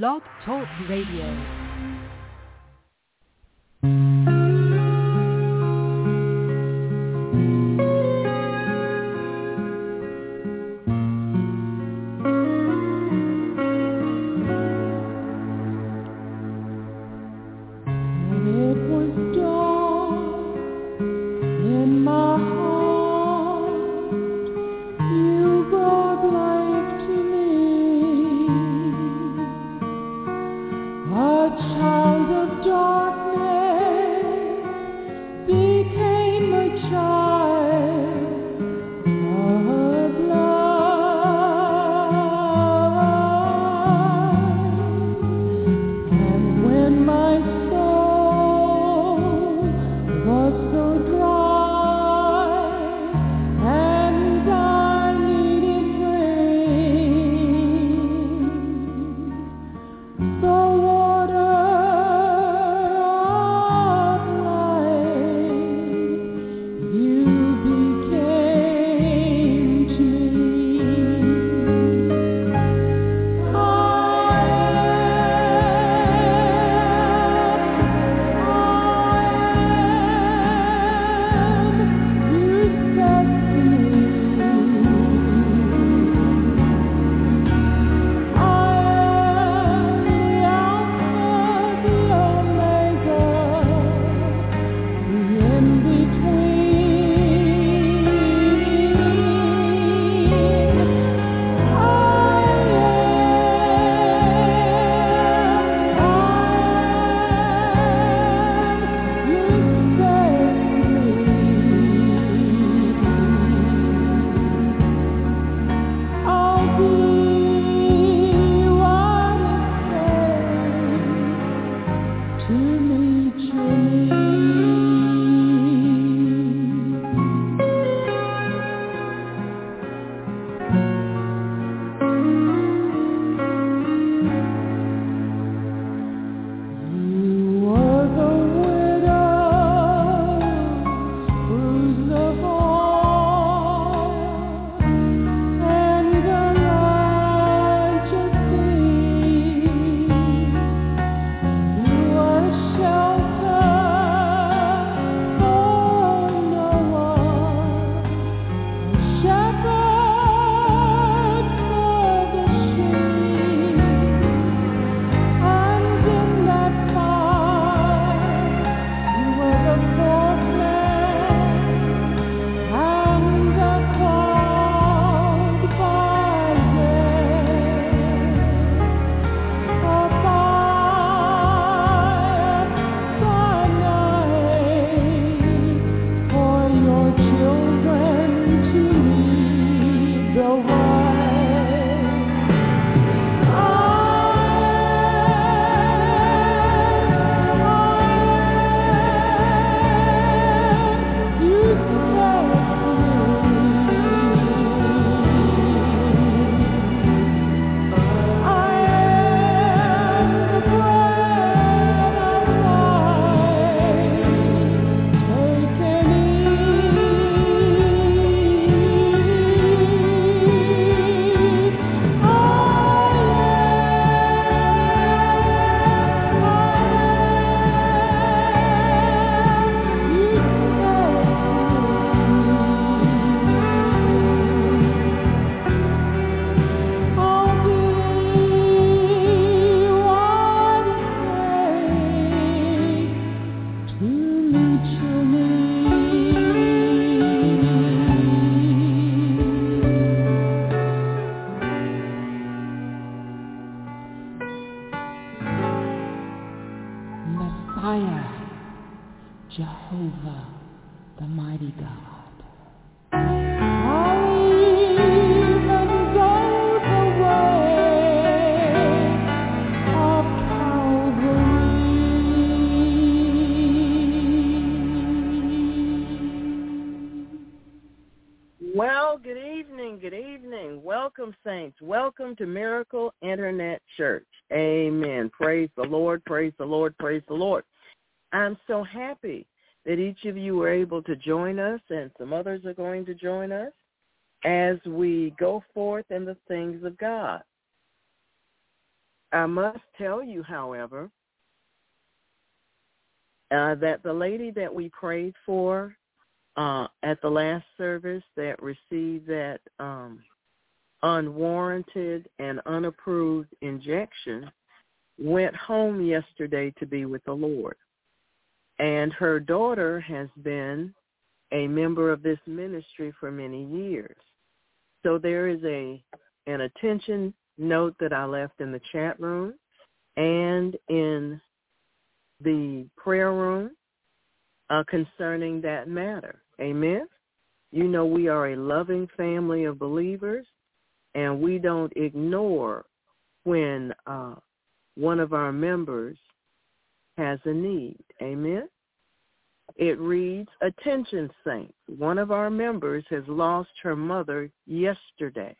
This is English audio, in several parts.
Blog Talk Radio. As we go forth in the things of God. I must tell you, however, uh, that the lady that we prayed for uh, at the last service that received that um, unwarranted and unapproved injection went home yesterday to be with the Lord. And her daughter has been a member of this ministry for many years. So there is a an attention note that I left in the chat room and in the prayer room uh, concerning that matter. Amen. You know we are a loving family of believers, and we don't ignore when uh, one of our members has a need. Amen. It reads, Attention saints, one of our members has lost her mother yesterday.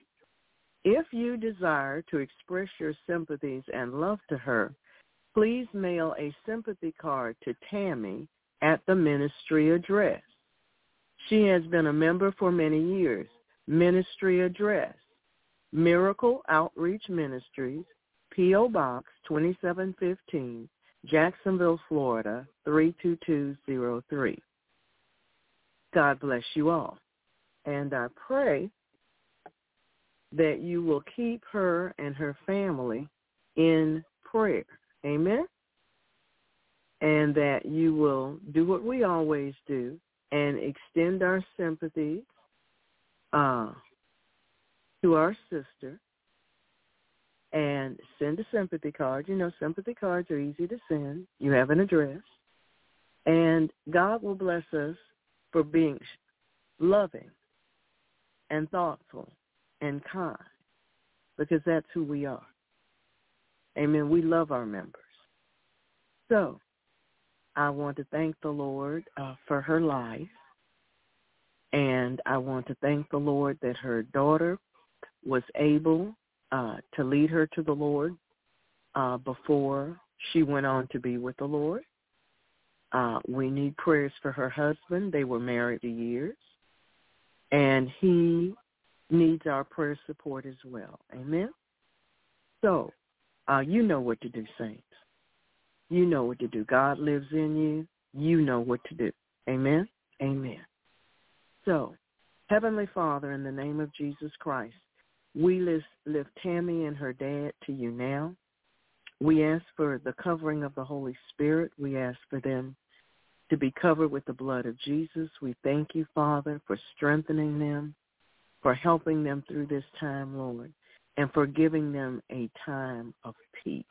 If you desire to express your sympathies and love to her, please mail a sympathy card to Tammy at the ministry address. She has been a member for many years. Ministry address, Miracle Outreach Ministries, P.O. Box 2715, Jacksonville, Florida 32203. God bless you all. And I pray that you will keep her and her family in prayer. Amen? And that you will do what we always do and extend our sympathies uh, to our sister and send a sympathy card. You know, sympathy cards are easy to send. You have an address. And God will bless us for being loving and thoughtful and kind because that's who we are. Amen. We love our members. So I want to thank the Lord uh, for her life. And I want to thank the Lord that her daughter was able uh, to lead her to the Lord uh, before she went on to be with the Lord. Uh, we need prayers for her husband. They were married for years. And he needs our prayer support as well. Amen? So, uh, you know what to do, saints. You know what to do. God lives in you. You know what to do. Amen? Amen. So, Heavenly Father, in the name of Jesus Christ, we lift, lift Tammy and her dad to you now. We ask for the covering of the Holy Spirit. We ask for them to be covered with the blood of Jesus. We thank you, Father, for strengthening them, for helping them through this time, Lord, and for giving them a time of peace.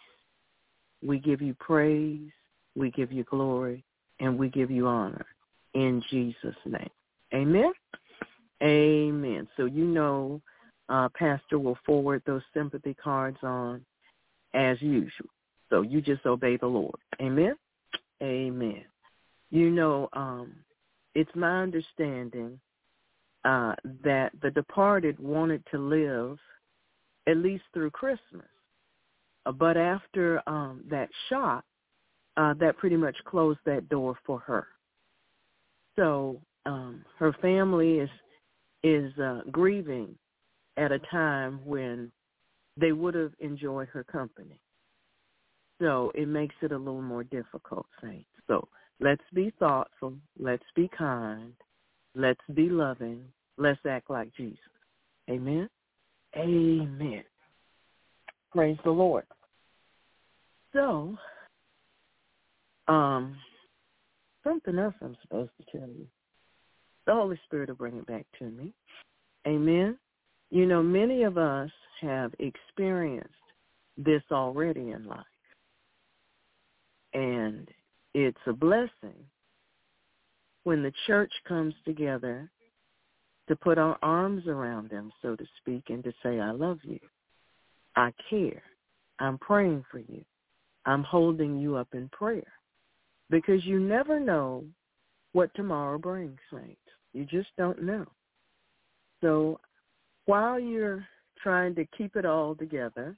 We give you praise, we give you glory, and we give you honor in Jesus' name. Amen. Amen. So you know uh, pastor will forward those sympathy cards on as usual. So you just obey the Lord. Amen? Amen. You know, um, it's my understanding uh, that the departed wanted to live at least through Christmas. Uh, but after um, that shot, uh, that pretty much closed that door for her. So um, her family is is uh, grieving at a time when they would have enjoyed her company. So it makes it a little more difficult, saints. So let's be thoughtful. Let's be kind. Let's be loving. Let's act like Jesus. Amen. Amen. Praise the Lord. So, um, something else I'm supposed to tell you. The Holy Spirit will bring it back to me. Amen. You know, many of us have experienced this already in life. And it's a blessing when the church comes together to put our arms around them, so to speak, and to say, I love you. I care. I'm praying for you. I'm holding you up in prayer. Because you never know what tomorrow brings, saints. You just don't know. So while you're trying to keep it all together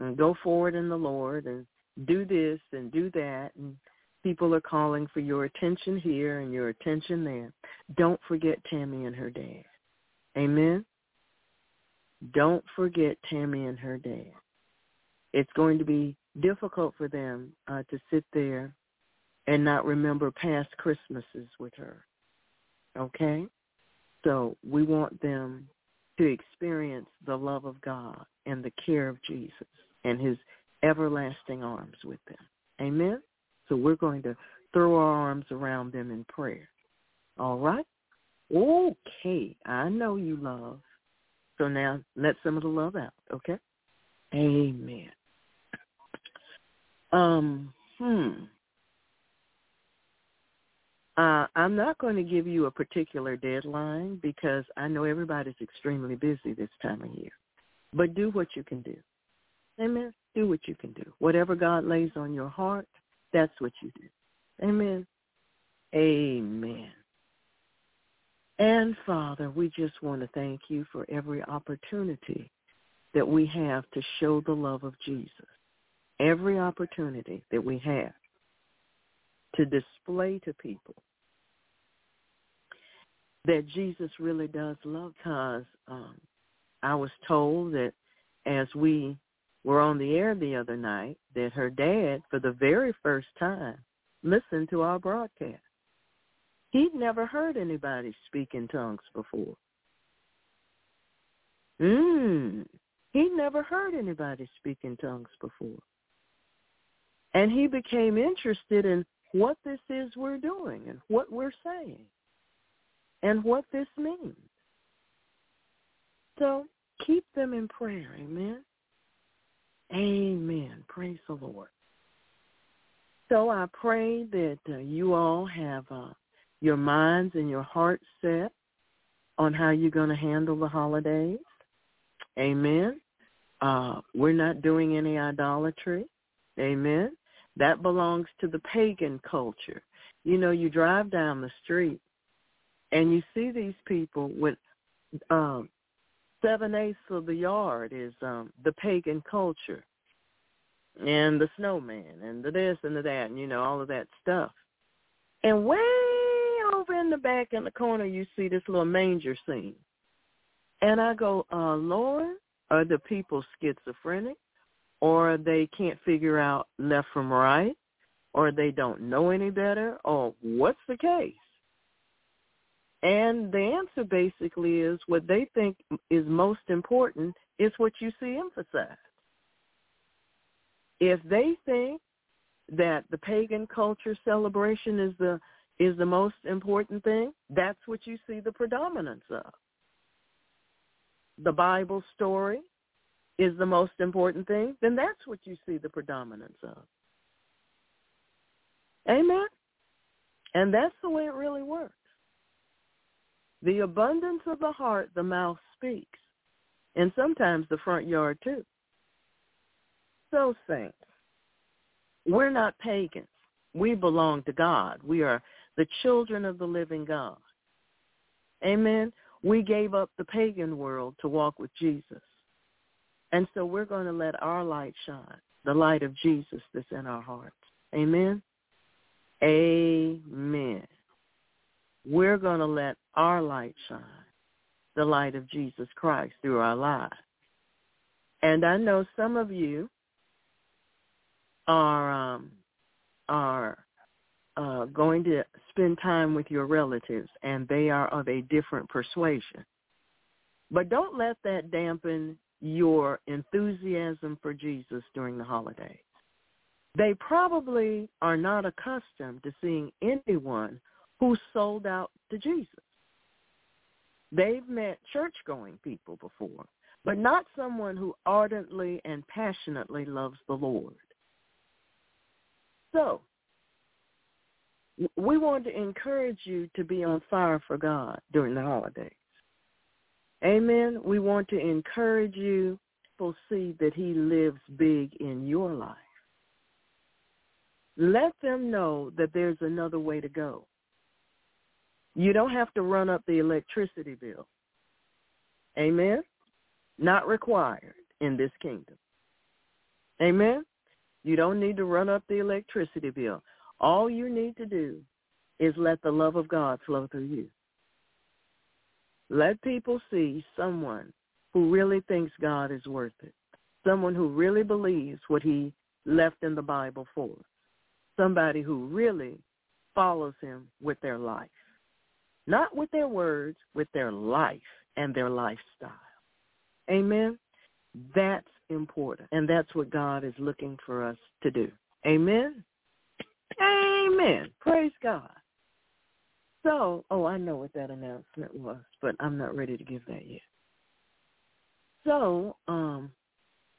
and go forward in the Lord and do this and do that and people are calling for your attention here and your attention there, don't forget Tammy and her dad. Amen? Don't forget Tammy and her dad. it's going to be difficult for them uh, to sit there and not remember past Christmases with her. Okay? So we want them to experience the love of God and the care of Jesus and his everlasting arms with them. Amen? So we're going to throw our arms around them in prayer. All right? Okay. I know you love. So now let some of the love out, okay? Amen. Um, hmm. Uh, I'm not going to give you a particular deadline because I know everybody's extremely busy this time of year. But do what you can do. Amen. Do what you can do. Whatever God lays on your heart, that's what you do. Amen. Amen. And Father, we just want to thank you for every opportunity that we have to show the love of Jesus. Every opportunity that we have to display to people that Jesus really does love because um, I was told that as we were on the air the other night that her dad, for the very first time, listened to our broadcast. He'd never heard anybody speak in tongues before. Mm. He'd never heard anybody speak in tongues before. And he became interested in what this is we're doing and what we're saying and what this means. So keep them in prayer. Amen. Amen. Praise the Lord. So I pray that uh, you all have uh, your minds and your hearts set on how you're going to handle the holidays. Amen. Uh, we're not doing any idolatry. Amen. That belongs to the pagan culture. You know, you drive down the street and you see these people with um, seven eighths of the yard is um, the pagan culture and the snowman and the this and the that and you know all of that stuff. And way over in the back in the corner, you see this little manger scene. And I go, uh, Lord, are the people schizophrenic? Or they can't figure out left from right, or they don't know any better, or what's the case? And the answer basically is what they think is most important is what you see emphasized. If they think that the pagan culture celebration is the is the most important thing, that's what you see the predominance of. The Bible story, is the most important thing, then that's what you see the predominance of. Amen? And that's the way it really works. The abundance of the heart, the mouth speaks. And sometimes the front yard too. So saints, we're not pagans. We belong to God. We are the children of the living God. Amen. We gave up the pagan world to walk with Jesus. And so we're going to let our light shine, the light of Jesus that's in our hearts. Amen? Amen. We're going to let our light shine, the light of Jesus Christ through our lives. And I know some of you are um, are uh, going to spend time with your relatives, and they are of a different persuasion. But don't let that dampen your enthusiasm for Jesus during the holidays. They probably are not accustomed to seeing anyone who sold out to Jesus. They've met church-going people before, but not someone who ardently and passionately loves the Lord. So, we want to encourage you to be on fire for God during the holidays. Amen. We want to encourage you to see that he lives big in your life. Let them know that there's another way to go. You don't have to run up the electricity bill. Amen. Not required in this kingdom. Amen. You don't need to run up the electricity bill. All you need to do is let the love of God flow through you. Let people see someone who really thinks God is worth it. someone who really believes what he left in the Bible for somebody who really follows him with their life, not with their words, with their life and their lifestyle. Amen? That's important, and that's what God is looking for us to do. Amen? Amen. Praise God. So, oh, I know what that announcement was, but I'm not ready to give that yet. So, um,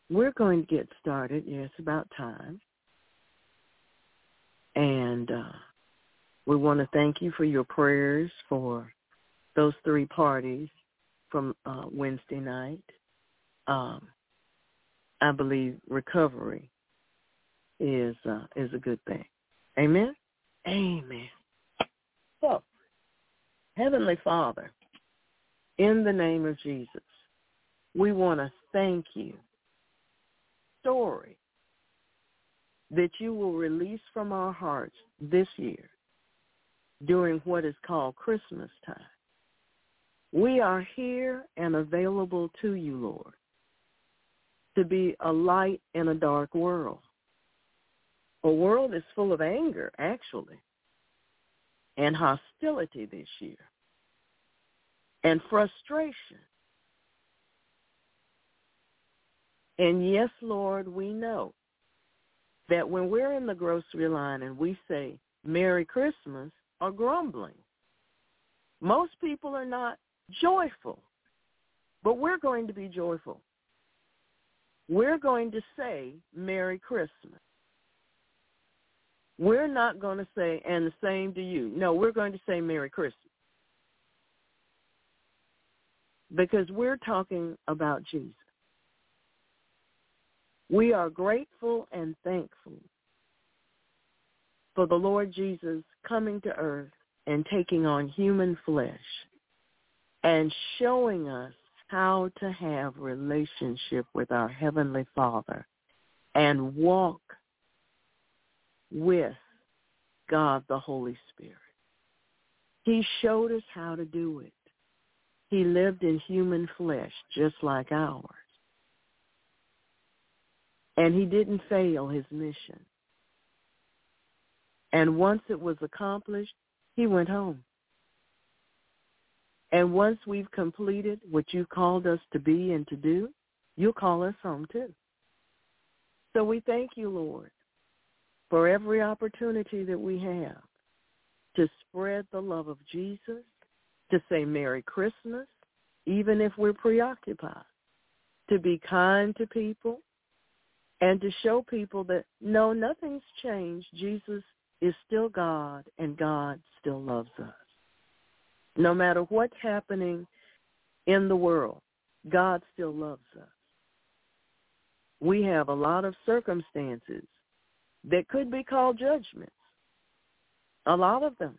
we're going to get started. Yeah, about time. And uh, we want to thank you for your prayers for those three parties from uh, Wednesday night. Um, I believe recovery is uh, is a good thing. Amen. Amen. So, Heavenly Father, in the name of Jesus, we want to thank you. Story that you will release from our hearts this year during what is called Christmas time. We are here and available to you, Lord, to be a light in a dark world. A world is full of anger, actually, and hostility this year, and frustration. And yes, Lord, we know that when we're in the grocery line and we say Merry Christmas or grumbling, most people are not joyful, but we're going to be joyful. We're going to say Merry Christmas. We're not going to say, and the same to you. No, we're going to say Merry Christmas. Because we're talking about Jesus. We are grateful and thankful for the Lord Jesus coming to earth and taking on human flesh and showing us how to have relationship with our Heavenly Father and walk with God the Holy Spirit. He showed us how to do it. He lived in human flesh just like ours. And he didn't fail his mission. And once it was accomplished, he went home. And once we've completed what you called us to be and to do, you'll call us home too. So we thank you, Lord, for every opportunity that we have to spread the love of Jesus, to say Merry Christmas, even if we're preoccupied, to be kind to people, and to show people that no, nothing's changed. Jesus is still God and God still loves us. No matter what's happening in the world, God still loves us. We have a lot of circumstances that could be called judgments, a lot of them.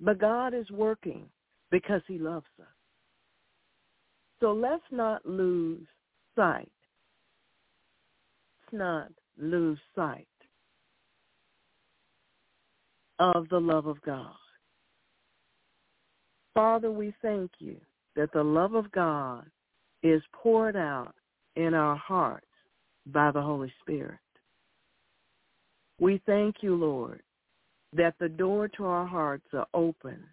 But God is working because he loves us. So let's not lose sight Let's not lose sight of the love of God. Father, we thank you that the love of God is poured out in our hearts by the Holy Spirit. We thank you, Lord, that the door to our hearts are open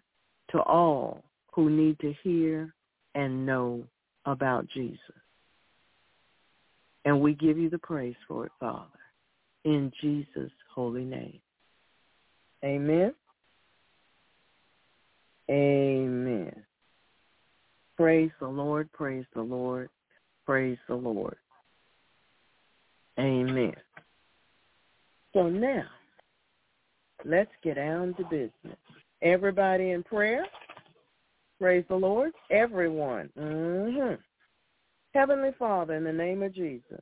to all who need to hear and know about Jesus. And we give you the praise for it, Father, in Jesus' holy name. Amen. Amen. Praise the Lord, praise the Lord, praise the Lord. Amen. So now, let's get down to business. Everybody in prayer? Praise the Lord. Everyone. Mm-hmm. Heavenly Father, in the name of Jesus,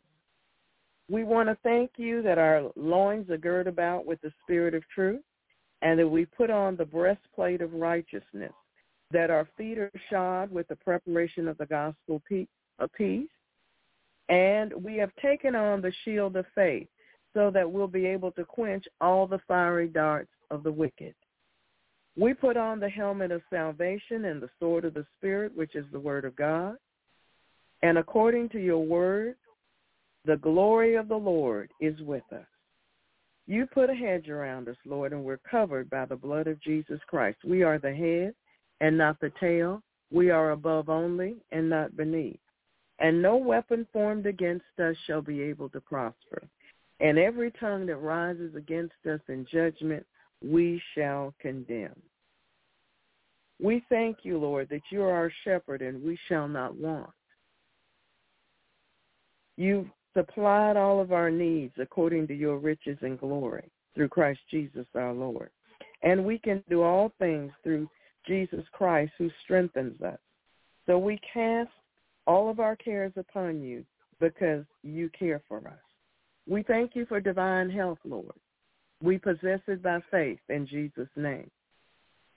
we want to thank you that our loins are girded about with the spirit of truth and that we put on the breastplate of righteousness, that our feet are shod with the preparation of the gospel of peace, and we have taken on the shield of faith so that we'll be able to quench all the fiery darts of the wicked. We put on the helmet of salvation and the sword of the Spirit, which is the word of God. And according to your word, The glory of the Lord is with us. You put a hedge around us, Lord, and we're covered by the blood of Jesus Christ. We are the head and not the tail. We are above only and not beneath. And no weapon formed against us shall be able to prosper. And every tongue that rises against us in judgment, we shall condemn. We thank you, Lord, that you are our shepherd and we shall not want. You've supplied all of our needs according to your riches and glory through Christ Jesus our Lord. And we can do all things through Jesus Christ who strengthens us. So we cast all of our cares upon you because you care for us. We thank you for divine health, Lord. We possess it by faith in Jesus' name.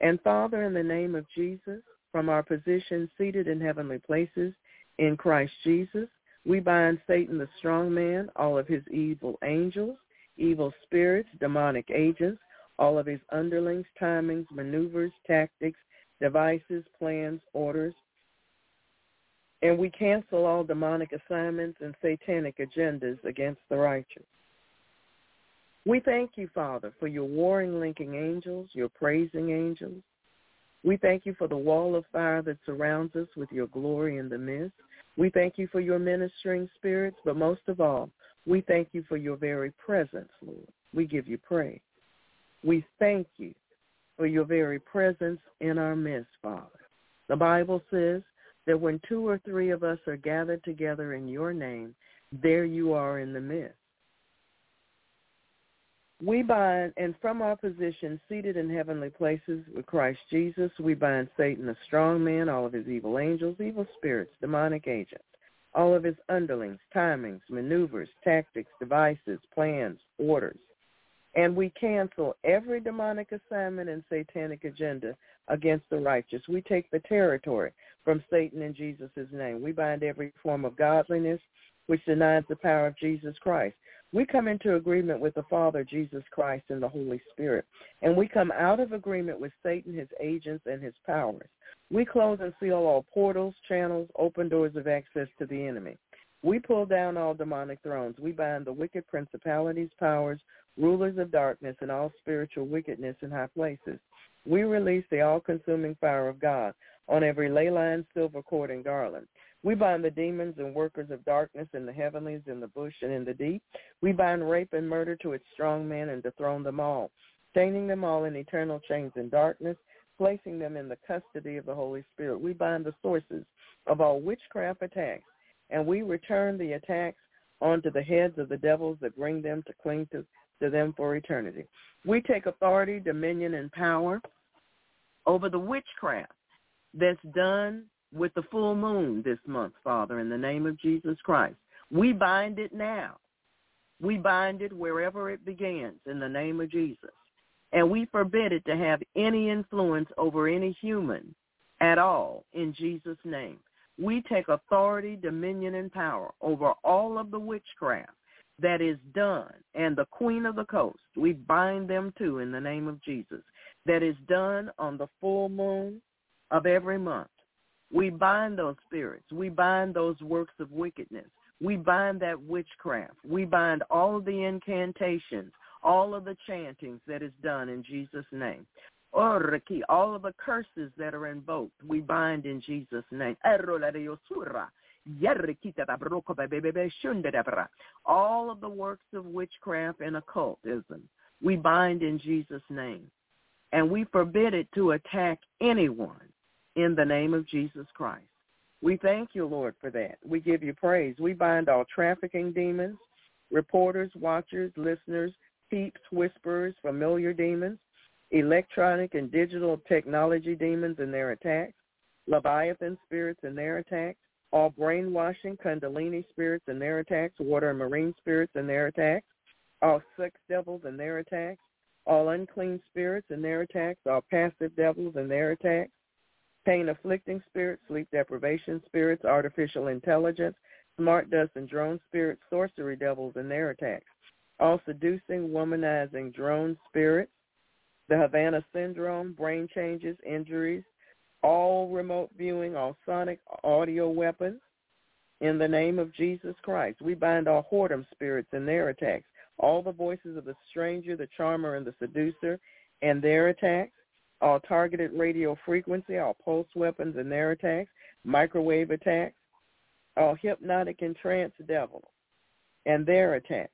And Father, in the name of Jesus, from our position seated in heavenly places in Christ Jesus, we bind Satan, the strong man, all of his evil angels, evil spirits, demonic agents, all of his underlings, timings, maneuvers, tactics, devices, plans, orders. And we cancel all demonic assignments and satanic agendas against the righteous. We thank you, Father, for your warring linking angels, your praising angels. We thank you for the wall of fire that surrounds us with your glory in the midst. We thank you for your ministering spirits, but most of all, we thank you for your very presence, Lord. We give you praise. We thank you for your very presence in our midst, Father. The Bible says that when two or three of us are gathered together in your name, there you are in the midst. We bind, and from our position seated in heavenly places with Christ Jesus, we bind Satan, the strong man, all of his evil angels, evil spirits, demonic agents, all of his underlings, timings, maneuvers, tactics, devices, plans, orders. And we cancel every demonic assignment and satanic agenda against the righteous. We take the territory from Satan in Jesus' name. We bind every form of godliness which denies the power of Jesus Christ. We come into agreement with the Father, Jesus Christ, and the Holy Spirit. And we come out of agreement with Satan, his agents, and his powers. We close and seal all portals, channels, open doors of access to the enemy. We pull down all demonic thrones. We bind the wicked principalities, powers, rulers of darkness, and all spiritual wickedness in high places. We release the all-consuming fire of God on every ley line, silver cord, and garland. We bind the demons and workers of darkness in the heavenlies, in the bush, and in the deep. We bind rape and murder to its strong men and dethrone them all, chaining them all in eternal chains in darkness, placing them in the custody of the Holy Spirit. We bind the sources of all witchcraft attacks, and we return the attacks onto the heads of the devils that bring them to cling to, to them for eternity. We take authority, dominion, and power over the witchcraft that's done with the full moon this month, Father, in the name of Jesus Christ. We bind it now. We bind it wherever it begins in the name of Jesus. And we forbid it to have any influence over any human at all in Jesus' name. We take authority, dominion, and power over all of the witchcraft that is done and the queen of the coast. We bind them too in the name of Jesus. That is done on the full moon of every month we bind those spirits. We bind those works of wickedness. We bind that witchcraft. We bind all of the incantations, all of the chantings that is done in Jesus' name. All of the curses that are invoked, we bind in Jesus' name. All of the works of witchcraft and occultism, we bind in Jesus' name. And we forbid it to attack anyone in the name of Jesus Christ. We thank you, Lord, for that. We give you praise. We bind all trafficking demons, reporters, watchers, listeners, peeps, whisperers, familiar demons, electronic and digital technology demons and their attacks, Leviathan spirits and their attacks, all brainwashing Kundalini spirits and their attacks, water and marine spirits and their attacks, all sex devils and their attacks, all unclean spirits and their attacks, all passive devils and their attacks, pain afflicting spirits, sleep deprivation spirits, artificial intelligence, smart dust and drone spirits, sorcery devils and their attacks, all seducing, womanizing drone spirits, the Havana syndrome, brain changes, injuries, all remote viewing, all sonic audio weapons, In the name of Jesus Christ, we bind all whoredom spirits and their attacks, all the voices of the stranger, the charmer, and the seducer and their attacks, all targeted radio frequency, all pulse weapons and their attacks, microwave attacks, all hypnotic and trance devils and their attacks.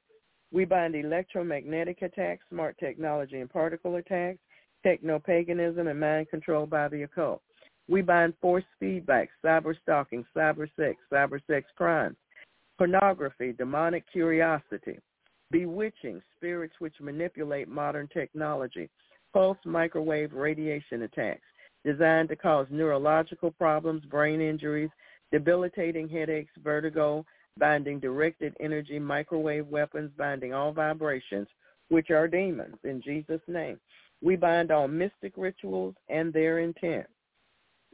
We bind electromagnetic attacks, smart technology and particle attacks, techno-paganism, and mind control by the occult. We bind forced feedback, cyber stalking, cyber sex, cyber sex crimes, pornography, demonic curiosity, bewitching, spirits which manipulate modern technology, pulse microwave radiation attacks designed to cause neurological problems, brain injuries, debilitating headaches, vertigo, binding directed energy microwave weapons, binding all vibrations, which are demons, in Jesus' name. We bind all mystic rituals and their intent.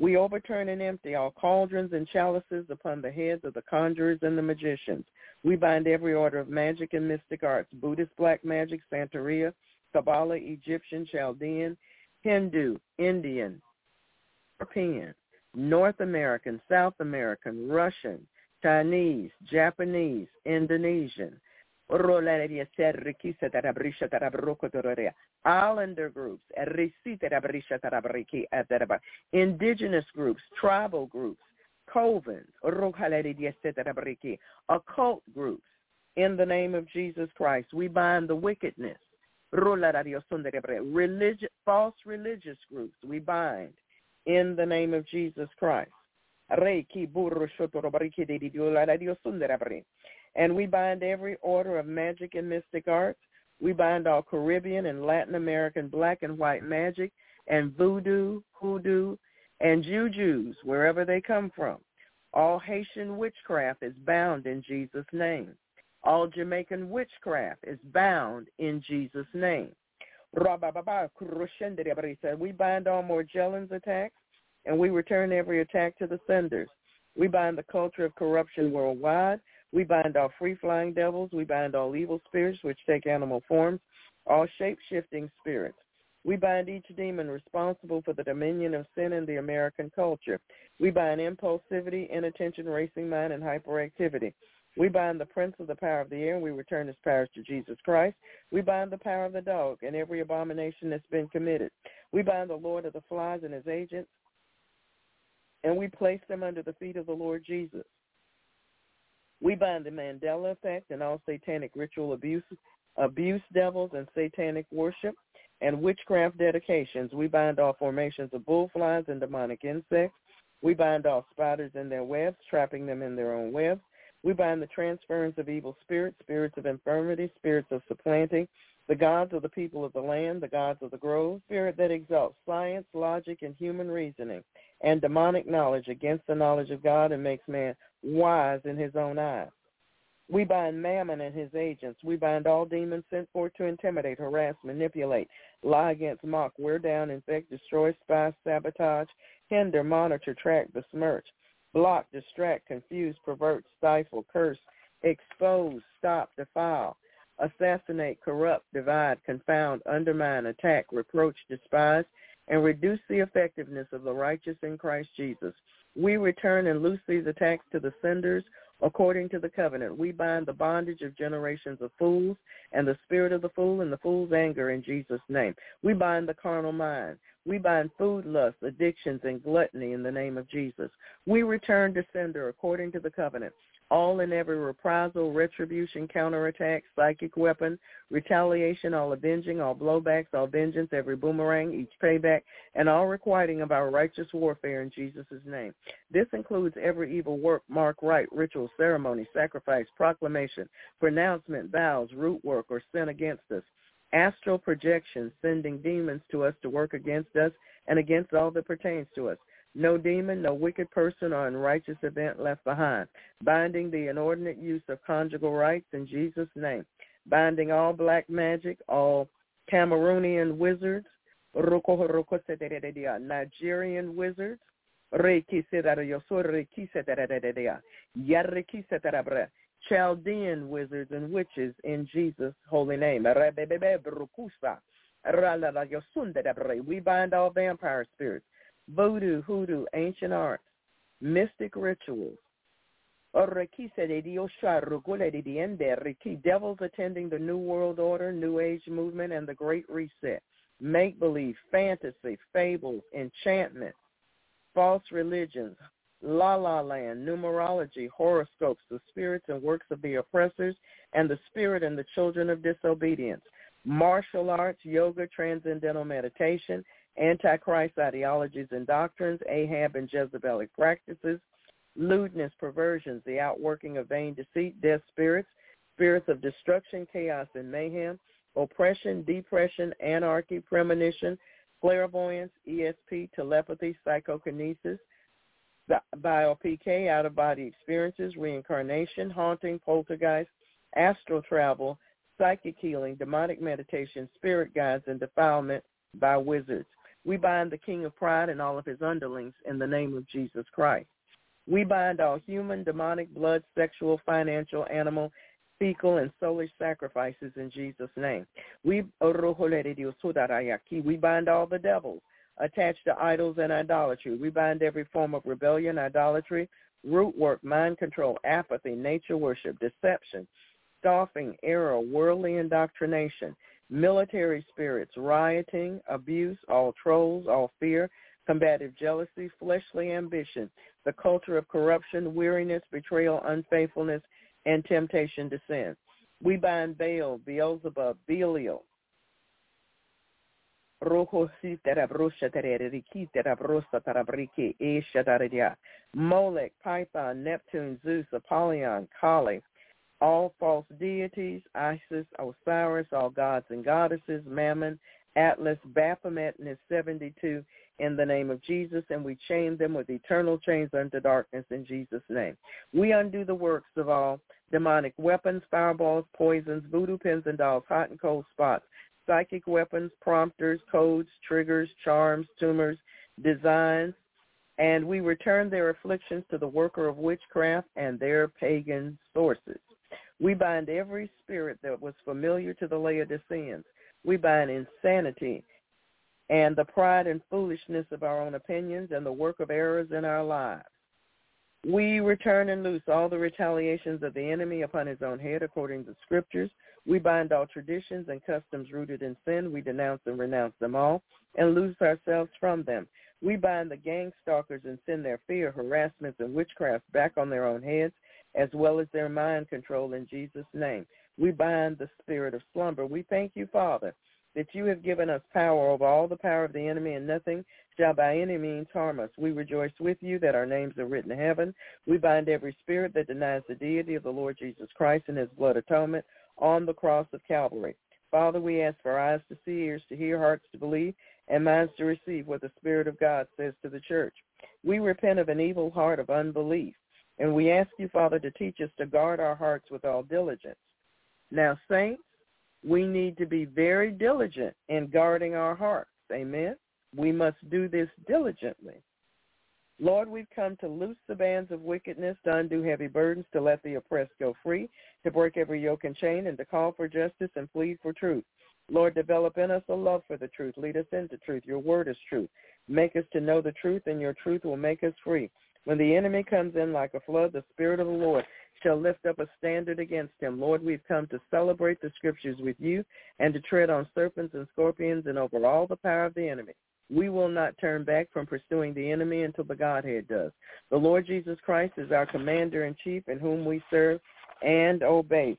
We overturn and empty all cauldrons and chalices upon the heads of the conjurers and the magicians. We bind every order of magic and mystic arts, Buddhist black magic, Santeria, Kabbalah, Egyptian, Chaldean, Hindu, Indian, European, North American, South American, Russian, Chinese, Japanese, Indonesian, Islander groups, indigenous groups, tribal groups, covens, occult groups. In the name of Jesus Christ, we bind the wickedness. Religious, false religious groups, we bind in the name of Jesus Christ. And we bind every order of magic and mystic arts. We bind all Caribbean and Latin American black and white magic and voodoo, hoodoo, and jujus, wherever they come from. All Haitian witchcraft is bound in Jesus' name. All Jamaican witchcraft is bound in Jesus' name. We bind all Morgellons attacks, and we return every attack to the senders. We bind the culture of corruption worldwide. We bind all free-flying devils. We bind all evil spirits which take animal forms, all shape-shifting spirits. We bind each demon responsible for the dominion of sin in the American culture. We bind impulsivity, inattention, racing mind, and hyperactivity. We bind the prince of the power of the air, and we return his powers to Jesus Christ. We bind the power of the dog and every abomination that's been committed. We bind the Lord of the flies and his agents, and we place them under the feet of the Lord Jesus. We bind the Mandela effect and all satanic ritual abuse, abuse devils and satanic worship and witchcraft dedications. We bind all formations of bullflies and demonic insects. We bind all spiders in their webs, trapping them in their own webs. We bind the transference of evil spirits, spirits of infirmity, spirits of supplanting, the gods of the people of the land, the gods of the grove, spirit that exalts science, logic, and human reasoning, and demonic knowledge against the knowledge of God and makes man wise in his own eyes. We bind Mammon and his agents. We bind all demons sent forth to intimidate, harass, manipulate, lie against, mock, wear down, infect, destroy, spy, sabotage, hinder, monitor, track, besmirch, block, distract, confuse, pervert, stifle, curse, expose, stop, defile, assassinate, corrupt, divide, confound, undermine, attack, reproach, despise, and reduce the effectiveness of the righteous in Christ Jesus. We return and loose these attacks to the senders according to the covenant. We bind the bondage of generations of fools and the spirit of the fool and the fool's anger in Jesus' name. We bind the carnal mind. We bind food lust, addictions, and gluttony in the name of Jesus. We return to sender according to the covenant all and every reprisal, retribution, counterattack, psychic weapon, retaliation, all avenging, all blowbacks, all vengeance, every boomerang, each payback, and all requiting of our righteous warfare in Jesus' name. This includes every evil work, mark, rite, ritual, ceremony, sacrifice, proclamation, pronouncement, vows, root work, or sin against us. Astral projection, sending demons to us to work against us and against all that pertains to us no demon, no wicked person or unrighteous event left behind, binding the inordinate use of conjugal rights in Jesus' name, binding all black magic, all Cameroonian wizards, Nigerian wizards, Chaldean wizards and witches in Jesus' holy name. We bind all vampire spirits, voodoo, hoodoo, ancient arts, mystic rituals, Devils attending the New World Order, New Age movement, and the Great Reset. Make-believe, fantasy, fables, enchantment, false religions, la la land, numerology, horoscopes, the spirits and works of the oppressors, and the spirit and the children of disobedience, martial arts, yoga, transcendental meditation, antichrist ideologies and doctrines, Ahab and Jezebelic practices, lewdness, perversions, the outworking of vain deceit, death spirits, spirits of destruction, chaos, and mayhem, oppression, depression, anarchy, premonition, clairvoyance, ESP, telepathy, psychokinesis, bio-PK, out-of-body experiences, reincarnation, haunting, poltergeist, astral travel, psychic healing, demonic meditation, spirit guides, and defilement by wizards. We bind the king of pride and all of his underlings in the name of Jesus Christ. We bind all human, demonic, blood, sexual, financial, animal, fecal, and soulish sacrifices in Jesus' name. We, we bind all the devils attached to idols and idolatry. We bind every form of rebellion, idolatry, root work, mind control, apathy, nature worship, deception, scoffing, error, worldly indoctrination, military spirits, rioting, abuse, all trolls, all fear, combative jealousy, fleshly ambition, the culture of corruption, weariness, betrayal, unfaithfulness, and temptation to sin. We bind Baal, Beelzebub, Belial, Molech, Python, Neptune, Zeus, Apollyon, Kali, all false deities, Isis, Osiris, all gods and goddesses, Mammon, Atlas, Baphomet, and his 72 in the name of Jesus, and we chain them with eternal chains unto darkness in Jesus' name. We undo the works of all demonic weapons, fireballs, poisons, voodoo pins and dolls, hot and cold spots, psychic weapons, prompters, codes, triggers, charms, tumors, designs, and we return their afflictions to the worker of witchcraft and their pagan sources. We bind every spirit that was familiar to the Laodiceans. We bind insanity and the pride and foolishness of our own opinions and the work of errors in our lives. We return and loose all the retaliations of the enemy upon his own head according to scriptures. We bind all traditions and customs rooted in sin. We denounce and renounce them all and loose ourselves from them. We bind the gang stalkers and send their fear, harassments, and witchcraft back on their own heads as well as their mind control in Jesus' name. We bind the spirit of slumber. We thank you, Father, that you have given us power over all the power of the enemy, and nothing shall by any means harm us. We rejoice with you that our names are written in heaven. We bind every spirit that denies the deity of the Lord Jesus Christ and his blood atonement on the cross of Calvary. Father, we ask for eyes to see, ears to hear, hearts to believe, and minds to receive what the Spirit of God says to the church. We repent of an evil heart of unbelief. And we ask you, Father, to teach us to guard our hearts with all diligence. Now, saints, we need to be very diligent in guarding our hearts. Amen. We must do this diligently. Lord, we've come to loose the bands of wickedness, to undo heavy burdens, to let the oppressed go free, to break every yoke and chain, and to call for justice and plead for truth. Lord, develop in us a love for the truth. Lead us into truth. Your word is truth. Make us to know the truth, and your truth will make us free. When the enemy comes in like a flood, the Spirit of the Lord shall lift up a standard against him. Lord, we've come to celebrate the scriptures with you and to tread on serpents and scorpions and over all the power of the enemy. We will not turn back from pursuing the enemy until the Godhead does. The Lord Jesus Christ is our commander in chief in whom we serve and obey.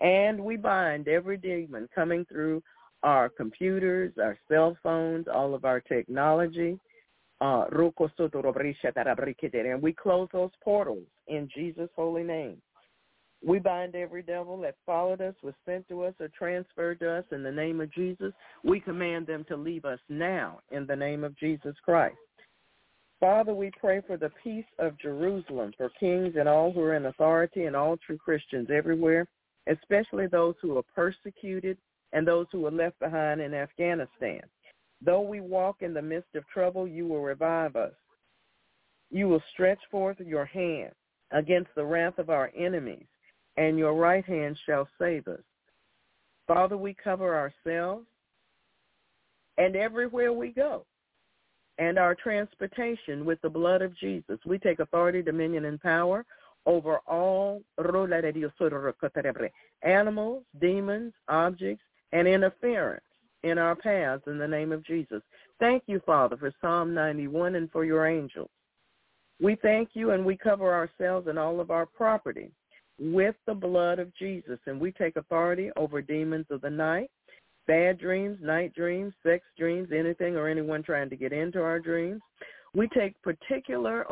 And we bind every demon coming through our computers, our cell phones, all of our technology, uh, and we close those portals in Jesus' holy name. We bind every devil that followed us, was sent to us, or transferred to us in the name of Jesus. We command them to leave us now in the name of Jesus Christ. Father, we pray for the peace of Jerusalem, for kings and all who are in authority and all true Christians everywhere, especially those who are persecuted and those who were left behind in Afghanistan. Though we walk in the midst of trouble, you will revive us. You will stretch forth your hand against the wrath of our enemies, and your right hand shall save us. Father, we cover ourselves and everywhere we go and our transportation with the blood of Jesus. We take authority, dominion, and power over all animals, demons, objects, and interference in our paths in the name of Jesus. Thank you, Father, for Psalm 91 and for your angels. We thank you and we cover ourselves and all of our property with the blood of Jesus. And we take authority over demons of the night, bad dreams, night dreams, sex dreams, anything or anyone trying to get into our dreams. We take particular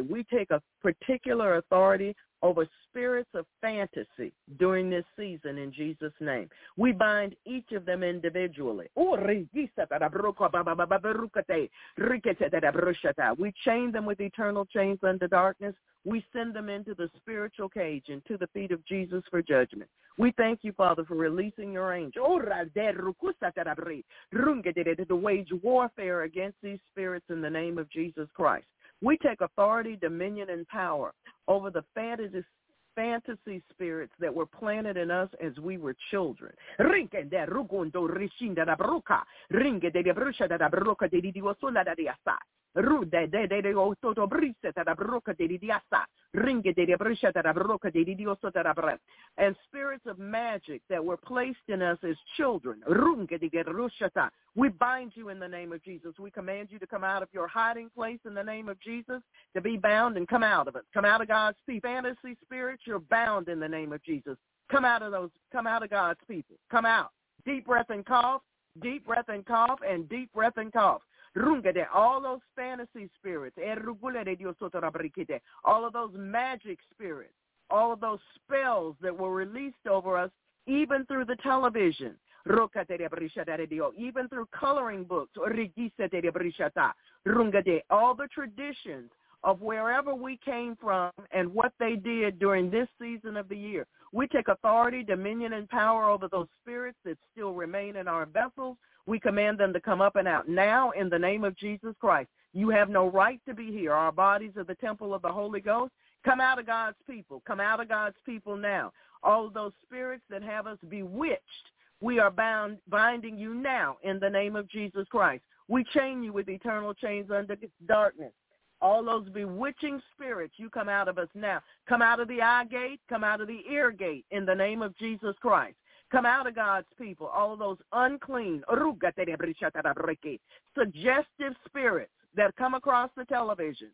we take a particular authority over spirits of fantasy during this season in Jesus' name. We bind each of them individually. We chain them with eternal chains unto darkness. We send them into the spiritual cage and to the feet of Jesus for judgment. We thank you, Father, for releasing your angel to wage warfare against these spirits in the name of Jesus Christ. We take authority, dominion, and power over the fantasy fantasy spirits that were planted in us as we were children. Rude de de de o toto brise ta da broca de. Ringe de de dioso. And spirits of magic that were placed in us as children. Runge de rushata. We bind you in the name of Jesus. We command you to come out of your hiding place in the name of Jesus, to be bound and come out of it. Come out of God's people. Fantasy spirits, you're bound in the name of Jesus. Come out of those, come out of God's people. Come out. Deep breath and cough, deep breath and cough, and deep breath and cough all those fantasy spirits, er all of those magic spirits, all of those spells that were released over us, even through the television, even through coloring books, all the traditions of wherever we came from and what they did during this season of the year. We take authority, dominion, and power over those spirits that still remain in our vessels we command them to come up and out now in the name of Jesus Christ. You have no right to be here. Our bodies are the temple of the Holy Ghost. Come out of God's people. Come out of God's people now. All those spirits that have us bewitched, we are bound, binding you now in the name of Jesus Christ. We chain you with eternal chains under darkness. All those bewitching spirits, you come out of us now. Come out of the eye gate, come out of the ear gate in the name of Jesus Christ. Come out of God's people, all of those unclean, suggestive spirits that come across the television,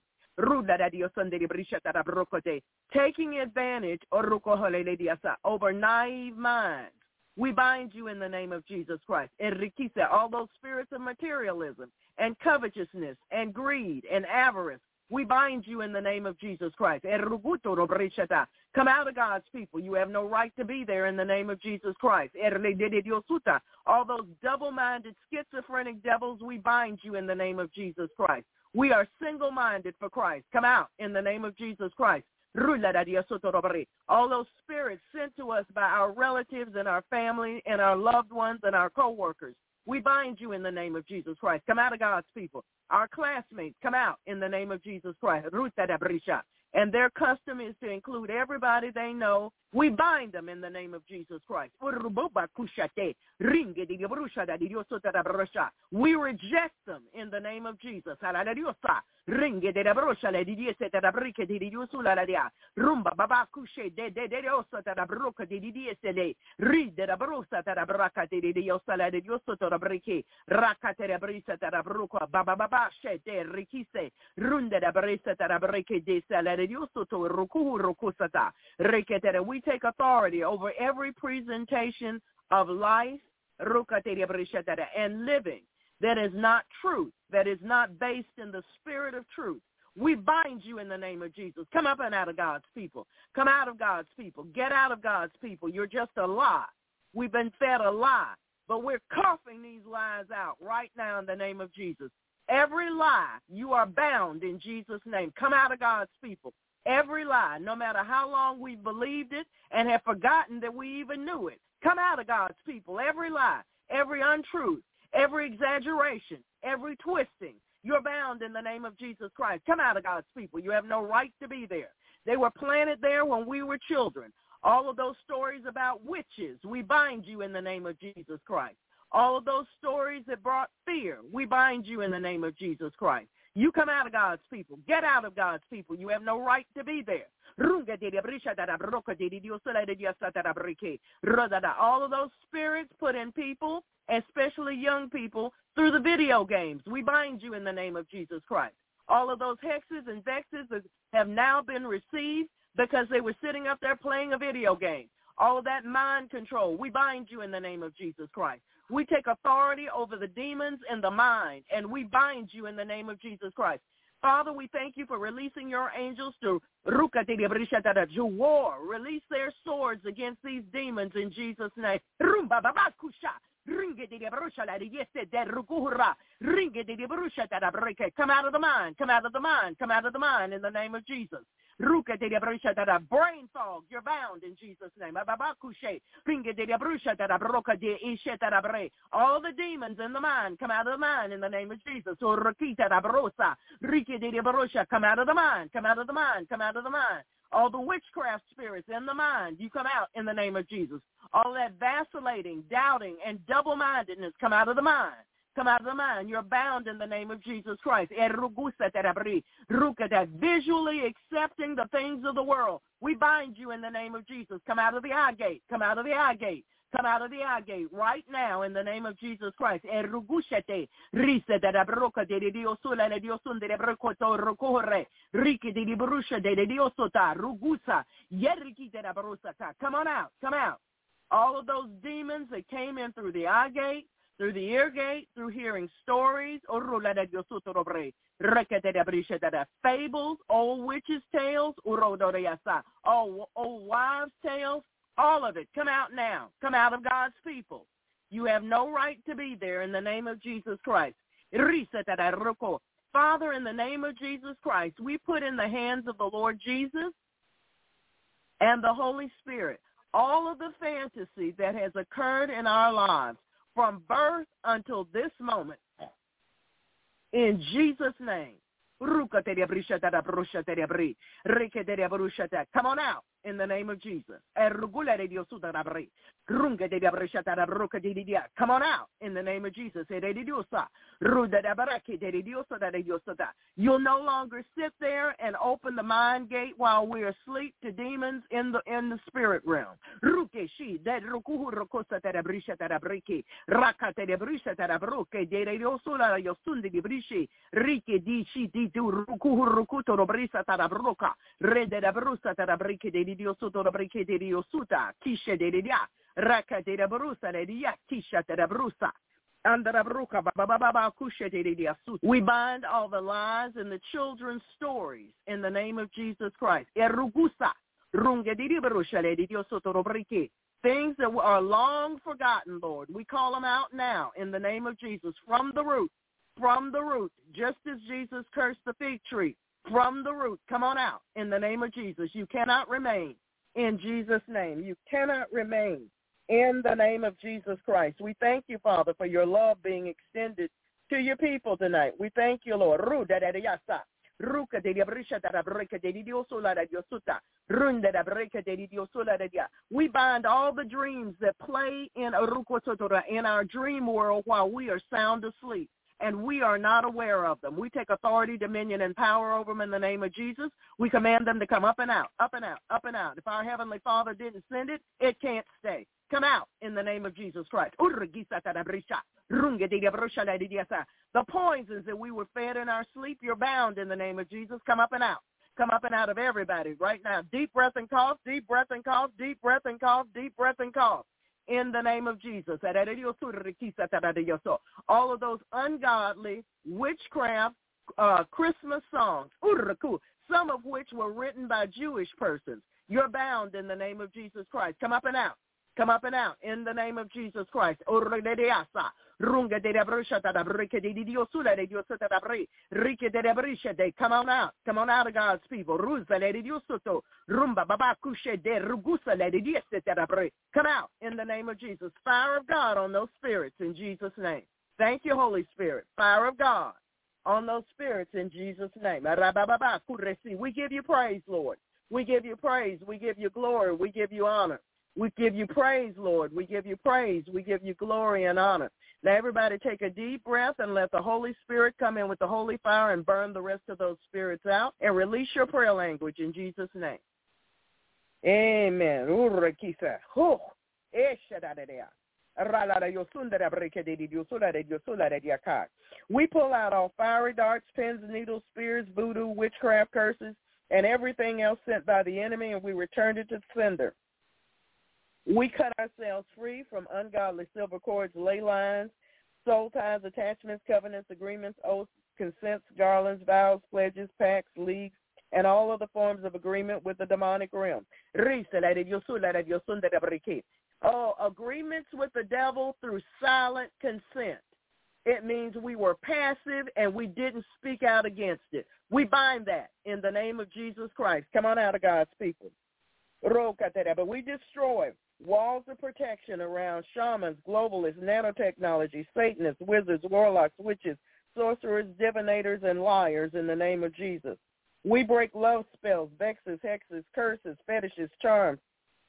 taking advantage oh, over naive minds. We bind you in the name of Jesus Christ. All those spirits of materialism and covetousness and greed and avarice we bind you in the name of Jesus Christ. Come out of God's people. You have no right to be there in the name of Jesus Christ. All those double-minded schizophrenic devils, we bind you in the name of Jesus Christ. We are single-minded for Christ. Come out in the name of Jesus Christ. All those spirits sent to us by our relatives and our family and our loved ones and our co-workers. We bind you in the name of Jesus Christ. Come out of God's people. Our classmates come out in the name of Jesus Christ. And their custom is to include everybody they know. We bind them in the name of Jesus Christ. We reject them in the name of Jesus. De le di diese te da di la dia. Rumba baba kushe de de de ossa te da brocca di di diese le. Da te da bracca di di ossa la di osso te da. Racca te da te da brocca baba baba te rikise. Runde da te da di sala di osso to we take authority over every presentation of life and living that is not truth, that is not based in the spirit of truth. We bind you in the name of Jesus. Come up and out of God's people. Come out of God's people. Get out of God's people. You're just a lie. We've been fed a lie, but we're coughing these lies out right now in the name of Jesus. Every lie, you are bound in Jesus' name. Come out of God's people. Every lie, no matter how long we've believed it and have forgotten that we even knew it. Come out of God's people. Every lie, every untruth, every exaggeration, every twisting. You're bound in the name of Jesus Christ. Come out of God's people. You have no right to be there. They were planted there when we were children. All of those stories about witches, we bind you in the name of Jesus Christ. All of those stories that brought fear, we bind you in the name of Jesus Christ. You come out of God's people. Get out of God's people. You have no right to be there. All of those spirits put in people, especially young people, through the video games. We bind you in the name of Jesus Christ. All of those hexes and vexes have now been received because they were sitting up there playing a video game. All of that mind control, we bind you in the name of Jesus Christ. We take authority over the demons in the mind, and we bind you in the name of Jesus Christ. Father, we thank you for releasing your angels to to war. Release their swords against these demons in Jesus' name. Come out of the mind, come out of the mind, come out of the mind in the name of Jesus. Brain fog, you're bound in Jesus' name. All the demons in the mind, come out of the mind in the name of Jesus. Come out of the mind, come out of the mind, come out of the mind. All the witchcraft spirits in the mind, you come out in the name of Jesus. All that vacillating, doubting, and double-mindedness come out of the mind. Come out of the mind. You're bound in the name of Jesus Christ. Visually accepting the things of the world. We bind you in the name of Jesus. Come out of the eye gate. Come out of the eye gate. Come out of the eye gate right now in the name of Jesus Christ. Come on out. Come out. All of those demons that came in through the eye gate, through the ear gate, through hearing stories, oh, fables, old witches' tales, old, old oh, oh, wives' tales, all of it. Come out now. Come out of God's people. You have no right to be there in the name of Jesus Christ. Father, in the name of Jesus Christ, we put in the hands of the Lord Jesus and the Holy Spirit all of the fantasy that has occurred in our lives from birth until this moment. In Jesus' name. Come on out in the name of Jesus. Come on out. In the name of Jesus. You'll no longer sit there and open the mind gate while we're asleep to demons in the in the spirit realm. We bind all the lies in the children's stories in the name of Jesus Christ. Things that are long forgotten, Lord. We call them out now in the name of Jesus. From the root. From the root, just as Jesus cursed the fig tree. From the root, come on out in the name of Jesus. You cannot remain in Jesus' name. You cannot remain in the name of Jesus Christ. We thank you, Father, for your love being extended to your people tonight. We thank you, Lord. We bind all the dreams that play in in our dream world while we are sound asleep and we are not aware of them. We take authority, dominion, and power over them in the name of Jesus. We command them to come up and out, up and out, up and out. If our Heavenly Father didn't send it, it can't stay. Come out in the name of Jesus Christ. The poisons that we were fed in our sleep, you're bound in the name of Jesus. Come up and out. Come up and out of everybody right now. Deep breath and cough, deep breath and cough, deep breath and cough, deep breath and cough. In the name of Jesus. All of those ungodly witchcraft uh, Christmas songs, some of which were written by Jewish persons. You're bound in the name of Jesus Christ. Come up and out. Come up and out in the name of Jesus Christ. Come on out. Come on out of God's people. Come out in the name of Jesus. Fire of God on those spirits in Jesus' name. Thank you, Holy Spirit. Fire of God on those spirits in Jesus' name. We give you praise, Lord. We give you praise. We give you glory. We give you honor. We give you praise, Lord. We give you praise. We give you glory and honor. Now everybody take a deep breath and let the Holy Spirit come in with the holy fire and burn the rest of those spirits out and release your prayer language in Jesus' name. Amen. We pull out all fiery darts, pins, needles, spears, voodoo, witchcraft curses, and everything else sent by the enemy, and we return it to sender. We cut ourselves free from ungodly silver cords, ley lines, soul ties, attachments, covenants, agreements, oaths, consents, garlands, vows, pledges, pacts, leagues, and all other forms of agreement with the demonic realm. Oh, agreements with the devil through silent consent. It means we were passive and we didn't speak out against it. We bind that in the name of Jesus Christ. Come on out of God's people. But we destroy walls of protection around shamans, globalists, nanotechnology, Satanists, wizards, warlocks, witches, sorcerers, divinators, and liars in the name of Jesus. We break love spells, vexes, hexes, curses, fetishes, charms,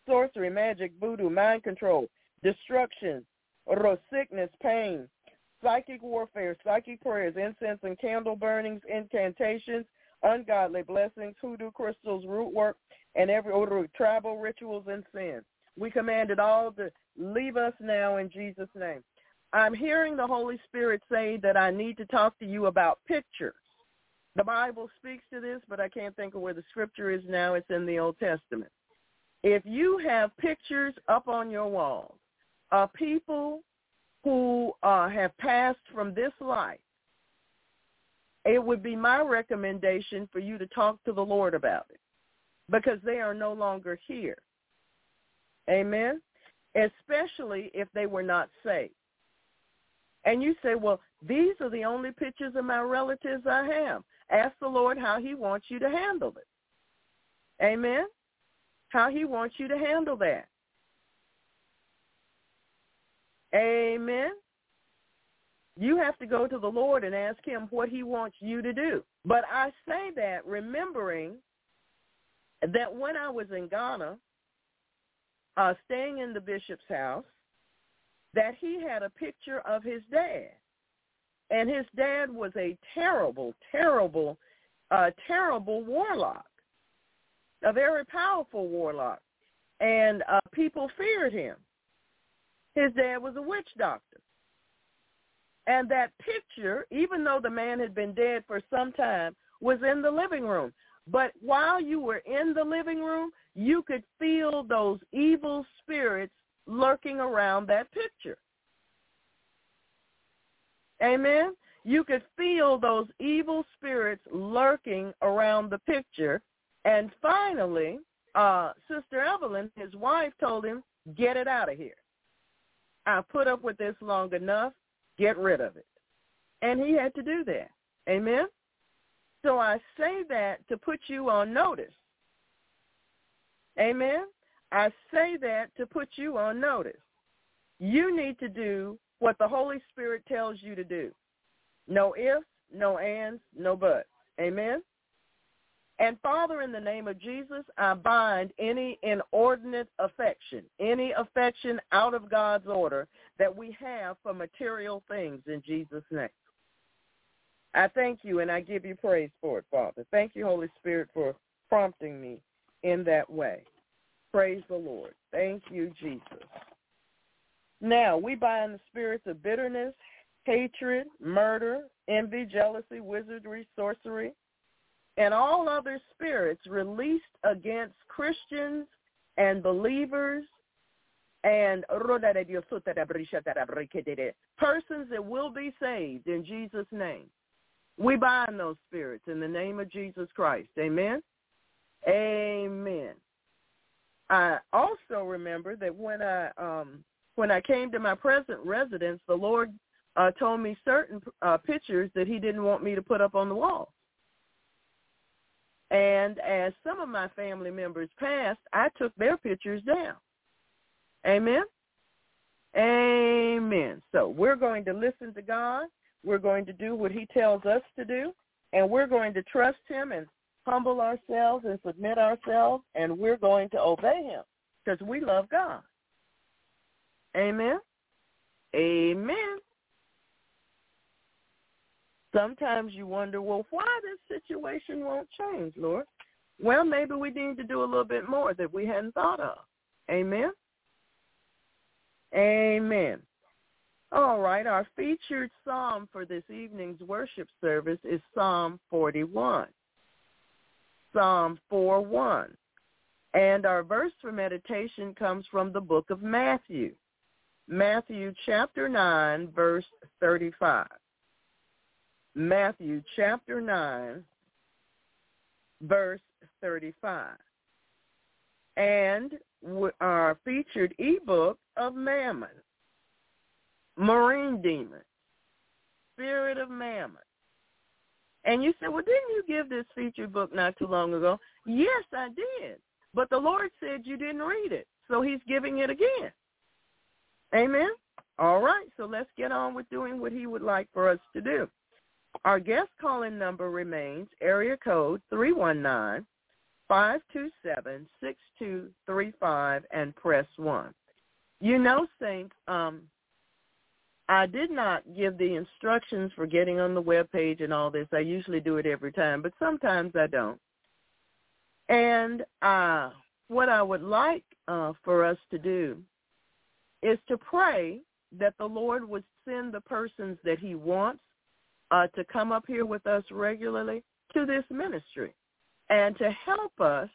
sorcery, magic, voodoo, mind control, destruction, or sickness, pain, psychic warfare, psychic prayers, incense and candle burnings, incantations, ungodly blessings, hoodoo crystals, root work, and every order of tribal rituals and sins. We command it all to leave us now in Jesus' name. I'm hearing the Holy Spirit say that I need to talk to you about pictures. The Bible speaks to this, but I can't think of where the scripture is now. It's in the Old Testament. If you have pictures up on your walls of people who uh, have passed from this life, it would be my recommendation for you to talk to the Lord about it because they are no longer here. Amen? Especially if they were not saved. And you say, well, these are the only pictures of my relatives I have. Ask the Lord how he wants you to handle it. Amen? How he wants you to handle that. Amen? You have to go to the Lord and ask him what he wants you to do. But I say that remembering that when I was in Ghana, uh, staying in the bishop's house, that he had a picture of his dad. And his dad was a terrible, terrible, uh, terrible warlock, a very powerful warlock. And uh, people feared him. His dad was a witch doctor. And that picture, even though the man had been dead for some time, was in the living room. But while you were in the living room, you could feel those evil spirits lurking around that picture. Amen? You could feel those evil spirits lurking around the picture. And finally, uh, Sister Evelyn, his wife, told him, get it out of here. I put up with this long enough. Get rid of it. And he had to do that. Amen? So I say that to put you on notice. Amen? I say that to put you on notice. You need to do what the Holy Spirit tells you to do. No ifs, no ands, no buts. Amen? And Father, in the name of Jesus, I bind any inordinate affection, any affection out of God's order that we have for material things in Jesus' name. I thank you and I give you praise for it, Father. Thank you, Holy Spirit, for prompting me in that way. Praise the Lord. Thank you, Jesus. Now, we bind the spirits of bitterness, hatred, murder, envy, jealousy, wizardry, sorcery, and all other spirits released against Christians and believers and persons that will be saved in Jesus' name. We bind those spirits in the name of Jesus Christ. Amen. Amen. I also remember that when I um, when I came to my present residence, the Lord uh, told me certain uh, pictures that He didn't want me to put up on the wall. And as some of my family members passed, I took their pictures down. Amen. Amen. So we're going to listen to God. We're going to do what he tells us to do, and we're going to trust him and humble ourselves and submit ourselves, and we're going to obey him because we love God. Amen. Amen. Sometimes you wonder, well, why this situation won't change, Lord? Well, maybe we need to do a little bit more that we hadn't thought of. Amen? Amen. All right, our featured psalm for this evening's worship service is Psalm 41. Psalm 4:1. And our verse for meditation comes from the book of Matthew. Matthew chapter 9, verse 35. Matthew chapter 9, verse 35. And our featured ebook of Mammon, Marine Demon, Spirit of Mammon. And you said, well, didn't you give this featured book not too long ago? Yes, I did. But the Lord said you didn't read it. So he's giving it again. Amen? All right, so let's get on with doing what he would like for us to do. Our guest calling number remains area code 319 527 6235 and press 1. You know, Saints, um, I did not give the instructions for getting on the web page and all this. I usually do it every time, but sometimes I don't. And uh, what I would like uh, for us to do is to pray that the Lord would send the persons that he wants uh, to come up here with us regularly to this ministry and to help us,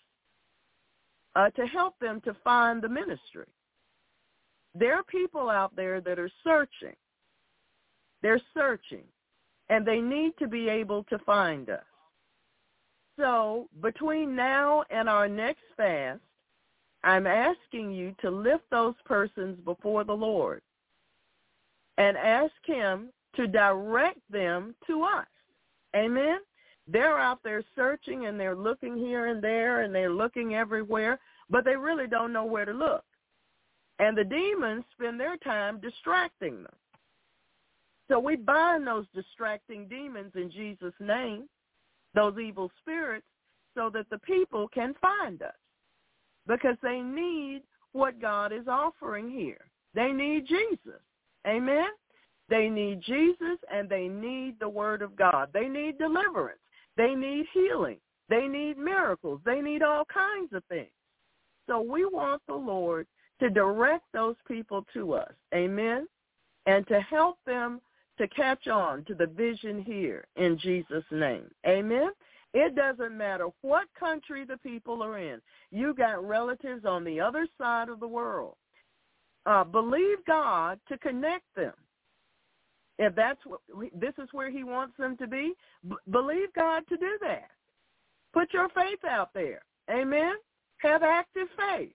uh, to help them to find the ministry. There are people out there that are searching. They're searching, and they need to be able to find us. So between now and our next fast, I'm asking you to lift those persons before the Lord and ask him to direct them to us. Amen? They're out there searching and they're looking here and there and they're looking everywhere, but they really don't know where to look. And the demons spend their time distracting them. So we bind those distracting demons in Jesus' name, those evil spirits, so that the people can find us because they need what God is offering here. They need Jesus. Amen? They need Jesus and they need the word of God. They need deliverance. They need healing. They need miracles. They need all kinds of things. So we want the Lord to direct those people to us. Amen? And to help them to catch on to the vision here in Jesus' name. Amen? It doesn't matter what country the people are in. You got relatives on the other side of the world. Uh, believe God to connect them. If that's what this is where He wants them to be, b- believe God to do that. Put your faith out there. Amen. Have active faith.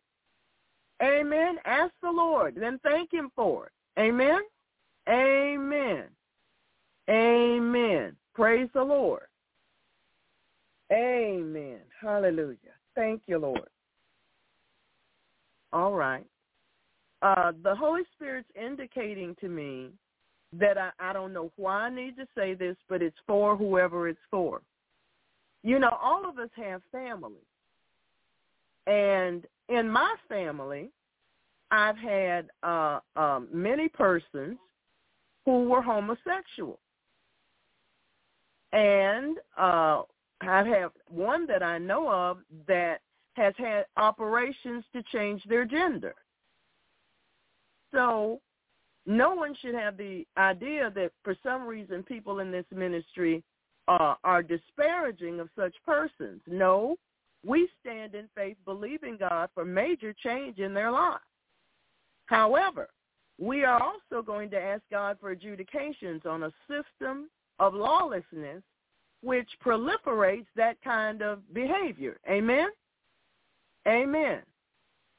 Amen. Ask the Lord, then thank Him for it. Amen. Amen. Amen. Praise the Lord. Amen. Hallelujah. Thank you, Lord. All right. Uh, the Holy Spirit's indicating to me that I, I don't know why I need to say this, but it's for whoever it's for. You know, all of us have families. And in my family, I've had uh, um, many persons who were homosexual. And uh, I have one that I know of that has had operations to change their gender. So no one should have the idea that for some reason people in this ministry uh, are disparaging of such persons. No, we stand in faith believing God for major change in their lives. However, we are also going to ask God for adjudications on a system of lawlessness which proliferates that kind of behavior. Amen? Amen.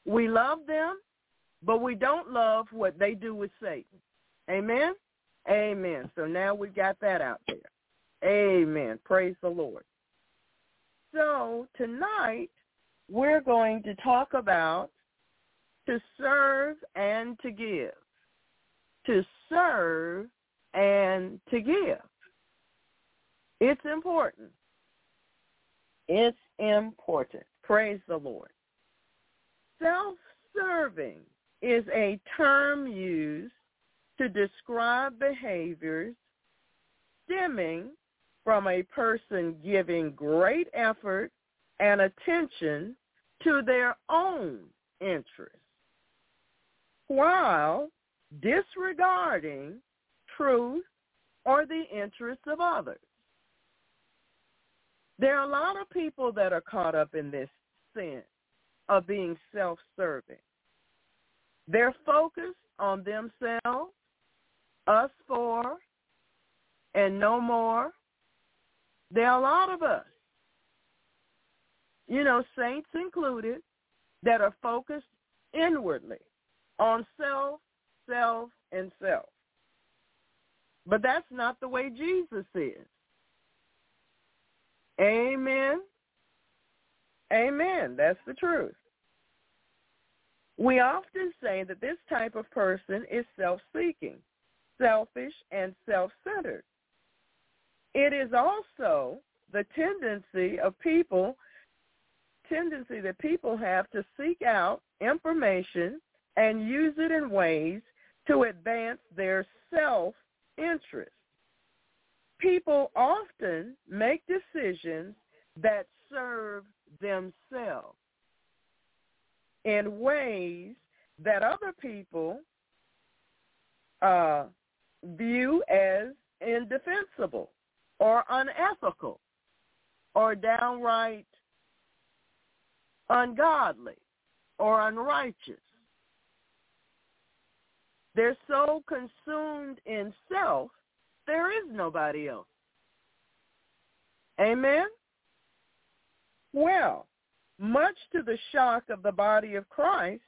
We love them, but we don't love what they do with Satan. Amen? Amen. So now we've got that out there. Amen. Praise the Lord. So tonight we're going to talk about to serve and to give. To serve and to give. It's important. It's important. Praise the Lord. Self-serving is a term used to describe behaviors stemming from a person giving great effort and attention to their own interests while disregarding truth or the interests of others. There are a lot of people that are caught up in this sin of being self-serving. They're focused on themselves, us for, and no more. There are a lot of us, you know, saints included, that are focused inwardly on self, self, and self. But that's not the way Jesus is. Amen. Amen. That's the truth. We often say that this type of person is self-seeking, selfish, and self-centered. It is also the tendency of people, tendency that people have to seek out information and use it in ways to advance their self-interest. People often make decisions that serve themselves in ways that other people uh, view as indefensible or unethical or downright ungodly or unrighteous. They're so consumed in self, there is nobody else. Amen? Well, much to the shock of the body of Christ,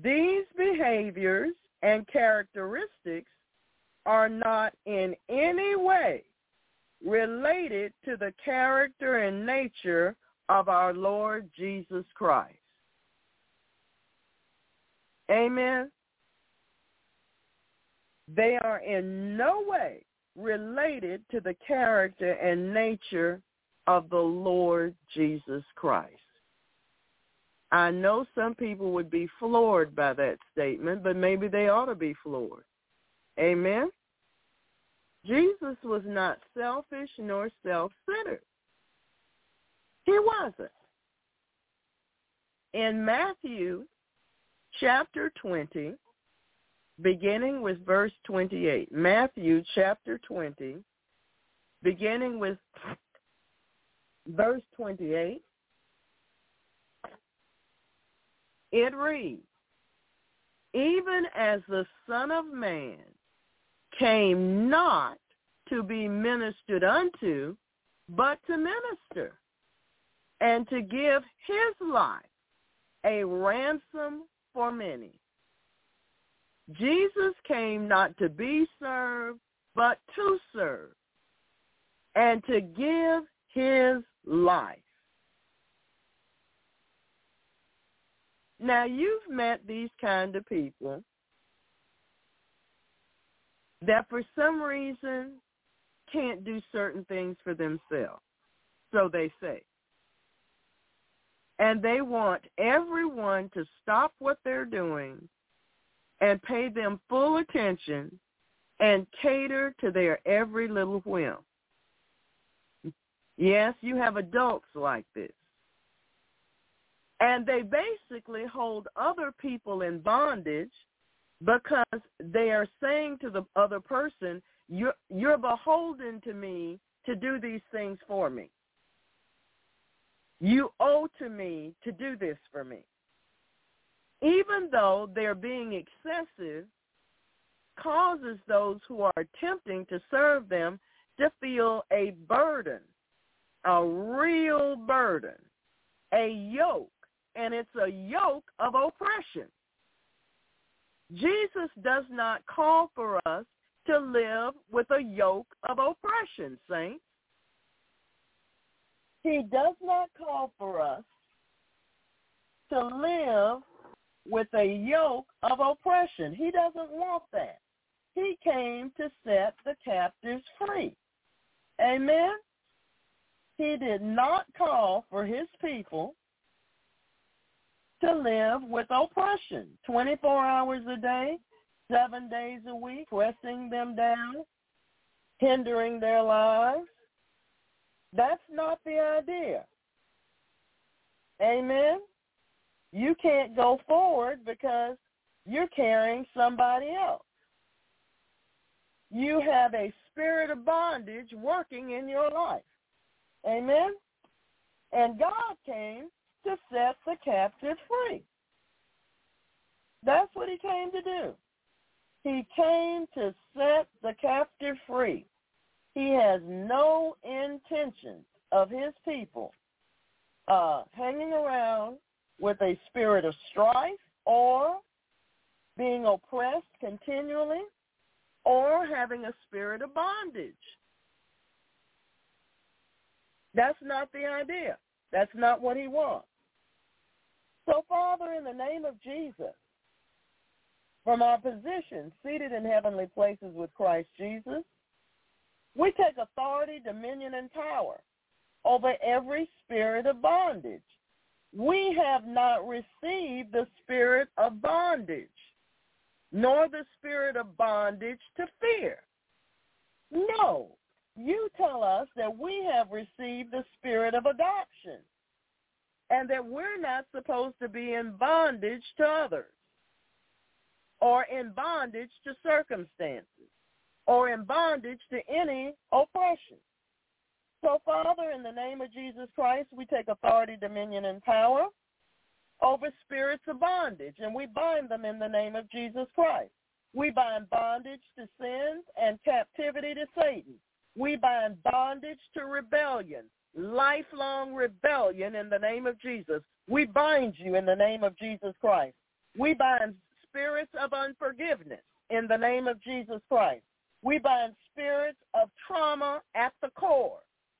these behaviors and characteristics are not in any way related to the character and nature of our Lord Jesus Christ. Amen. They are in no way related to the character and nature of the Lord Jesus Christ. I know some people would be floored by that statement, but maybe they ought to be floored. Amen? Jesus was not selfish nor self-centered. He wasn't. In Matthew chapter 20, beginning with verse 28, Matthew chapter 20, beginning with verse 28, It reads, even as the Son of Man came not to be ministered unto, but to minister, and to give his life a ransom for many. Jesus came not to be served, but to serve, and to give his life Now you've met these kind of people that for some reason can't do certain things for themselves. So they say. And they want everyone to stop what they're doing and pay them full attention and cater to their every little whim. Yes, you have adults like this. And they basically hold other people in bondage because they are saying to the other person, you're, you're beholden to me to do these things for me. You owe to me to do this for me. Even though they're being excessive, causes those who are attempting to serve them to feel a burden, a real burden, a yoke and it's a yoke of oppression. Jesus does not call for us to live with a yoke of oppression, saints. He does not call for us to live with a yoke of oppression. He doesn't want that. He came to set the captives free. Amen? He did not call for his people to live with oppression 24 hours a day, seven days a week, pressing them down. hindering their lives. That's not the idea. Amen. You can't go forward because you're carrying somebody else. You have a spirit of bondage working in your life. Amen. And God came to set the captive free. That's what he came to do. He came to set the captive free. He has no intention of his people uh, hanging around with a spirit of strife or being oppressed continually or having a spirit of bondage. That's not the idea. That's not what he wants. So, Father, in the name of Jesus, from our position seated in heavenly places with Christ Jesus, we take authority, dominion, and power over every spirit of bondage. We have not received the spirit of bondage, nor the spirit of bondage to fear. No, you tell us that we have received the spirit of adoption and that we're not supposed to be in bondage to others or in bondage to circumstances or in bondage to any oppression. So, Father, in the name of Jesus Christ, we take authority, dominion, and power over spirits of bondage, and we bind them in the name of Jesus Christ. We bind bondage to sins and captivity to Satan. We bind bondage to rebellion, lifelong rebellion in the name of Jesus. We bind you in the name of Jesus Christ. We bind spirits of unforgiveness in the name of Jesus Christ. We bind spirits of trauma at the core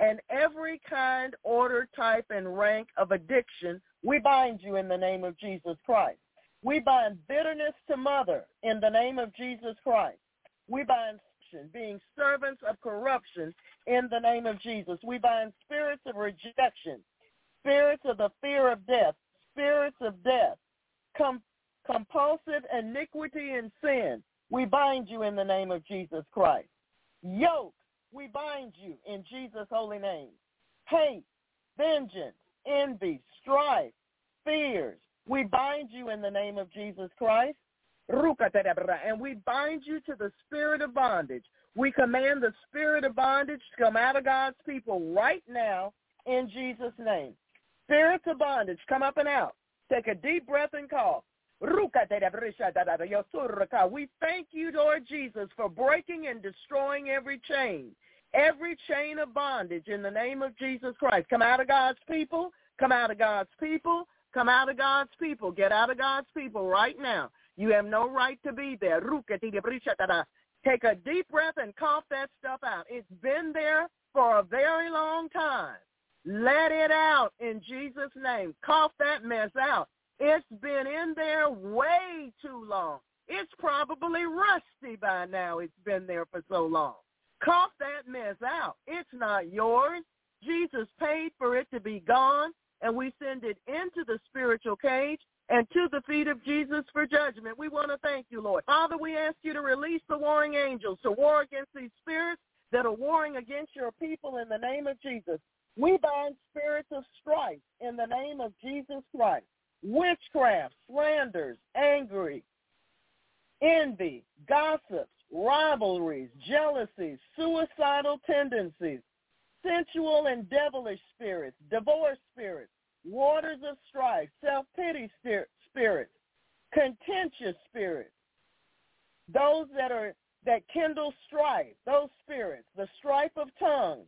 and every kind, order, type, and rank of addiction. We bind you in the name of Jesus Christ. We bind bitterness to mother in the name of Jesus Christ. We bind being servants of corruption in the name of Jesus. We bind spirits of rejection, spirits of the fear of death, spirits of death, com- compulsive iniquity and sin. We bind you in the name of Jesus Christ. Yoke, we bind you in Jesus' holy name. Hate, vengeance, envy, strife, fears, we bind you in the name of Jesus Christ. And we bind you to the spirit of bondage. We command the spirit of bondage to come out of God's people right now in Jesus' name. Spirits of bondage, come up and out. Take a deep breath and call. We thank you, Lord Jesus, for breaking and destroying every chain, every chain of bondage in the name of Jesus Christ. Come out of God's people. Come out of God's people. Come out of God's people. Get out of God's people right now. You have no right to be there. Take a deep breath and cough that stuff out. It's been there for a very long time. Let it out in Jesus' name. Cough that mess out. It's been in there way too long. It's probably rusty by now. It's been there for so long. Cough that mess out. It's not yours. Jesus paid for it to be gone, and we send it into the spiritual cage and to the feet of Jesus for judgment. We want to thank you, Lord. Father, we ask you to release the warring angels to war against these spirits that are warring against your people in the name of Jesus. We bind spirits of strife in the name of Jesus Christ. Witchcraft, slanders, angry, envy, gossips, rivalries, jealousies, suicidal tendencies, sensual and devilish spirits, divorce spirits, waters of strife, self-pity spirits, contentious spirits, those that are that kindle strife, those spirits, the strife of tongue,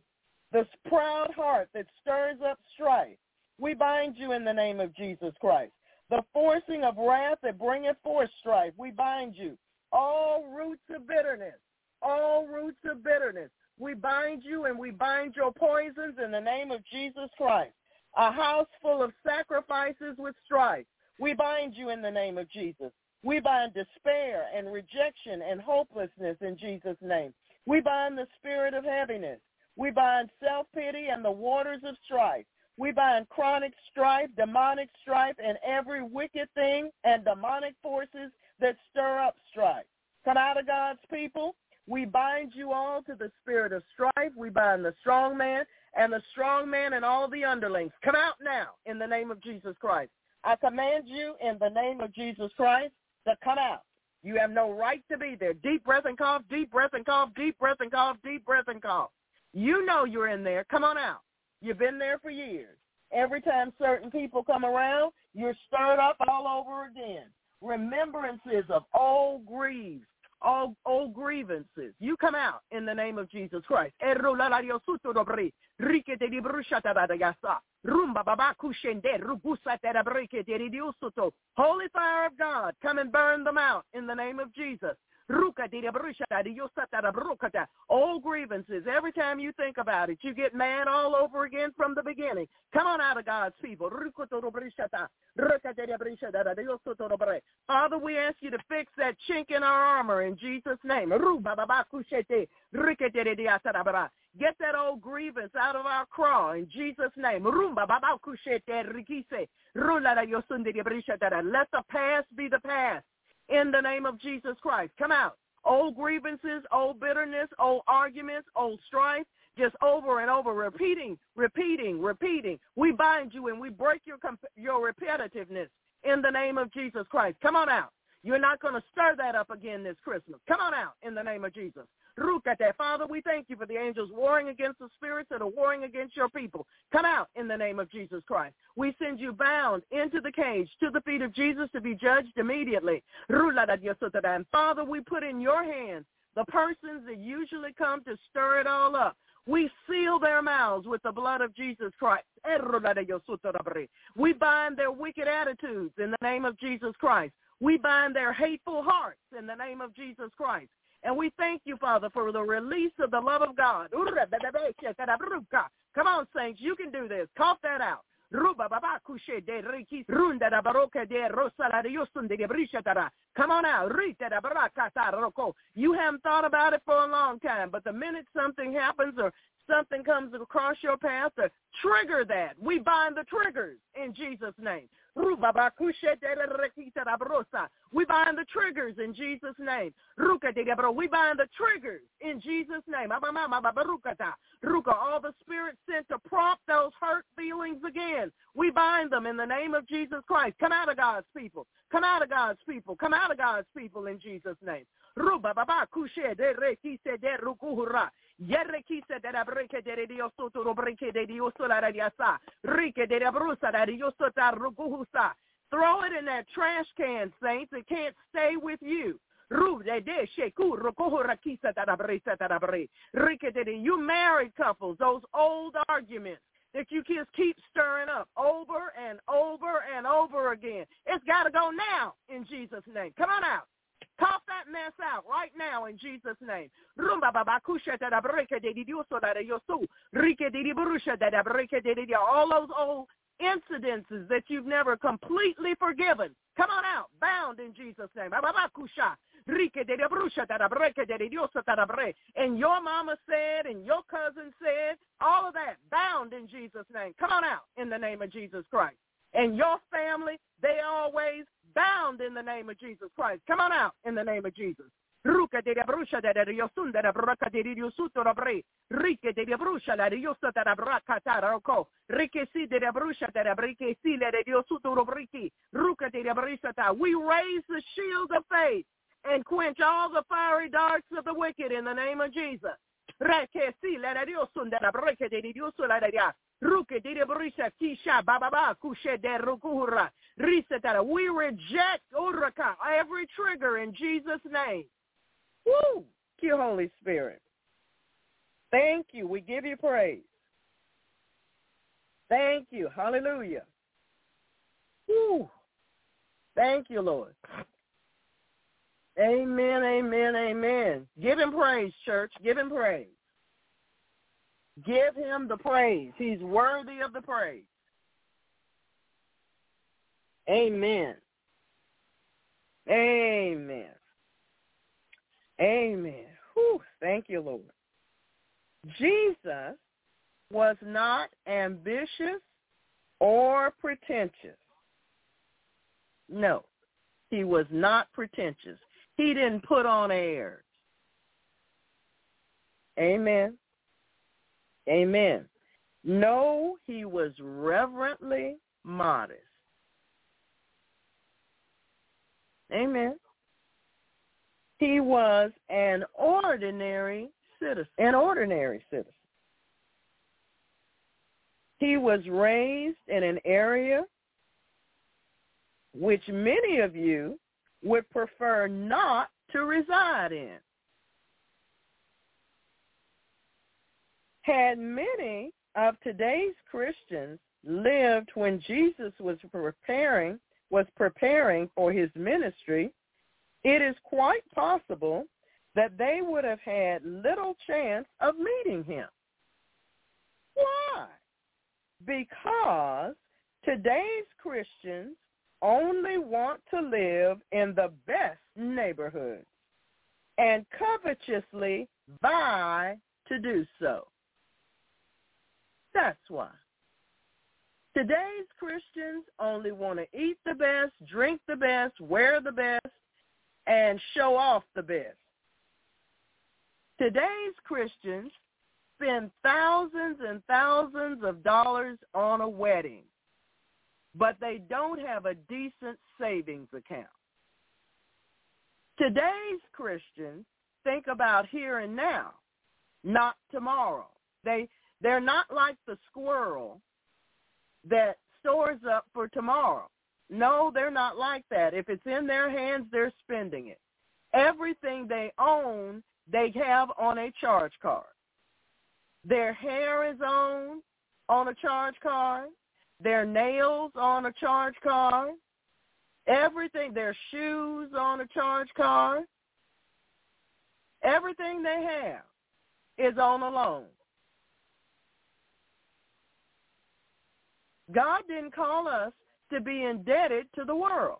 the proud heart that stirs up strife. We bind you in the name of Jesus Christ. The forcing of wrath that bringeth forth strife, we bind you. All roots of bitterness, all roots of bitterness, we bind you and we bind your poisons in the name of Jesus Christ. a house full of sacrifices with strife. We bind you in the name of Jesus. We bind despair and rejection and hopelessness in Jesus' name. We bind the spirit of heaviness. We bind self-pity and the waters of strife. We bind chronic strife, demonic strife, and every wicked thing and demonic forces that stir up strife. Come out of God's people. We bind you all to the spirit of strife. We bind the strong man and the strong man and all the underlings. Come out now in the name of Jesus Christ. I command you in the name of Jesus Christ to come out. You have no right to be there. Deep breath and cough, deep breath and cough, deep breath and cough, deep breath and cough. You know you're in there. Come on out. You've been there for years. Every time certain people come around, you're stirred up all over again. Remembrances of old griefs, all old grievances. You come out in the name of Jesus Christ. Holy fire of God, come and burn them out in the name of Jesus. All grievances. Every time you think about it, you get mad all over again from the beginning. Come on out of God's people. Father, we ask you to fix that chink in our armor in Jesus' name. Get that old grievance out of our craw in Jesus' name. Let the past be the past in the name of Jesus Christ. Come out. Old grievances, old bitterness, old arguments, old strife, just over and over, repeating, repeating, repeating. We bind you and we break your your repetitiveness in the name of Jesus Christ. Come on out. You're not going to stir that up again this Christmas. Come on out in the name of Jesus. Rukate. Father, we thank you for the angels warring against the spirits that are warring against your people. Come out in the name of Jesus Christ. We send you bound into the cage to the feet of Jesus to be judged immediately. Father, we put in your hands the persons that usually come to stir it all up. We seal their mouths with the blood of Jesus Christ. We bind their wicked attitudes in the name of Jesus Christ. We bind their hateful hearts in the name of Jesus Christ. And we thank you, Father, for the release of the love of God. Come on, saints, you can do this. Cough that out. Come on out. You haven't thought about it for a long time, but the minute something happens or something comes across your path to trigger that, we bind the triggers in Jesus' name. We bind the triggers in Jesus' name. We bind the triggers in Jesus' name. All the spirits sent to prompt those hurt feelings again. We bind them in the name of Jesus Christ. Come out of God's people. Come out of God's people. Come out of God's people in Jesus' name. Yerrekise de la de soto de de la brusa sota. Throw it in that trash can, saints. It can't stay with you. You married couples, those old arguments that you kids keep stirring up over and over and over again. It's got to go now in Jesus' name. Come on out. Cough that mess out right now in Jesus' name. All those old incidences that you've never completely forgiven. Come on out, bound in Jesus' name. And your mama said, and your cousin said, all of that, bound in Jesus' name. Come on out in the name of Jesus Christ. And your family, they always bound in the name of Jesus Christ. Come on out in the name of Jesus. Ruka de brusha de riosun de braka de riosuto rabre. Rike de brusha la riosa de braka taroko. Rike si de brusha de brike si le riosuto robriki. Ruka de brisa ta. We raise the shield of faith and quench all the fiery darts of the wicked in the name of Jesus. Reke si le riosun de brake de riosu la We reject every trigger in Jesus' name. Woo! Thank you, Holy Spirit. Thank you. We give you praise. Thank you. Hallelujah. Woo! Thank you, Lord. Amen, amen, amen. Give him praise, church. Give him praise. Give him the praise. He's worthy of the praise. Amen. Amen. Amen. Whew, thank you, Lord. Jesus was not ambitious or pretentious. No, he was not pretentious. He didn't put on airs. Amen. Amen. No, he was reverently modest. Amen. He was an ordinary citizen, an ordinary citizen. He was raised in an area which many of you would prefer not to reside in. Had many of today's Christians lived when Jesus was preparing was preparing for his ministry, it is quite possible that they would have had little chance of meeting him. Why? Because today's Christians only want to live in the best neighborhoods and covetously vie to do so. That's why. Today's Christians only want to eat the best, drink the best, wear the best, and show off the best. Today's Christians spend thousands and thousands of dollars on a wedding, but they don't have a decent savings account. Today's Christians think about here and now, not tomorrow. They they're not like the squirrel that stores up for tomorrow. No, they're not like that. If it's in their hands, they're spending it. Everything they own, they have on a charge card. Their hair is on on a charge card. Their nails on a charge card. Everything, their shoes on a charge card. Everything they have is on a loan. God didn't call us to be indebted to the world.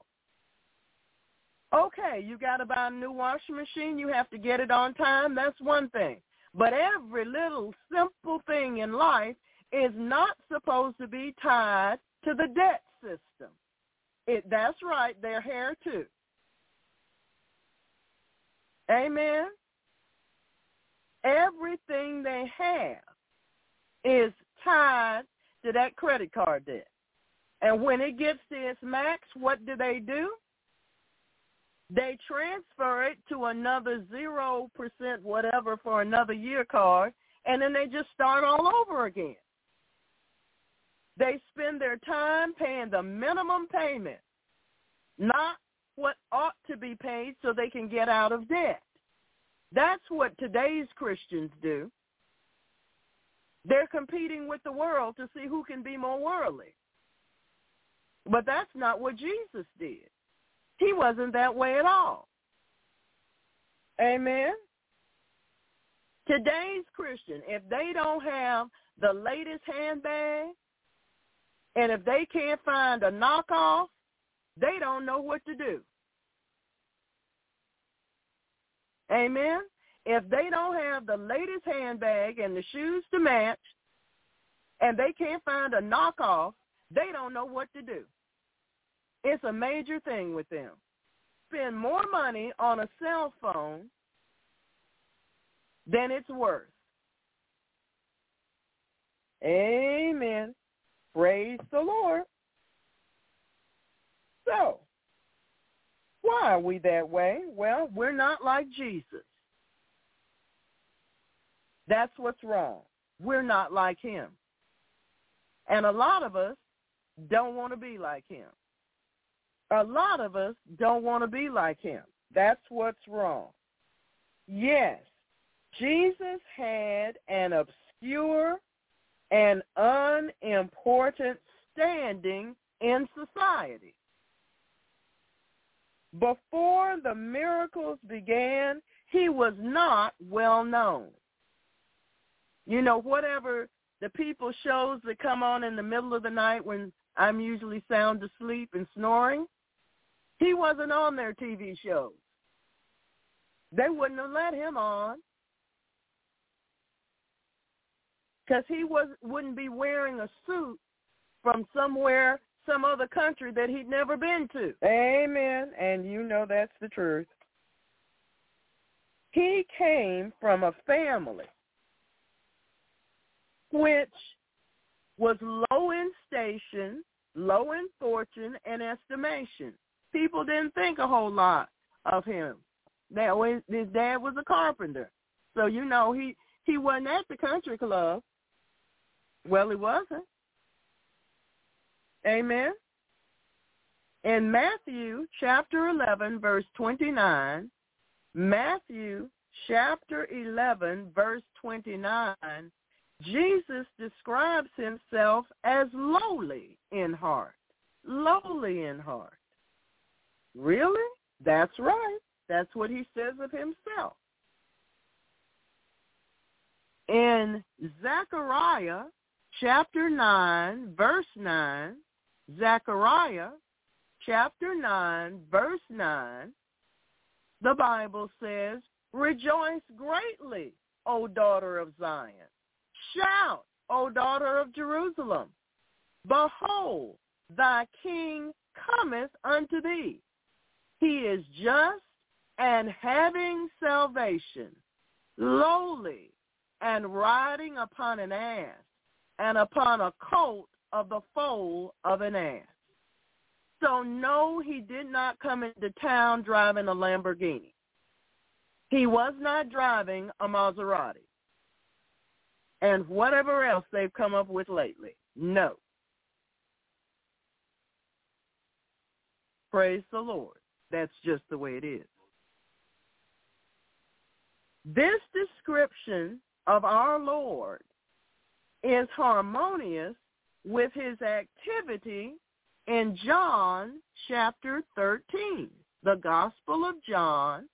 Okay, you got to buy a new washing machine. You have to get it on time. That's one thing. But every little simple thing in life is not supposed to be tied to the debt system. It, that's right, their hair too. Amen. Everything they have is tied to that credit card debt. And when it gets to its max, what do they do? They transfer it to another 0% whatever for another year card, and then they just start all over again. They spend their time paying the minimum payment, not what ought to be paid so they can get out of debt. That's what today's Christians do. They're competing with the world to see who can be more worldly. But that's not what Jesus did. He wasn't that way at all. Amen. Today's Christian, if they don't have the latest handbag, and if they can't find a knockoff, they don't know what to do. Amen. If they don't have the latest handbag and the shoes to match, and they can't find a knockoff, they don't know what to do. It's a major thing with them. Spend more money on a cell phone than it's worth. Amen. Praise the Lord. So, why are we that way? Well, we're not like Jesus. That's what's wrong. We're not like him. And a lot of us don't want to be like him. A lot of us don't want to be like him. That's what's wrong. Yes, Jesus had an obscure and unimportant standing in society. Before the miracles began, he was not well known. You know, whatever the people shows that come on in the middle of the night when I'm usually sound asleep and snoring. He wasn't on their TV shows. They wouldn't have let him on because he was wouldn't be wearing a suit from somewhere, some other country that he'd never been to. Amen. And you know that's the truth. He came from a family which was low in station, low in fortune and estimation. People didn't think a whole lot of him. That was his dad was a carpenter. So you know he he wasn't at the country club. Well, he wasn't. Amen. In Matthew chapter 11 verse 29, Matthew chapter 11 verse 29, Jesus describes himself as lowly in heart. Lowly in heart. Really? That's right. That's what he says of himself. In Zechariah chapter 9, verse 9, Zechariah chapter 9, verse 9, the Bible says, Rejoice greatly, O daughter of Zion. Shout, O daughter of Jerusalem. Behold, thy king cometh unto thee. He is just and having salvation, lowly and riding upon an ass and upon a colt of the foal of an ass. So no, he did not come into town driving a Lamborghini. He was not driving a Maserati. And whatever else they've come up with lately. No. Praise the Lord. That's just the way it is. This description of our Lord is harmonious with his activity in John chapter 13, the Gospel of John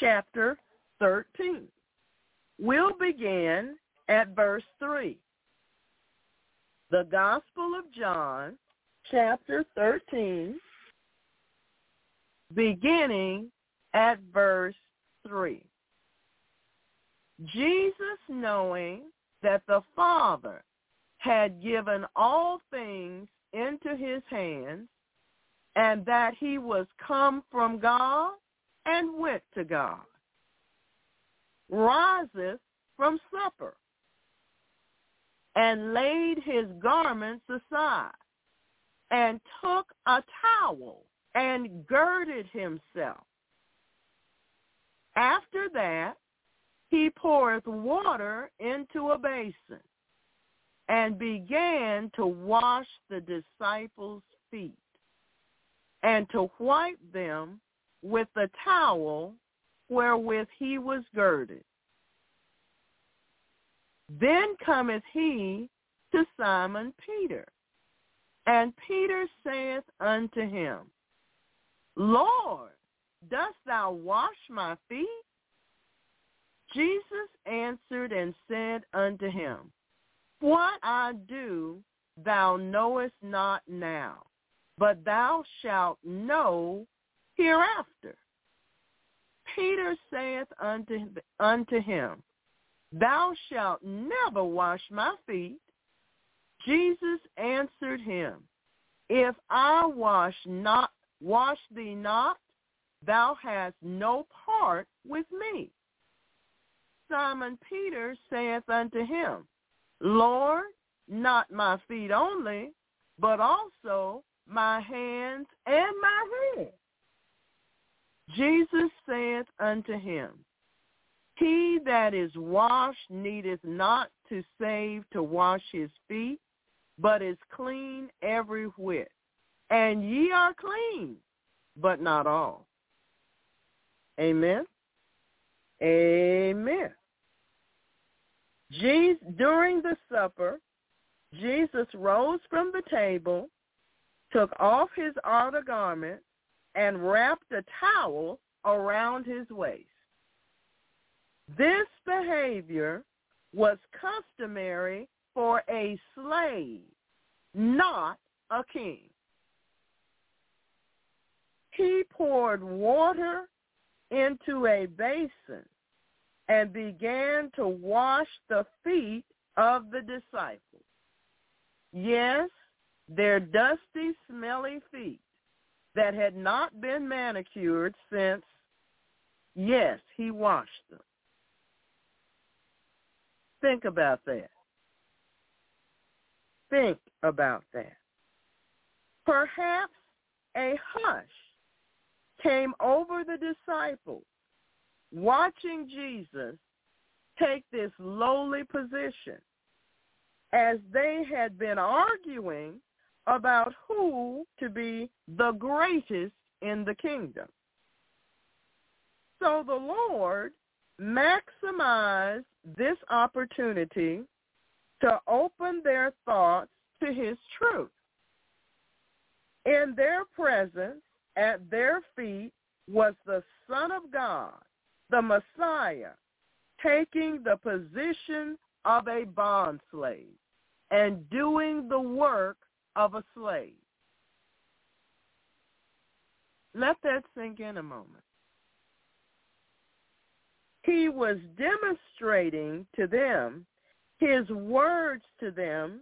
chapter 13. We'll begin at verse 3. The Gospel of John chapter 13, beginning at verse 3. Jesus, knowing that the Father had given all things into his hands, and that he was come from God and went to God, riseth from supper, and laid his garments aside, and took a towel, and girded himself. After that, he poureth water into a basin and began to wash the disciples' feet and to wipe them with the towel wherewith he was girded. Then cometh he to Simon Peter, and Peter saith unto him, Lord, dost thou wash my feet? Jesus answered and said unto him, What I do thou knowest not now, but thou shalt know hereafter. Peter saith unto, unto him, Thou shalt never wash my feet. Jesus answered him, If I wash not wash thee not, thou hast no part with me. Simon Peter saith unto him, Lord, not my feet only, but also my hands and my head. Jesus saith unto him, He that is washed needeth not to save to wash his feet, but is clean every whit. And ye are clean, but not all. Amen. Amen. Jesus, during the supper, Jesus rose from the table, took off his outer garment, and wrapped a towel around his waist. This behavior was customary for a slave, not a king. He poured water into a basin and began to wash the feet of the disciples. Yes, their dusty, smelly feet that had not been manicured since, yes, he washed them. Think about that. Think about that. Perhaps a hush came over the disciples watching Jesus take this lowly position as they had been arguing about who to be the greatest in the kingdom. So the Lord maximized this opportunity to open their thoughts to his truth. In their presence, at their feet, was the Son of God, the Messiah, taking the position of a bondslave and doing the work of a slave. Let that sink in a moment. He was demonstrating to them his words to them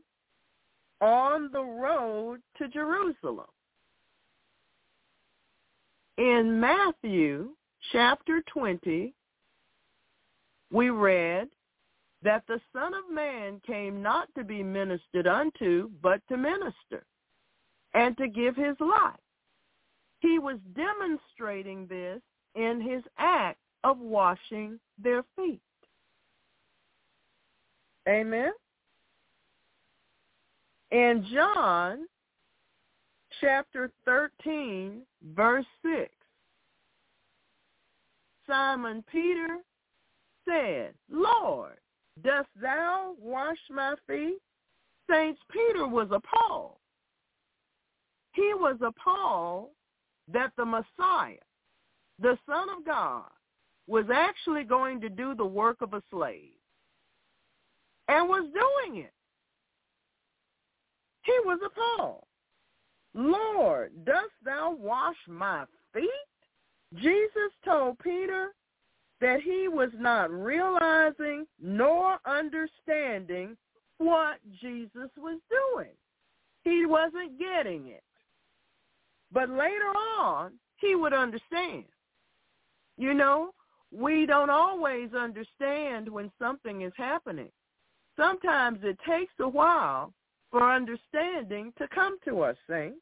on the road to Jerusalem. In Matthew chapter 20, we read that the Son of Man came not to be ministered unto, but to minister and to give his life. He was demonstrating this in his act of washing their feet. Amen. In John chapter 13, verse 6, Simon Peter said, Lord, dost thou wash my feet? Saint Peter was appalled. He was appalled that the Messiah, the Son of God, was actually going to do the work of a slave and was doing it. He was appalled. Lord, dost thou wash my feet? Jesus told Peter that he was not realizing nor understanding what Jesus was doing. He wasn't getting it. But later on, he would understand. You know, we don't always understand when something is happening. Sometimes it takes a while for understanding to come to us, saints.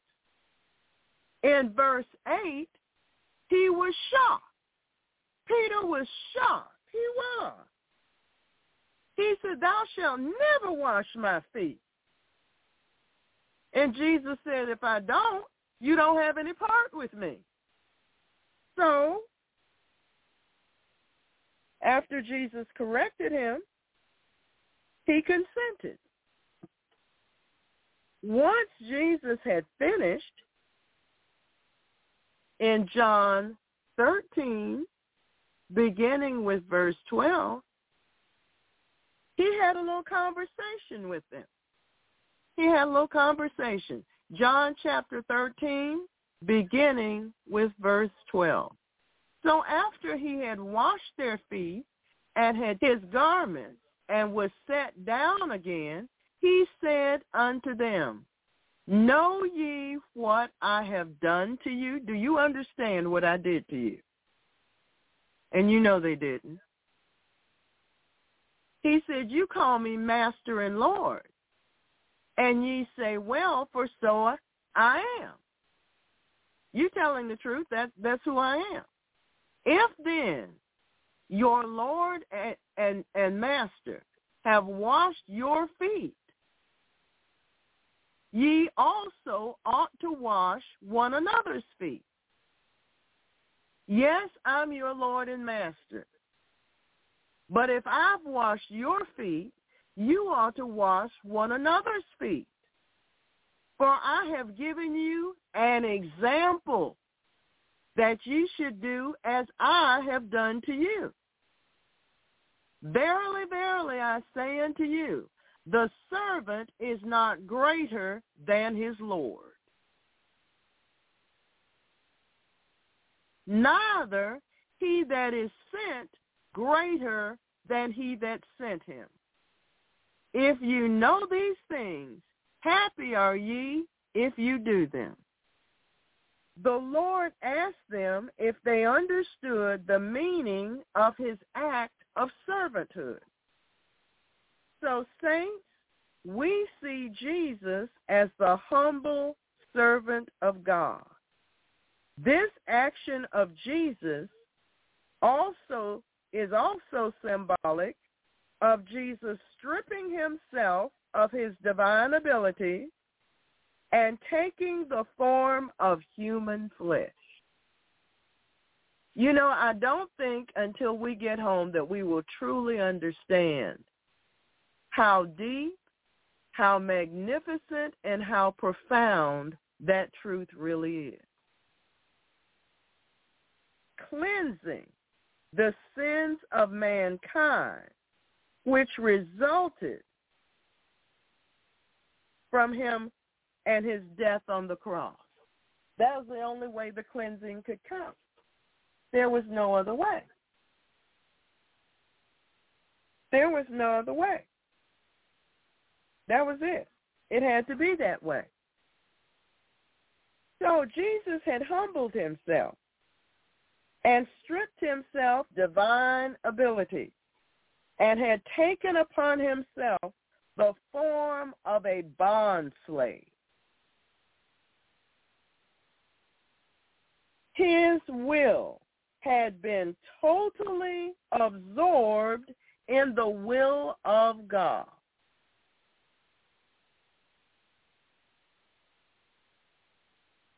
In verse 8, he was shocked. Peter was shocked. He was. He said, thou shalt never wash my feet. And Jesus said, if I don't, you don't have any part with me. So, after Jesus corrected him, he consented. Once Jesus had finished, in John 13, beginning with verse 12, he had a little conversation with them. He had a little conversation. John chapter 13, beginning with verse 12. So after he had washed their feet and had his garments and was set down again, he said unto them, Know ye what I have done to you? Do you understand what I did to you? And you know they didn't. He said, you call me master and Lord. And ye say, well, for so I am. You telling the truth. That, that's who I am. If then your Lord and, and, and master have washed your feet, ye also ought to wash one another's feet. Yes, I'm your Lord and Master. But if I've washed your feet, you ought to wash one another's feet. For I have given you an example that ye should do as I have done to you. Verily, verily, I say unto you, the servant is not greater than his Lord. Neither he that is sent greater than he that sent him. If you know these things, happy are ye if you do them. The Lord asked them if they understood the meaning of his act of servanthood. So, saints, we see Jesus as the humble servant of God. This action of Jesus also is also symbolic of Jesus stripping himself of his divine ability and taking the form of human flesh. You know, I don't think until we get home that we will truly understand how deep, how magnificent, and how profound that truth really is. Cleansing the sins of mankind, which resulted from him and his death on the cross. That was the only way the cleansing could come. There was no other way. There was no other way. That was it. It had to be that way. So Jesus had humbled himself and stripped himself divine ability and had taken upon himself the form of a bond slave. His will had been totally absorbed in the will of God.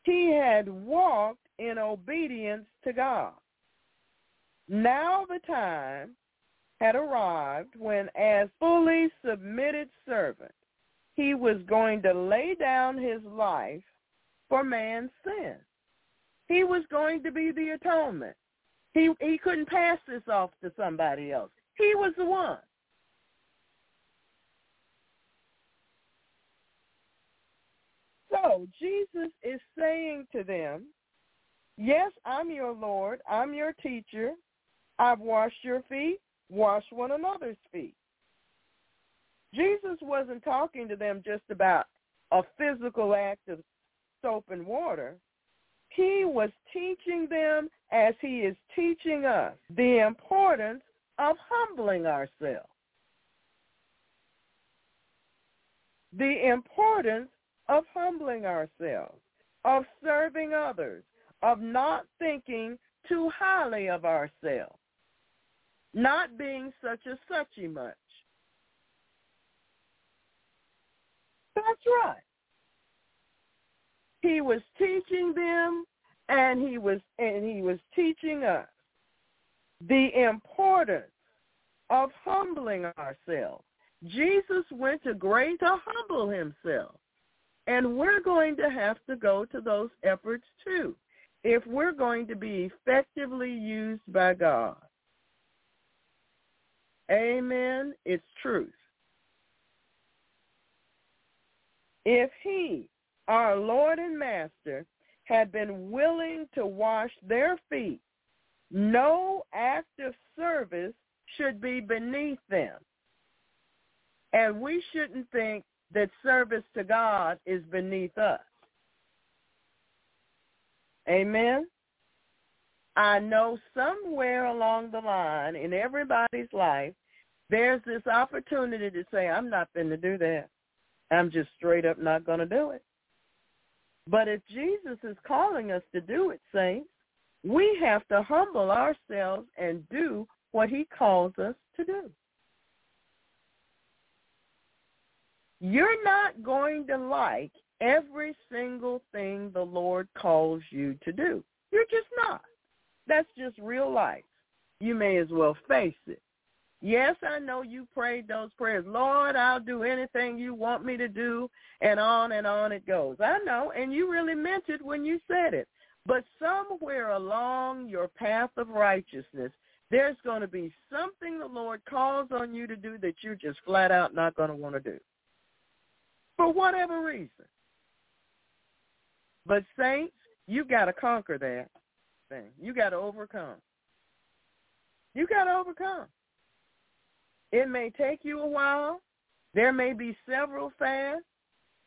He had walked in obedience to God. Now the time had arrived when, as fully submitted servant, he was going to lay down his life for man's sin. He was going to be the atonement. He he couldn't pass this off to somebody else. He was the one. So Jesus is saying to them, yes, I'm your Lord. I'm your teacher. I've washed your feet. Wash one another's feet. Jesus wasn't talking to them just about a physical act of soap and water. He was teaching them as he is teaching us the importance of humbling ourselves. The importance of humbling ourselves, of serving others, of not thinking too highly of ourselves, not being such a suchy much. That's right. He was teaching them and he was and he was teaching us the importance of humbling ourselves. Jesus went to great to humble himself. And we're going to have to go to those efforts too if we're going to be effectively used by God. Amen. It's truth. If he our Lord and Master, had been willing to wash their feet, no act of service should be beneath them. And we shouldn't think that service to God is beneath us. Amen? I know somewhere along the line in everybody's life, there's this opportunity to say, I'm not going to do that. I'm just straight up not going to do it. But if Jesus is calling us to do it, saints, we have to humble ourselves and do what he calls us to do. You're not going to like every single thing the Lord calls you to do. You're just not. That's just real life. You may as well face it. Yes, I know you prayed those prayers. Lord, I'll do anything you want me to do, and on and on it goes. I know, and you really meant it when you said it. But somewhere along your path of righteousness, There's going to be something the Lord calls on you to do that you're just flat out not going to want to do. For whatever reason. But saints, you got to conquer that thing. You got to overcome. You got to overcome. It may take you a while. There may be several fasts.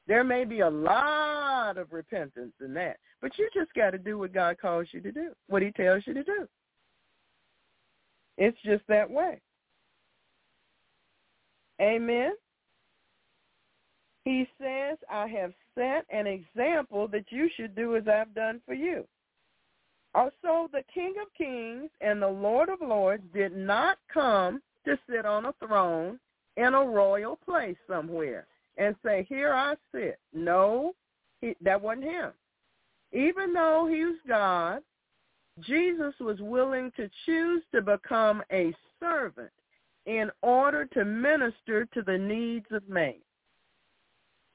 There may be a lot of repentance in that. But you just got to do what God calls you to do, what he tells you to do. It's just that way. Amen. He says, I have set an example that you should do as I've done for you. Also, the King of Kings and the Lord of Lords did not come to sit on a throne in a royal place somewhere and say, here I sit. No, he, that wasn't him. Even though he was God, Jesus was willing to choose to become a servant in order to minister to the needs of man,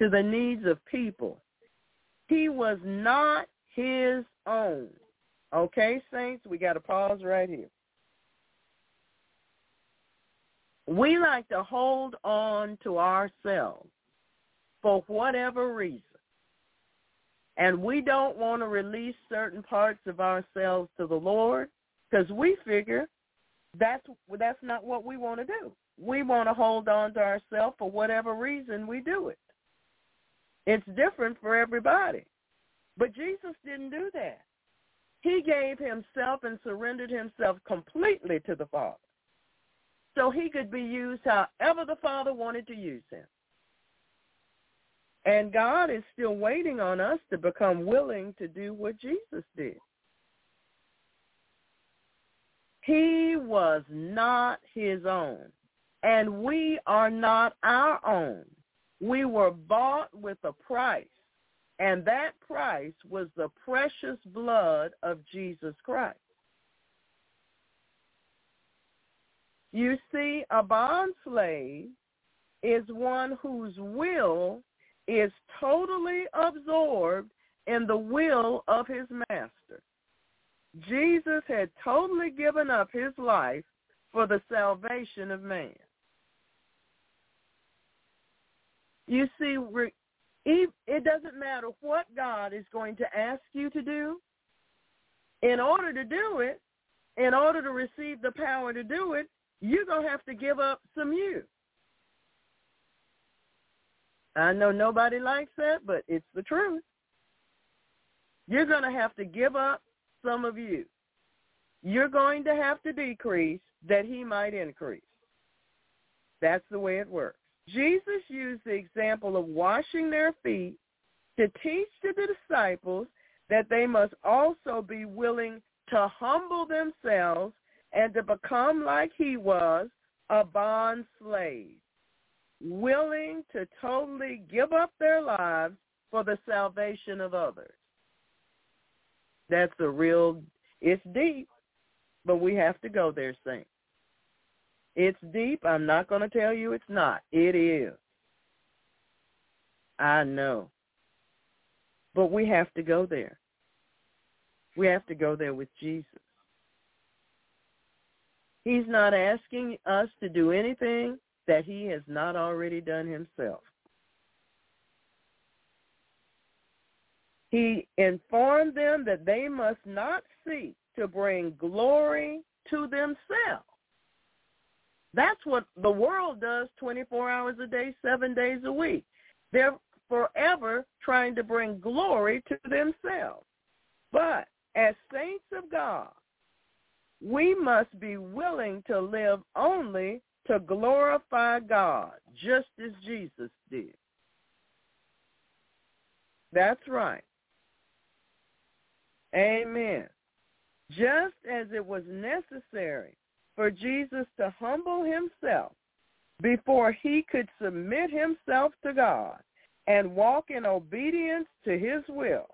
to the needs of people. He was not his own. Okay, saints, we got to pause right here. We like to hold on to ourselves for whatever reason. And we don't want to release certain parts of ourselves to the Lord because we figure that's that's not what we want to do. We want to hold on to ourselves for whatever reason we do it. It's different for everybody. But Jesus didn't do that. He gave himself and surrendered himself completely to the Father. So he could be used however the Father wanted to use him. And God is still waiting on us to become willing to do what Jesus did. He was not his own, and we are not our own. We were bought with a price, and that price was the precious blood of Jesus Christ. You see, a bond slave is one whose will is totally absorbed in the will of his master. Jesus had totally given up his life for the salvation of man. You see, it doesn't matter what God is going to ask you to do. In order to do it, in order to receive the power to do it, you're going to have to give up some you. I know nobody likes that, but it's the truth. You're going to have to give up some of you. You're going to have to decrease that he might increase. That's the way it works. Jesus used the example of washing their feet to teach to the disciples that they must also be willing to humble themselves and to become like he was, a bond slave willing to totally give up their lives for the salvation of others. That's a real, it's deep, but we have to go there, saints. It's deep. I'm not going to tell you it's not. It is. I know. But we have to go there. We have to go there with Jesus. He's not asking us to do anything that he has not already done himself. He informed them that they must not seek to bring glory to themselves. That's what the world does 24 hours a day, seven days a week. They're forever trying to bring glory to themselves. But as saints of God, we must be willing to live only to glorify God, just as Jesus did. That's right. Amen. Just as it was necessary for Jesus to humble himself before he could submit himself to God and walk in obedience to his will,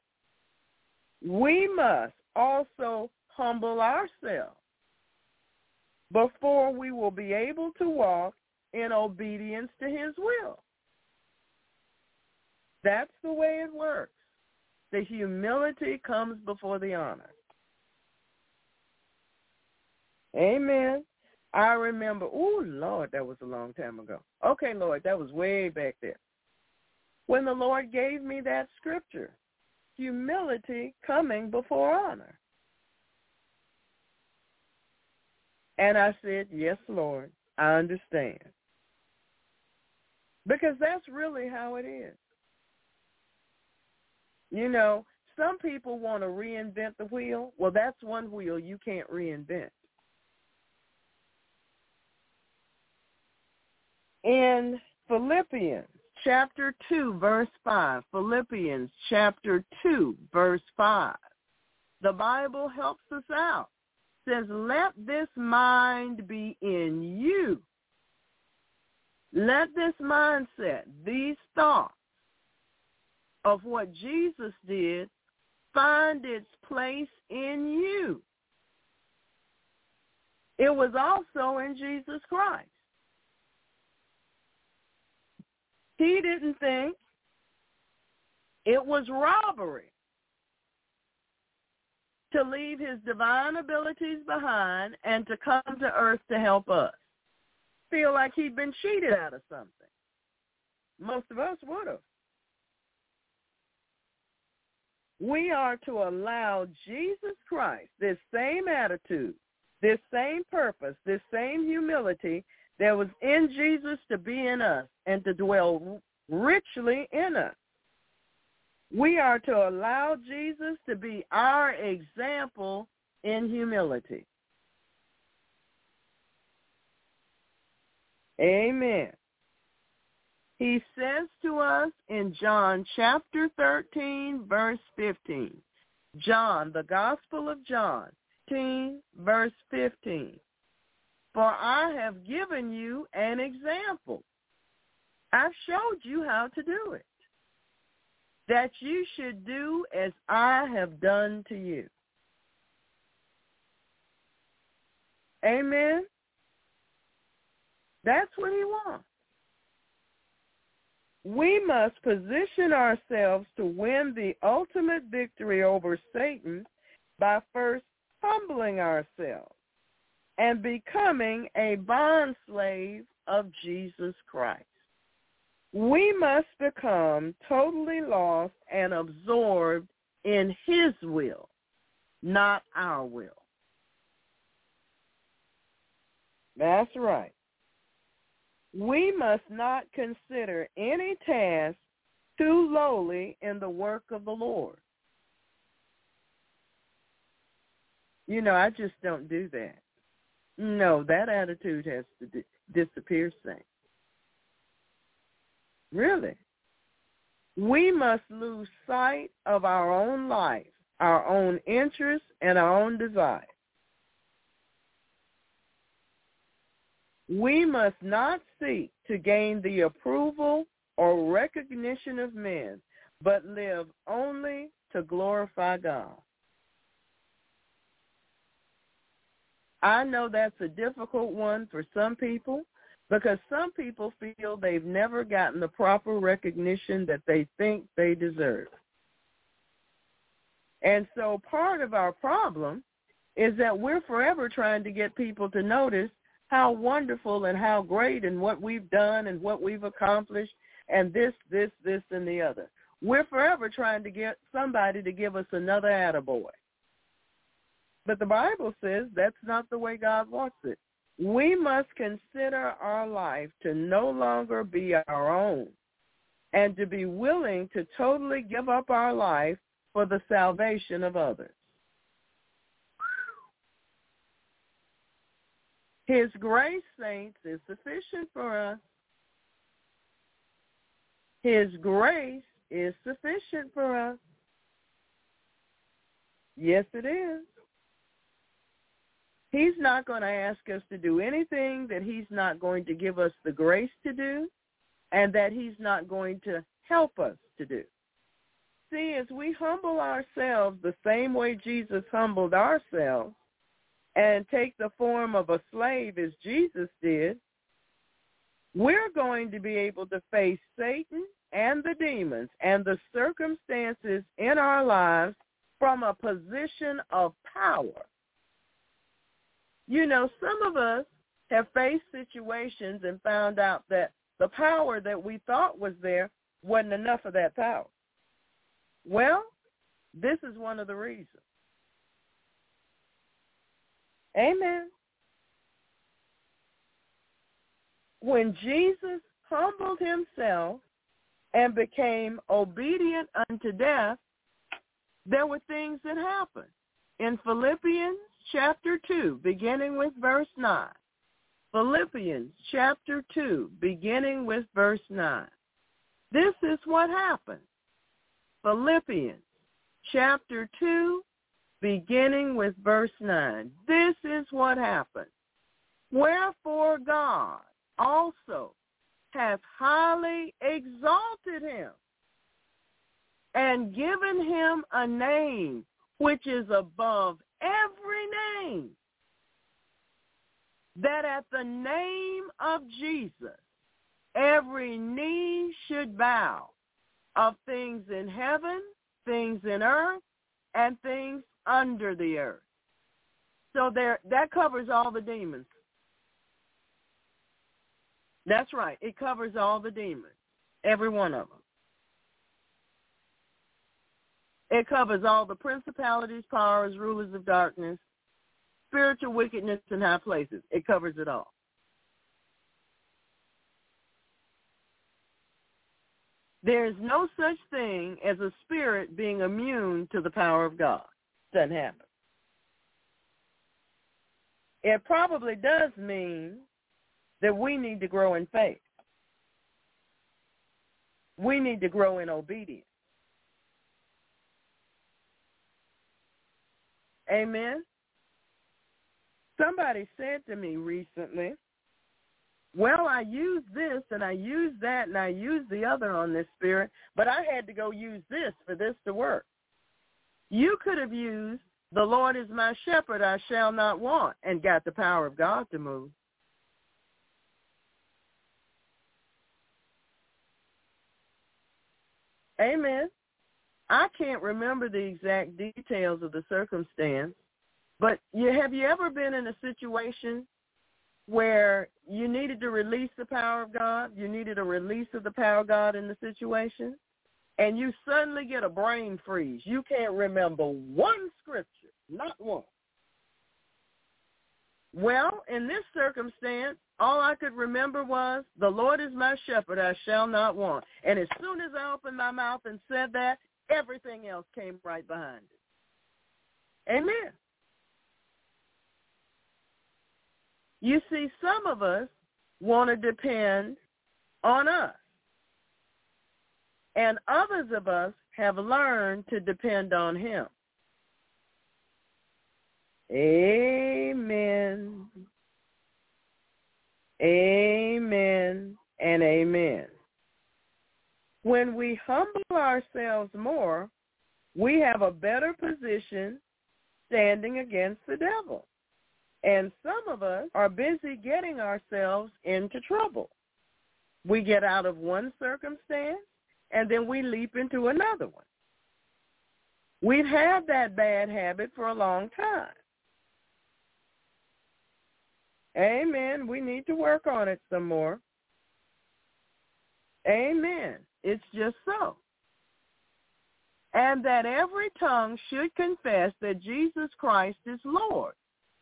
we must also humble ourselves before we will be able to walk in obedience to his will. That's the way it works. The humility comes before the honor. Amen. I remember, oh, Lord, that was a long time ago. Okay, Lord, that was way back there. When the Lord gave me that scripture, humility coming before honor. And I said, yes, Lord, I understand. Because that's really how it is. You know, some people want to reinvent the wheel. Well, that's one wheel you can't reinvent. In Philippians chapter 2, verse 5, Philippians chapter 2, verse 5, the Bible helps us out. Says, let this mind be in you. Let this mindset, these thoughts of what Jesus did find its place in you. It was also in Jesus Christ. He didn't think it was robbery to leave his divine abilities behind and to come to earth to help us. Feel like he'd been cheated out of something. Most of us would have. We are to allow Jesus Christ this same attitude, this same purpose, this same humility that was in Jesus to be in us and to dwell richly in us. We are to allow Jesus to be our example in humility. Amen. He says to us in John chapter 13, verse 15, John, the Gospel of John, 13, verse 15, for I have given you an example. I've showed you how to do it, that you should do as I have done to you. Amen. That's what he wants. We must position ourselves to win the ultimate victory over Satan by first humbling ourselves and becoming a bond slave of Jesus Christ. We must become totally lost and absorbed in his will, not our will. That's right. We must not consider any task too lowly in the work of the Lord. You know, I just don't do that. No, that attitude has to di- disappear, saints. Really. We must lose sight of our own life, our own interests, and our own desires. We must not seek to gain the approval or recognition of men, but live only to glorify God. I know that's a difficult one for some people because some people feel they've never gotten the proper recognition that they think they deserve. And so part of our problem is that we're forever trying to get people to notice how wonderful and how great and what we've done and what we've accomplished and this, this, this, and the other. We're forever trying to get somebody to give us another attaboy. But the Bible says that's not the way God wants it. We must consider our life to no longer be our own and to be willing to totally give up our life for the salvation of others. His grace, saints, is sufficient for us. His grace is sufficient for us. Yes, it is. He's not going to ask us to do anything that he's not going to give us the grace to do and that he's not going to help us to do. See, as we humble ourselves the same way Jesus humbled ourselves, and take the form of a slave as Jesus did, we're going to be able to face Satan and the demons and the circumstances in our lives from a position of power. You know, some of us have faced situations and found out that the power that we thought was there wasn't enough of that power. Well, this is one of the reasons. Amen. When Jesus humbled himself and became obedient unto death, there were things that happened. In Philippians chapter 2, beginning with verse 9. Philippians chapter 2, beginning with verse 9. This is what happened. Philippians chapter 2, beginning with verse 9. This is what happened. Wherefore God also hath highly exalted him and given him a name which is above every name, that at the name of Jesus every knee should bow of things in heaven, things in earth, and things under the earth. So there that covers all the demons. That's right. It covers all the demons, every one of them. It covers all the principalities, powers, rulers of darkness, spiritual wickedness in high places. It covers it all. There is no such thing as a spirit being immune to the power of God. Doesn't happen. It probably does mean that we need to grow in faith. We need to grow in obedience. Amen. Somebody said to me recently, well, I use this and I use that and I use the other on this spirit, but I had to go use this for this to work. You could have used the Lord is my shepherd, I shall not want, and got the power of God to move. Amen. I can't remember the exact details of the circumstance, but you have you ever been in a situation where you needed to release the power of God, you needed a release of the power of God in the situation, and you suddenly get a brain freeze. You can't remember one scripture, not one. Well, in this circumstance, all I could remember was, the Lord is my shepherd, I shall not want. And as soon as I opened my mouth and said that, everything else came right behind it. Amen. You see, some of us want to depend on us. And others of us have learned to depend on him. Amen. Amen and amen. When we humble ourselves more, we have a better position standing against the devil. And some of us are busy getting ourselves into trouble. We get out of one circumstance and then we leap into another one. We've had that bad habit for a long time. Amen. We need to work on it some more. Amen. It's just so. And that every tongue should confess that Jesus Christ is Lord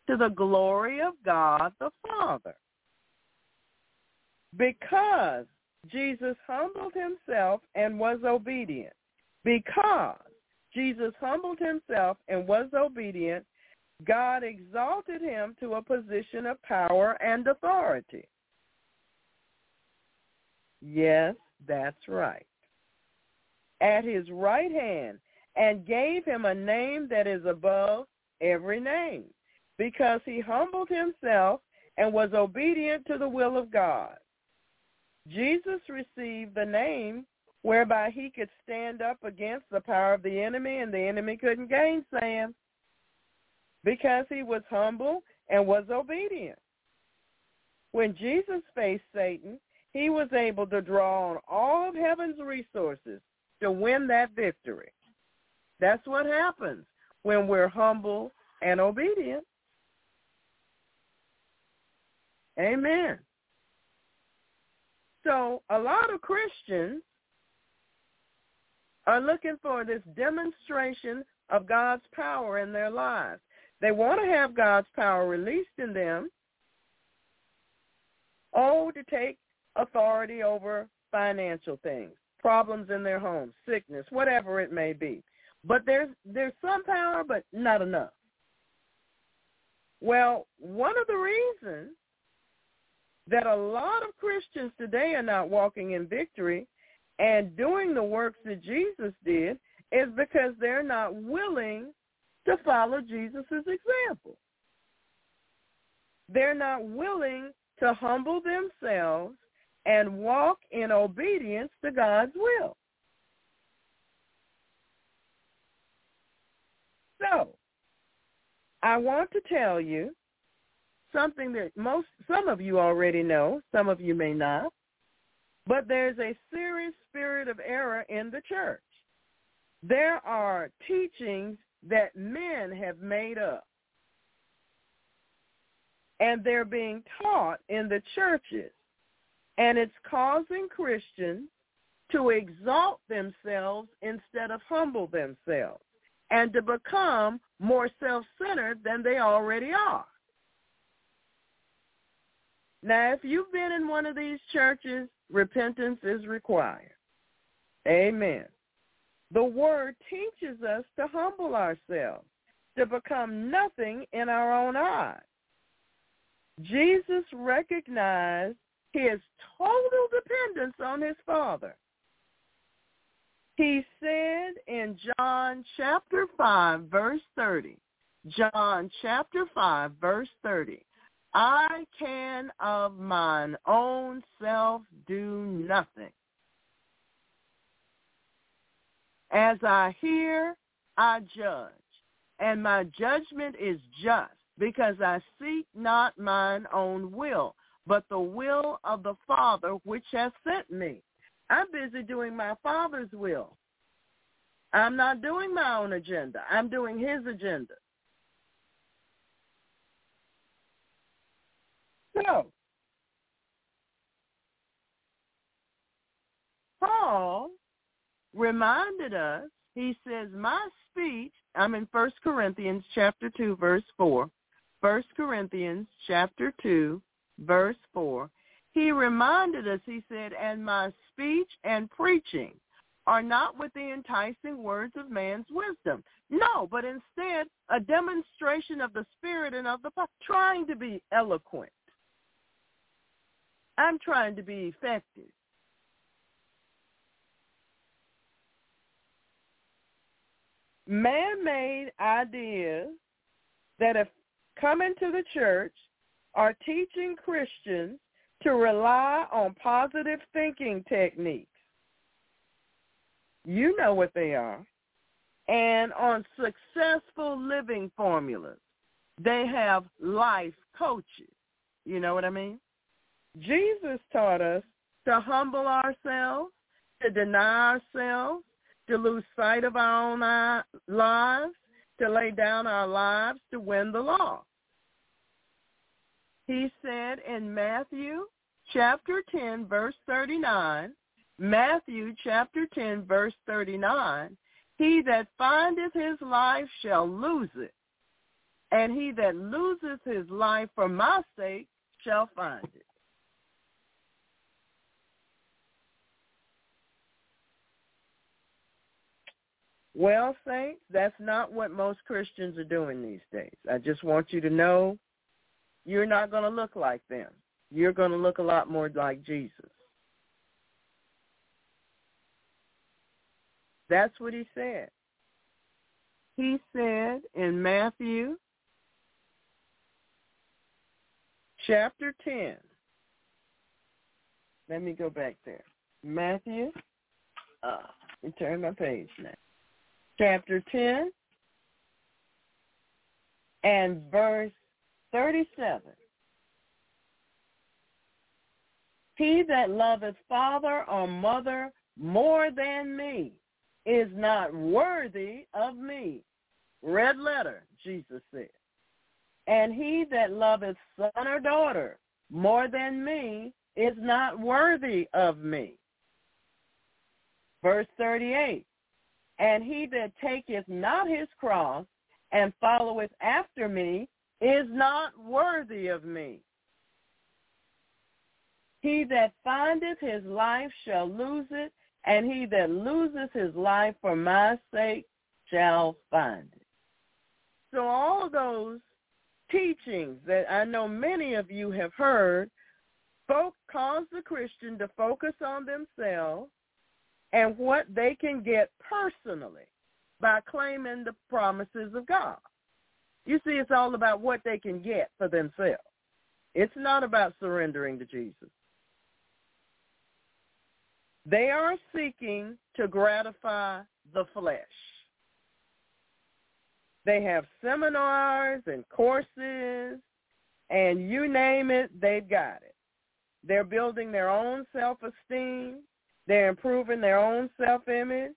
to the glory of God the Father. Because Jesus humbled himself and was obedient. Because Jesus humbled himself and was obedient, God exalted him to a position of power and authority. Yes, that's right. At his right hand, and gave him a name that is above every name, because he humbled himself and was obedient to the will of God. Jesus received the name whereby he could stand up against the power of the enemy, and the enemy couldn't gainsay him because he was humble and was obedient. When Jesus faced Satan, he was able to draw on all of heaven's resources to win that victory. That's what happens when we're humble and obedient. Amen. So a lot of Christians are looking for this demonstration of God's power in their lives. They want to have God's power released in them. Oh, to take authority over financial things, problems in their home, sickness, whatever it may be. But there's there's some power, but not enough. Well, one of the reasons that a lot of Christians today are not walking in victory and doing the works that Jesus did is because they're not willing to follow Jesus' example. They're not willing to humble themselves and walk in obedience to God's will. So, I want to tell you something that most some of you already know, some of you may not. But there's a serious spirit of error in the church. There are teachings that men have made up. And they're being taught in the churches. And it's causing Christians to exalt themselves instead of humble themselves and to become more self-centered than they already are. Now, if you've been in one of these churches, repentance is required. Amen. The word teaches us to humble ourselves, to become nothing in our own eyes. Jesus recognized his total dependence on his Father. He said in John chapter 5, verse 30, John chapter 5, verse 30, I can of mine own self do nothing. As I hear, I judge, and my judgment is just, because I seek not mine own will, but the will of the Father which has sent me. I'm busy doing my Father's will. I'm not doing my own agenda. I'm doing his agenda. So, Paul reminded us, he says, my speech, I'm in 1 Corinthians chapter 2, verse 4. 1 Corinthians chapter 2, verse 4. He reminded us, he said, and my speech and preaching are not with the enticing words of man's wisdom. No, but instead a demonstration of the Spirit and of the trying to be eloquent. I'm trying to be effective. Man-made ideas that have come into the church are teaching Christians to rely on positive thinking techniques. You know what they are. And on successful living formulas. They have life coaches. You know what I mean? Jesus taught us to humble ourselves, to deny ourselves, to lose sight of our own lives, to lay down our lives to win the lost. He said in Matthew chapter 10, verse 39, Matthew chapter 10, verse 39, he that findeth his life shall lose it, and he that loseth his life for my sake shall find it. Well, saints, that's not what most Christians are doing these days. I just want you to know you're not going to look like them. You're going to look a lot more like Jesus. That's what he said. He said in Matthew chapter 10. Let me go back there. Matthew, uh, turn my page now chapter 10 and verse 37. He that loveth father or mother more than me is not worthy of me. Red letter, Jesus said. And he that loveth son or daughter more than me is not worthy of me. Verse 38, and he that taketh not his cross and followeth after me is not worthy of me. He that findeth his life shall lose it, and he that loses his life for my sake shall find it. So all those teachings that I know many of you have heard folk cause the Christian to focus on themselves and what they can get personally by claiming the promises of God. You see, it's all about what they can get for themselves. It's not about surrendering to Jesus. They are seeking to gratify the flesh. They have seminars and courses, and you name it, they've got it. They're building their own self-esteem. They're improving their own self-image.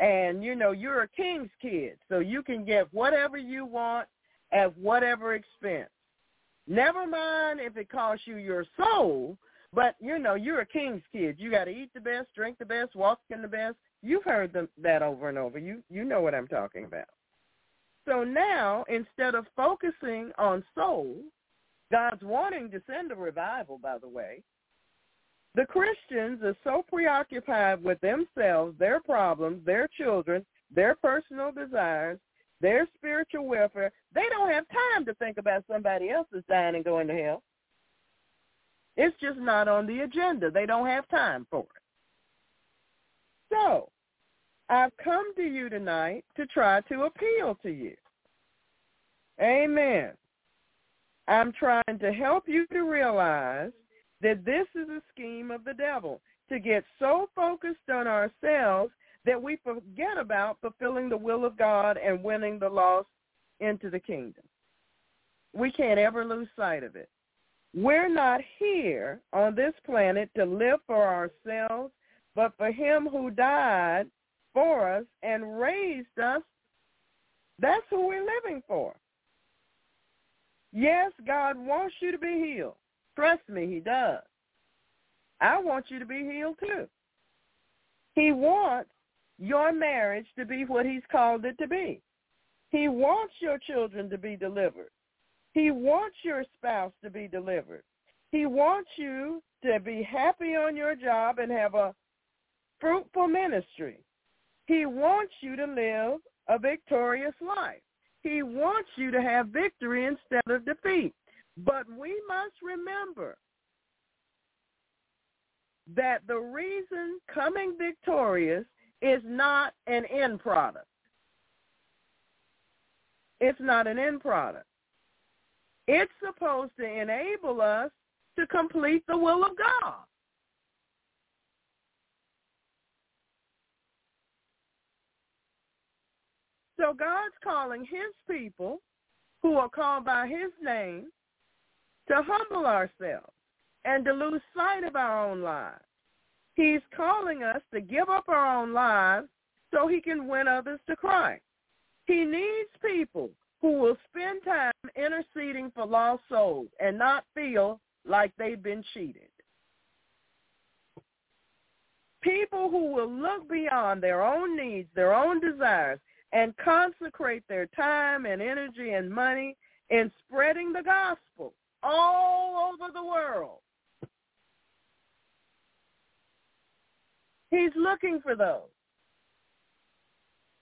And, you know, you're a king's kid, so you can get whatever you want at whatever expense. Never mind if it costs you your soul, but, you know, you're a king's kid. You got to eat the best, drink the best, walk in the best. You've heard that over and over. You you know what I'm talking about. So now, instead of focusing on soul, God's wanting to send a revival, by the way. The Christians are so preoccupied with themselves, their problems, their children, their personal desires, their spiritual welfare, they don't have time to think about somebody else that's dying and going to hell. It's just not on the agenda. They don't have time for it. So, I've come to you tonight to try to appeal to you. Amen. I'm trying to help you to realize that this is a scheme of the devil to get so focused on ourselves that we forget about fulfilling the will of God and winning the lost into the kingdom. We can't ever lose sight of it. We're not here on this planet to live for ourselves, but for him who died for us and raised us. That's who we're living for. Yes, God wants you to be healed. Trust me, he does. I want you to be healed too. He wants your marriage to be what he's called it to be. He wants your children to be delivered. He wants your spouse to be delivered. He wants you to be happy on your job and have a fruitful ministry. He wants you to live a victorious life. He wants you to have victory instead of defeat. But we must remember that the reason coming victorious is not an end product. It's not an end product. It's supposed to enable us to complete the will of God. So God's calling his people who are called by his name to humble ourselves and to lose sight of our own lives. He's calling us to give up our own lives so he can win others to Christ. He needs people who will spend time interceding for lost souls and not feel like they've been cheated. People who will look beyond their own needs, their own desires, and consecrate their time and energy and money in spreading the gospel all over the world. He's looking for those.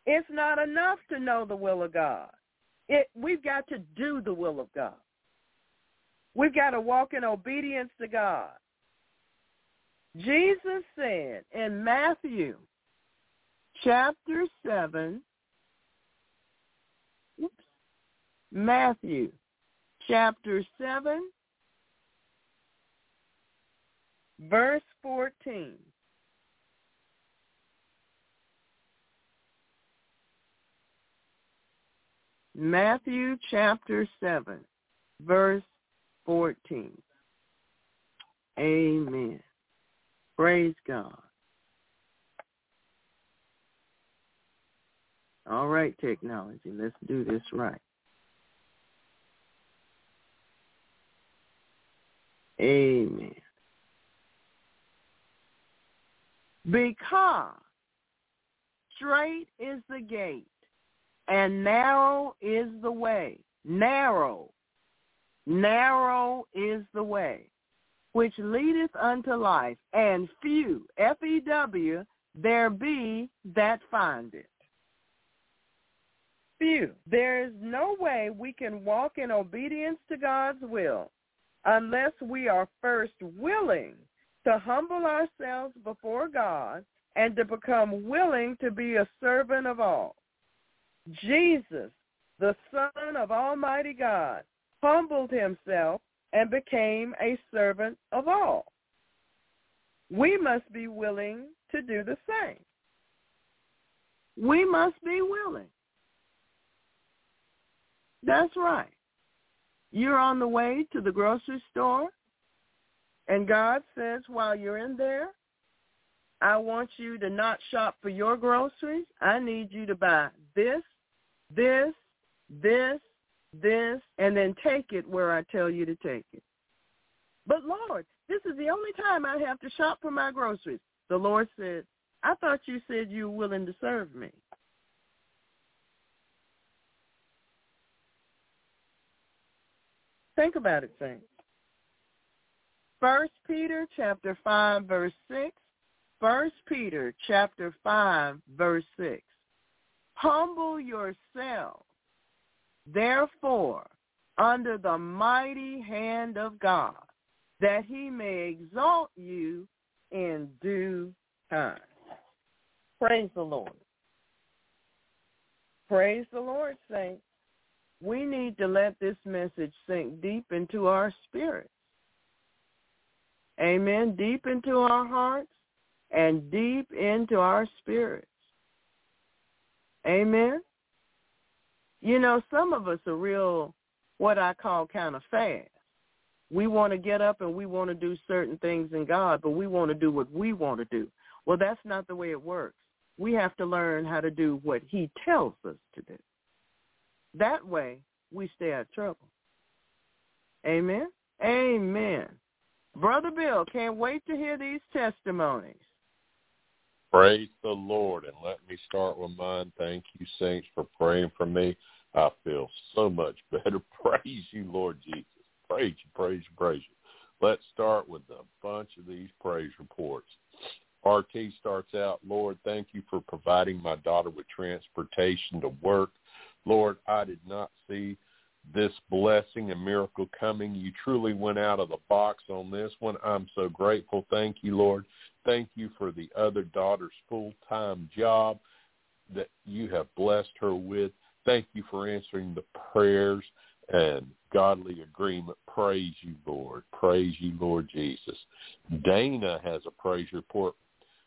It's not enough to know the will of God. It, we've got to do the will of God. We've got to walk in obedience to God. Jesus said in Matthew chapter 7, Matthew chapter 7, verse 14. Matthew chapter 7, verse 14. Amen. Praise God. All right, technology, let's do this right. Amen. Because straight is the gate, and narrow is the way. Narrow, narrow is the way, which leadeth unto life, and few, F-E-W, there be that find it. Few. There is no way we can walk in obedience to God's will unless we are first willing to humble ourselves before God and to become willing to be a servant of all. Jesus, the Son of Almighty God, humbled himself and became a servant of all. We must be willing to do the same. We must be willing. That's right. You're on the way to the grocery store, and God says while you're in there, I want you to not shop for your groceries. I need you to buy this, this, this, this, and then take it where I tell you to take it. But Lord, this is the only time I have to shop for my groceries. The Lord said, I thought you said you were willing to serve me. Think about it, saints. First Peter chapter five verse six. First Peter chapter five verse six. Humble yourselves, therefore, under the mighty hand of God, that he may exalt you in due time. Praise the Lord. Praise the Lord, saints. We need to let this message sink deep into our spirits. Amen. Deep into our hearts and deep into our spirits. Amen. You know, some of us are real, what I call kind of fast. We want to get up and we want to do certain things in God, but we want to do what we want to do. Well, that's not the way it works. We have to learn how to do what he tells us to do. That way, we stay out of trouble. Amen? Amen. Brother Bill, can't wait to hear these testimonies. Praise the Lord. And let me start with mine. Thank you, saints, for praying for me. I feel so much better. Praise you, Lord Jesus. Praise you, praise you, praise you. Let's start with a bunch of these praise reports. RT starts out, Lord, thank you for providing my daughter with transportation to work. Lord, I did not see this blessing and miracle coming. You truly went out of the box on this one. I'm so grateful. Thank you, Lord. Thank you for the other daughter's full-time job that you have blessed her with. Thank you for answering the prayers and godly agreement. Praise you, Lord. Praise you, Lord Jesus. Dana has a praise report.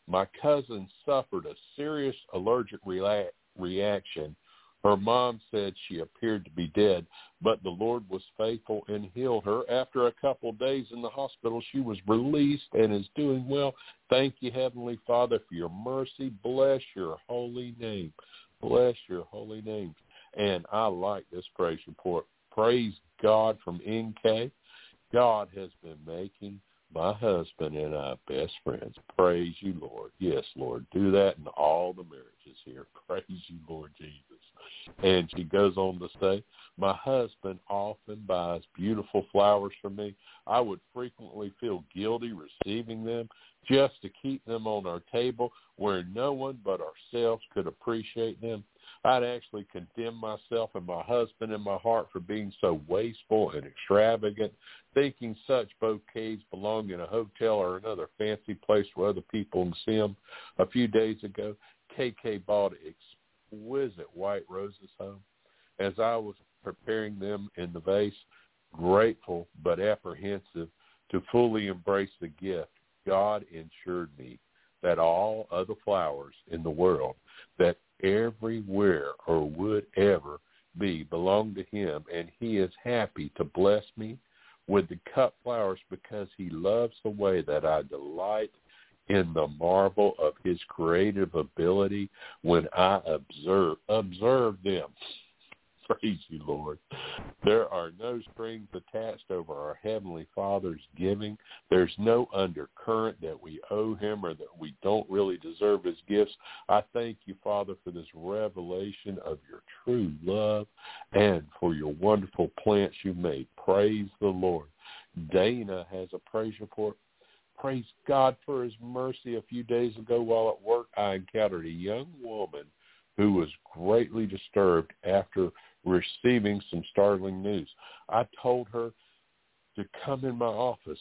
My cousin suffered a serious allergic reaction her mom said she appeared to be dead, but the Lord was faithful and healed her. After a couple of days in the hospital, she was released and is doing well. Thank you, Heavenly Father, for your mercy. Bless your holy name. Bless your holy name. And I like this praise report. Praise God from NK. God has been making my husband and I best friends. Praise you, Lord. Yes, Lord. Do that in all the marriages here. Praise you, Lord Jesus. And she goes on to say, my husband often buys beautiful flowers for me. I would frequently feel guilty receiving them just to keep them on our table where no one but ourselves could appreciate them. I'd actually condemn myself and my husband in my heart for being so wasteful and extravagant, thinking such bouquets belong in a hotel or another fancy place where other people can see them. A few days ago, KK bought exquisite white roses home. As I was preparing them in the vase, grateful but apprehensive to fully embrace the gift, God ensured me that all other flowers in the world that everywhere or would ever be belong to him and he is happy to bless me with the cut flowers because he loves the way that I delight in the marvel of his creative ability when I observe observe them. Praise you, Lord. There are no strings attached over our Heavenly Father's giving. There's no undercurrent that we owe him or that we don't really deserve his gifts. I thank you, Father, for this revelation of your true love and for your wonderful plants you made. Praise the Lord. Dana has a praise report. Praise God for his mercy. A few days ago while at work, I encountered a young woman who was greatly disturbed after receiving some startling news. I told her to come in my office.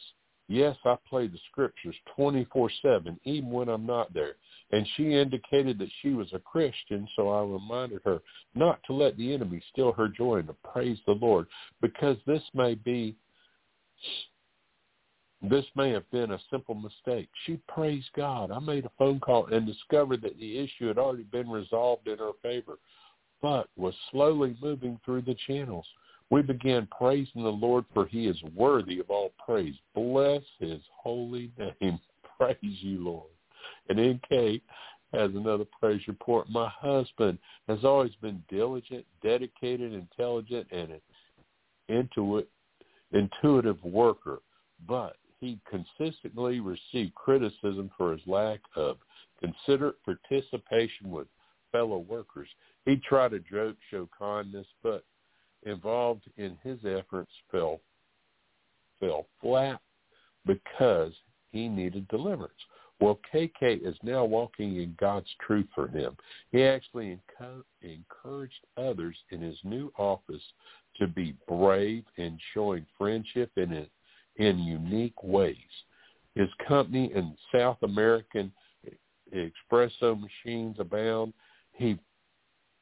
Yes, I play the scriptures 24-7, even when I'm not there. And she indicated that she was a Christian, so I reminded her not to let the enemy steal her joy and to praise the Lord, because this may be this may have been a simple mistake. She praised God. I made a phone call and discovered that the issue had already been resolved in her favor, but was slowly moving through the channels. We began praising the Lord for he is worthy of all praise. Bless his holy name. Praise you, Lord. And NK has another praise report. My husband has always been diligent, dedicated, intelligent, and an intuit, intuitive worker, but he consistently received criticism for his lack of considerate participation with fellow workers. He tried to joke, show kindness, but involved in his efforts fell fell flat because he needed deliverance. Well, KK is now walking in God's truth for him. He actually encouraged others in his new office to be brave in showing friendship in in unique ways. His company in South American espresso machines abound. He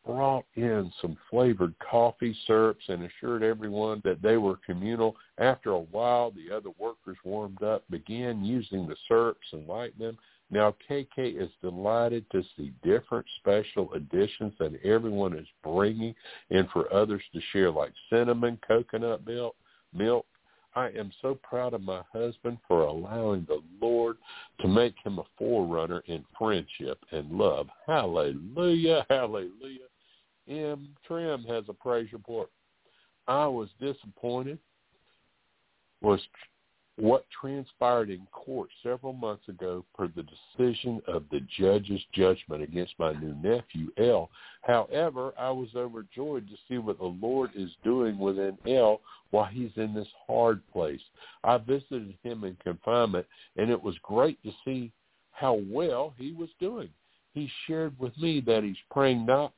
brought in some flavored coffee syrups and assured everyone that they were communal. After a while, the other workers warmed up, began using the syrups and liked them. Now KK is delighted to see different special additions that everyone is bringing in for others to share, like cinnamon, coconut milk, milk, I am so proud of my husband for allowing the Lord to make him a forerunner in friendship and love. Hallelujah, hallelujah. M. Trim has a praise report. I was disappointed, was what transpired in court several months ago per the decision of the judge's judgment against my new nephew, L. However, I was overjoyed to see what the Lord is doing within L while he's in this hard place. I visited him in confinement, and it was great to see how well he was doing. He shared with me that he's praying not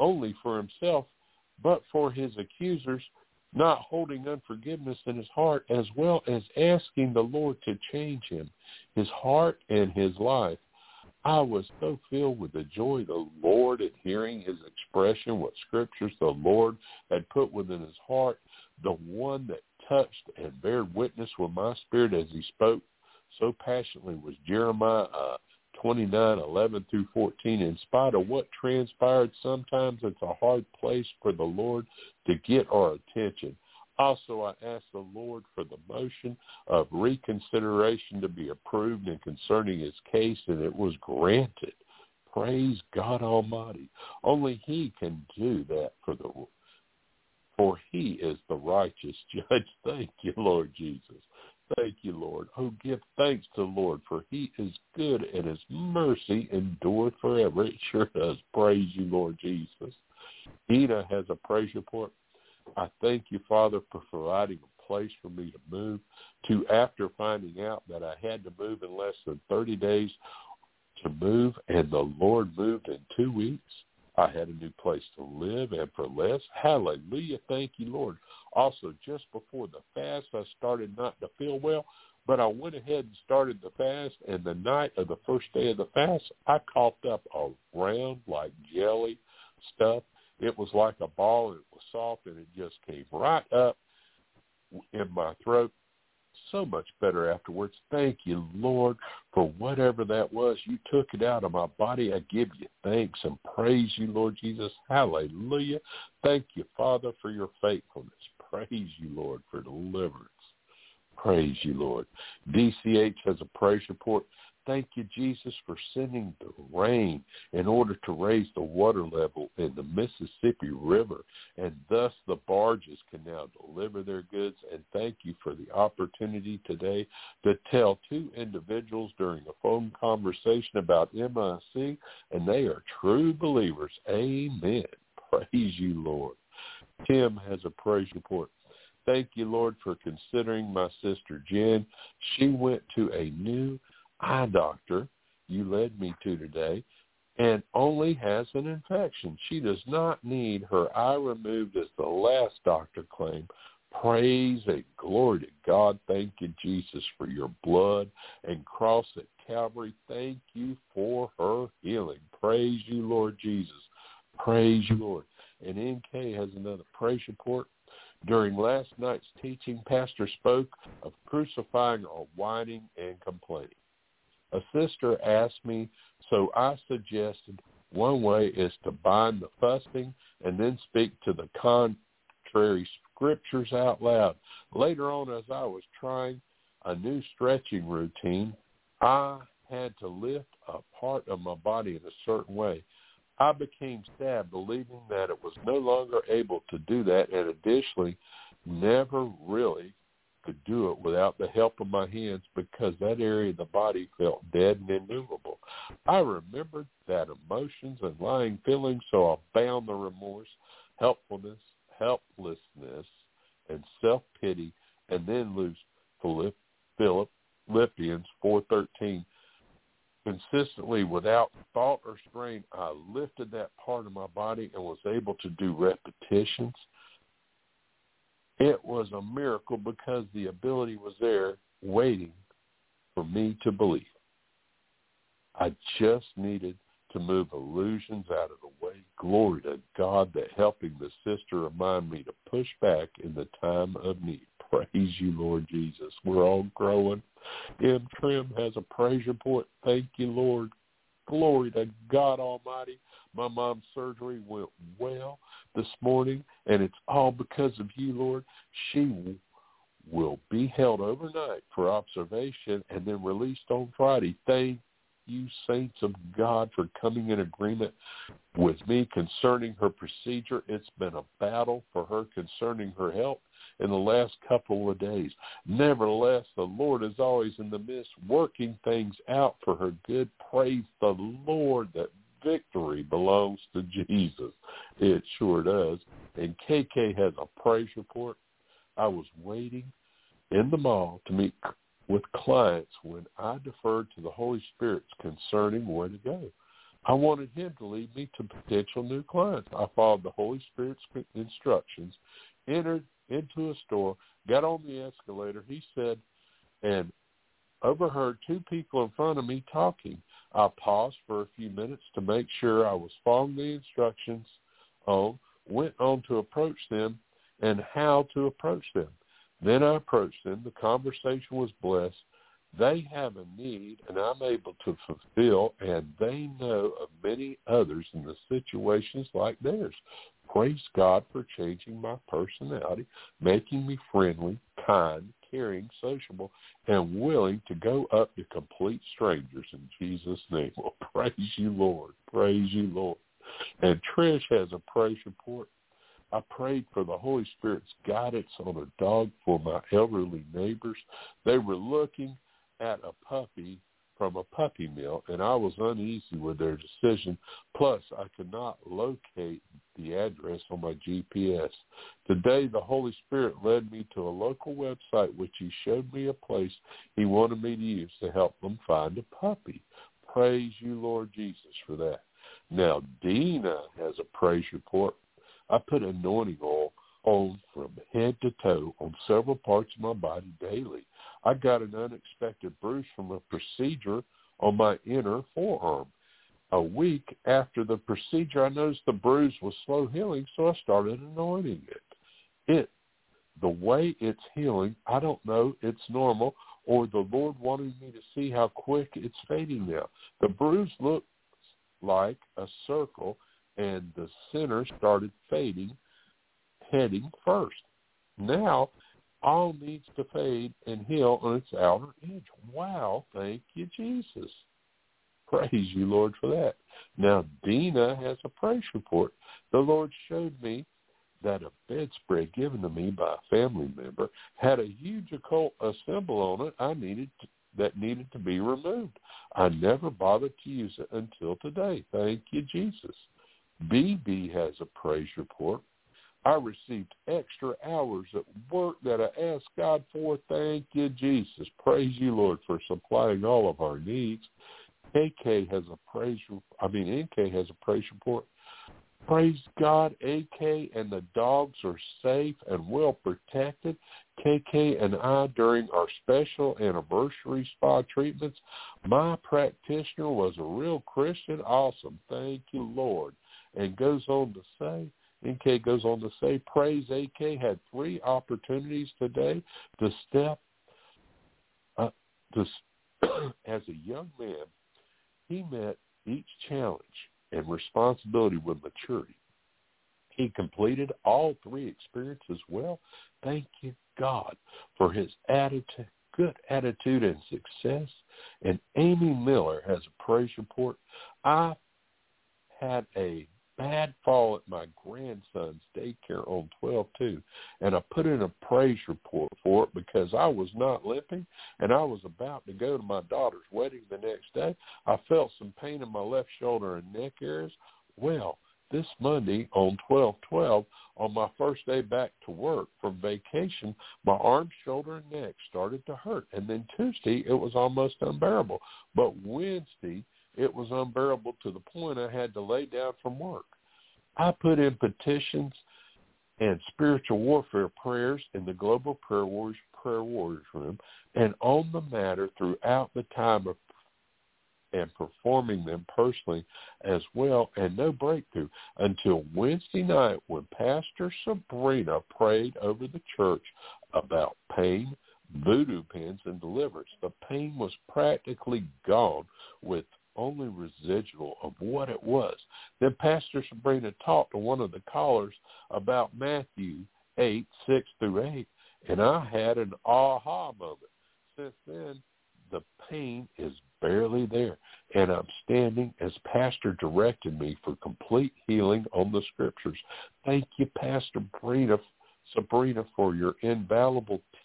only for himself, but for his accusers – not holding unforgiveness in his heart, as well as asking the Lord to change him, his heart and his life. I was so filled with the joy of the Lord at hearing his expression, what scriptures the Lord had put within his heart, the one that touched and bared witness with my spirit as he spoke so passionately was Jeremiah uh, 29, 11 through 14. In spite of what transpired, sometimes it's a hard place for the Lord to get our attention. Also, I ask the Lord for the motion of reconsideration to be approved in concerning his case, and it was granted. Praise God Almighty. Only he can do that for the for he is the righteous judge. Thank you, Lord Jesus. Thank you, Lord. Oh, give thanks to the Lord, for he is good and his mercy endureth forever. It sure does. Praise you, Lord Jesus. Ina has a praise report. I thank you, Father, for providing a place for me to move to after finding out that I had to move in less than 30 days to move, and the Lord moved in two weeks. I had a new place to live and for less. Hallelujah. Thank you, Lord. Also, just before the fast, I started not to feel well, but I went ahead and started the fast, and the night of the first day of the fast, I coughed up a round, like jelly stuff. It was like a ball. It was soft, and it just came right up in my throat so much better afterwards. Thank you, Lord, for whatever that was. You took it out of my body. I give you thanks and praise you, Lord Jesus. Hallelujah. Thank you, Father, for your faithfulness. Praise you, Lord, for deliverance. Praise you, Lord. DCH has a praise report. Thank you, Jesus, for sending the rain in order to raise the water level in the Mississippi River, and thus the barges can now deliver their goods. And thank you for the opportunity today to tell two individuals during a phone conversation about MIC, and they are true believers. Amen. Praise you, Lord. Tim has a praise report. Thank you, Lord, for considering my sister Jen. She went to a new eye doctor you led me to today and only has an infection. She does not need her eye removed as the last doctor claimed. Praise and glory to God. Thank you, Jesus, for your blood and cross at Calvary. Thank you for her healing. Praise you, Lord Jesus. Praise you, Lord. And NK has another praise report. During last night's teaching, Pastor spoke of crucifying or whining and complaining. A sister asked me, so I suggested one way is to bind the fussing and then speak to the contrary scriptures out loud. Later on, as I was trying a new stretching routine, I had to lift a part of my body in a certain way. I became sad, believing that it was no longer able to do that, and additionally, never really could do it without the help of my hands because that area of the body felt dead and immovable. I remembered that emotions and lying feelings, so I bound the remorse, helpfulness, helplessness, and self-pity, and then loosed Philipp, Philippians 4.13. Consistently, without thought or strain, I lifted that part of my body and was able to do repetitions – it was a miracle because the ability was there waiting for me to believe. I just needed to move illusions out of the way. Glory to God that helping the sister remind me to push back in the time of need. Praise you, Lord Jesus. We're all growing. M. Trim has a praise report. Thank you, Lord. Glory to God Almighty. My mom's surgery went well this morning, and it's all because of you, Lord. She will be held overnight for observation and then released on Friday. Thank you, saints of God, for coming in agreement with me concerning her procedure. It's been a battle for her concerning her health in the last couple of days. Nevertheless, the Lord is always in the midst, working things out for her good. Praise the Lord that victory belongs to Jesus. It sure does. And KK has a praise report. I was waiting in the mall to meet with clients when I deferred to the Holy Spirit concerning where to go. I wanted him to lead me to potential new clients. I followed the Holy Spirit's instructions, entered into a store, got on the escalator. He said, and overheard two people in front of me talking. I paused for a few minutes to make sure I was following the instructions on, went on to approach them, and how to approach them. Then I approached them. The conversation was blessed. They have a need, and I'm able to fulfill, and they know of many others in the situations like theirs. Praise God for changing my personality, making me friendly, kind, caring, sociable, and willing to go up to complete strangers in Jesus' name. Well, praise you, Lord. Praise you, Lord. And Trish has a praise report. I prayed for the Holy Spirit's guidance on a dog for my elderly neighbors. They were looking at a puppy from a puppy mill, and I was uneasy with their decision. Plus, I could not locate the address on my GPS. Today, the Holy Spirit led me to a local website which he showed me a place he wanted me to use to help them find a puppy. Praise you, Lord Jesus, for that. Now, Dina has a praise report. I put anointing oil on from head to toe on several parts of my body daily. I got an unexpected bruise from a procedure on my inner forearm. A week after the procedure, I noticed the bruise was slow healing, so I started anointing it. It, the way it's healing, I don't know, it's normal, or the Lord wanted me to see how quick it's fading now. The bruise looks like a circle, and the center started fading, heading first. Now all needs to fade and heal on its outer edge. Wow, thank you, Jesus. Praise you, Lord, for that. Now, Dina has a praise report. The Lord showed me that a bedspread given to me by a family member had a huge occult a symbol on it I needed to, that needed to be removed. I never bothered to use it until today. Thank you, Jesus. BB has a praise report. I received extra hours at work that I asked God for. Thank you, Jesus. Praise you, Lord, for supplying all of our needs. AK has a praise. I mean, NK has a praise report. Praise God, AK and the dogs are safe and well protected. KK and I, during our special anniversary spa treatments, my practitioner was a real Christian. Awesome. Thank you, Lord. And goes on to say, NK goes on to say, Praise AK had three opportunities today to step uh, as a young man. He met each challenge and responsibility with maturity. He completed all three experiences well. Thank you, God, for his attitude, good attitude and success. And Amy Miller has a praise report. I had a bad fall at my grandson's daycare on 12-2, and I put in a praise report for it because I was not limping, and I was about to go to my daughter's wedding the next day. I felt some pain in my left shoulder and neck areas. Well, this Monday on 12-12, on my first day back to work from vacation, my arm, shoulder, and neck started to hurt. And then Tuesday, it was almost unbearable. But Wednesday, it was unbearable to the point I had to lay down from work. I put in petitions and spiritual warfare prayers in the Global Prayer Warriors Prayer Warriors Room and on the matter throughout the time of and performing them personally as well and no breakthrough until Wednesday night when Pastor Sabrina prayed over the church about pain, voodoo pins, and deliverance. The pain was practically gone with only residual of what it was. Then Pastor Sabrina talked to one of the callers about Matthew 8, 6 through 8, and I had an aha moment. Since then, the pain is barely there, and I'm standing as Pastor directed me for complete healing on the scriptures. Thank you, Pastor Sabrina, Sabrina for your invaluable t-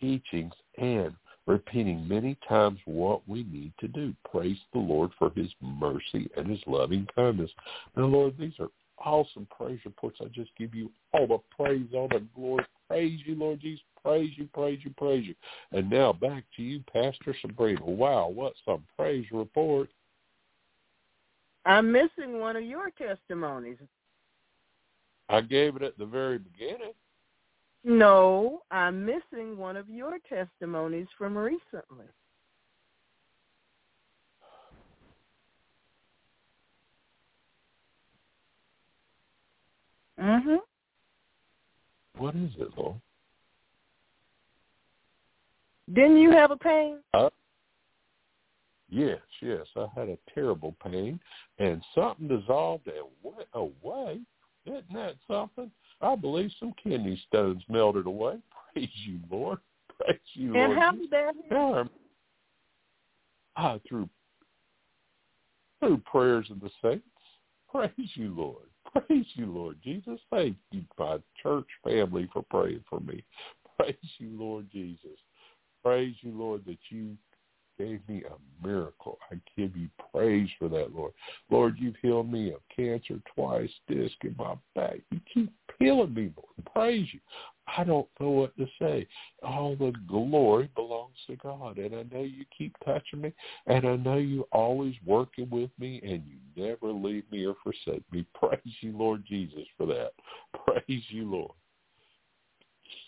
teachings and repeating many times what we need to do. Praise the Lord for his mercy and his loving kindness. Now, Lord, these are awesome praise reports. I just give you all the praise, all the glory. Praise you, Lord Jesus. Praise you, praise you, praise you. And now back to you, Pastor Sabrina. Wow, what some praise report. I'm missing one of your testimonies. I gave it at the very beginning. No, I'm missing one of your testimonies from recently. Mhm. What is it, though? Didn't you have a pain? Uh, yes, yes. I had a terrible pain, and something dissolved and went away. Isn't that something? I believe some kidney stones melted away. Praise you, Lord. Praise you, and Lord. how did that happen? Ah, through through prayers of the saints. Praise you, Lord. Praise you, Lord Jesus. Thank you, my church family, for praying for me. Praise you, Lord Jesus. Praise you, Lord, that you gave me a miracle. I give you praise for that, Lord. Lord, you've healed me of cancer twice, disc in my back. You keep healing me, Lord. Praise you. I don't know what to say. All the glory belongs to God. And I know you keep touching me. And I know you always working with me and you never leave me or forsake me. Praise you, Lord Jesus, for that. Praise you, Lord.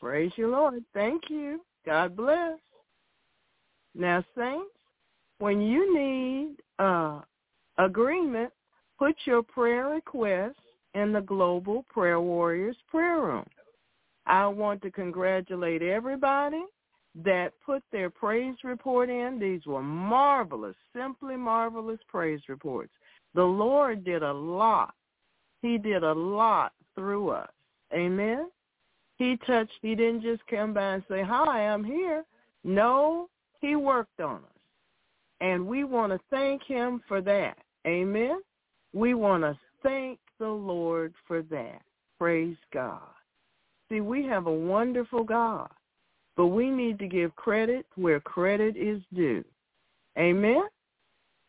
Praise you, Lord. Thank you. God bless. Now, saints, when you need uh, agreement, put your prayer requests in the Global Prayer Warriors prayer room. I want to congratulate everybody that put their praise report in. These were marvelous, simply marvelous praise reports. The Lord did a lot. He did a lot through us. Amen. He touched, he didn't just come by and say, hi, I'm here. No, he worked on us. And we want to thank him for that. Amen. We want to thank the Lord for that. Praise God. See, we have a wonderful God, but we need to give credit where credit is due. Amen.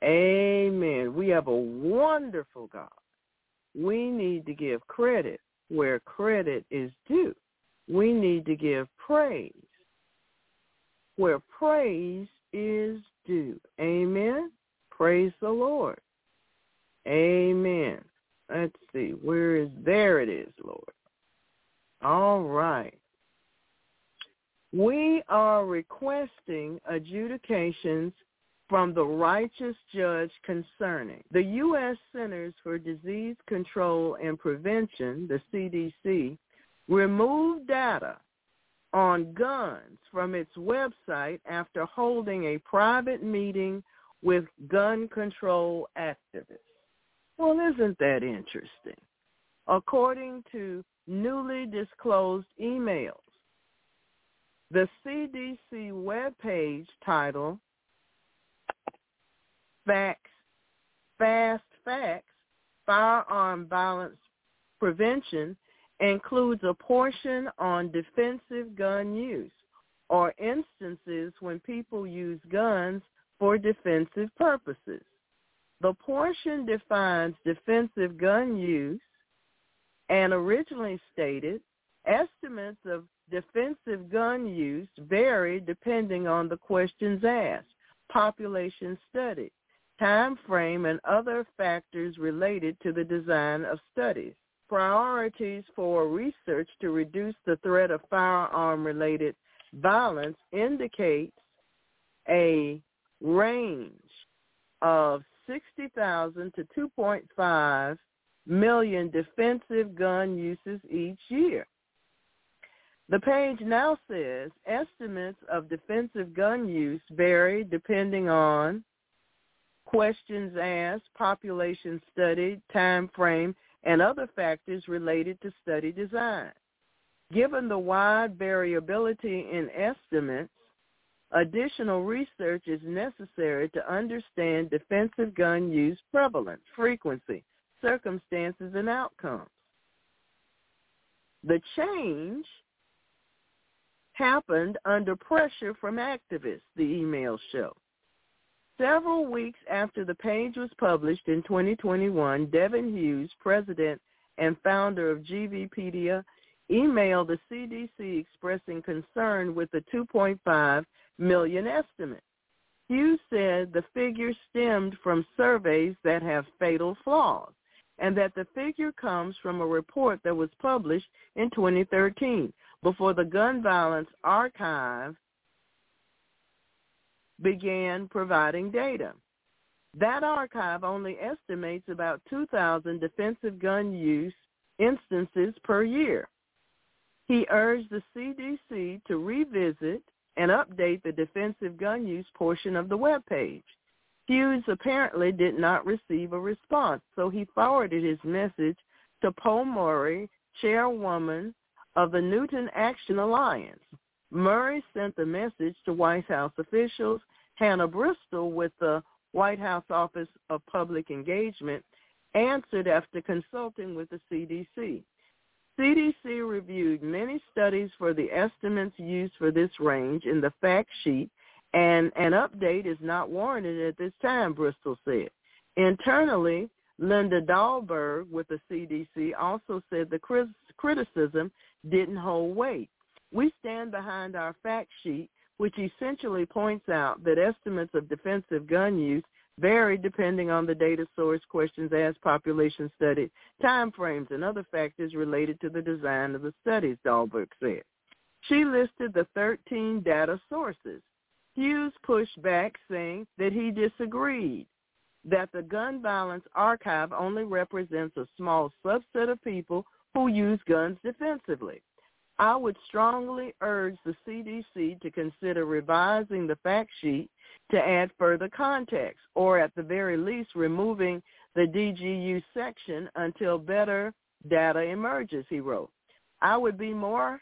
Amen. We have a wonderful God. We need to give credit where credit is due. We need to give praise where praise is due. Amen. Praise the Lord. Amen. Let's see. Where is there it is, Lord. All right. We are requesting adjudications from the righteous judge concerning the U.S. Centers for Disease Control and Prevention, the CDC, removed data on guns from its website after holding a private meeting with gun control activists. Well, isn't that interesting? According to newly disclosed emails, the CDC webpage title Facts, Fast Facts, Firearm Violence Prevention includes a portion on defensive gun use or instances when people use guns for defensive purposes. The portion defines defensive gun use and originally stated estimates of defensive gun use vary depending on the questions asked, population studied, time frame, and other factors related to the design of studies priorities for research to reduce the threat of firearm-related violence indicates a range of 60,000 to 2.5 million defensive gun uses each year. The page now says estimates of defensive gun use vary depending on questions asked, population studied, time frame, and other factors related to study design. Given the wide variability in estimates, additional research is necessary to understand defensive gun use prevalence, frequency, circumstances, and outcomes. The change happened under pressure from activists, the emails show. Several weeks after the page was published in 2021, Devin Hughes, president and founder of GVPedia, emailed the CDC expressing concern with the 2.5 million estimate. Hughes said the figure stemmed from surveys that have fatal flaws and that the figure comes from a report that was published in 2013 before the Gun Violence Archive began providing data. That archive only estimates about 2,000 defensive gun use instances per year. He urged the CDC to revisit and update the defensive gun use portion of the web page. Hughes apparently did not receive a response, so he forwarded his message to Po Murray, chairwoman of the Newtown Action Alliance. Murray sent the message to White House officials. Hannah Bristol with the White House Office of Public Engagement answered after consulting with the CDC. CDC reviewed many studies for the estimates used for this range in the fact sheet, and an update is not warranted at this time, Bristol said. Internally, Linda Dahlberg with the CDC also said the criticism didn't hold weight. We stand behind our fact sheet, which essentially points out that estimates of defensive gun use vary depending on the data source, questions asked, population studied, time frames, and other factors related to the design of the studies, Dahlberg said. She listed the 13 data sources. Hughes pushed back, saying that he disagreed, that the gun violence archive only represents a small subset of people who use guns defensively. I would strongly urge the CDC to consider revising the fact sheet to add further context, or at the very least removing the DGU section until better data emerges, he wrote. I would be more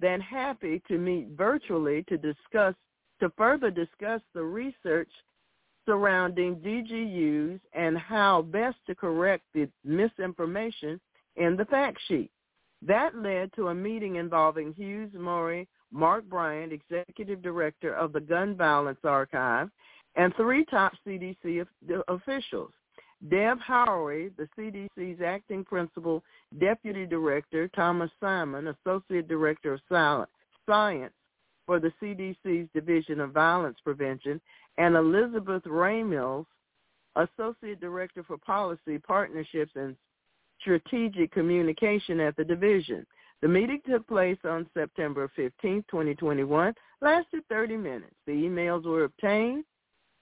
than happy to meet virtually to discuss to further discuss the research surrounding DGUs and how best to correct the misinformation in the fact sheet. That led to a meeting involving Hughes Murray, Mark Bryant, Executive Director of the Gun Violence Archive, and three top CDC officials. Deb Houry, the CDC's acting principal deputy director, Thomas Simon, associate director of science for the CDC's Division of Violence Prevention, and Elizabeth Reimels, associate director for policy, partnerships, and strategic communication at the division. The meeting took place on September 15, 2021, lasted 30 minutes. The emails were obtained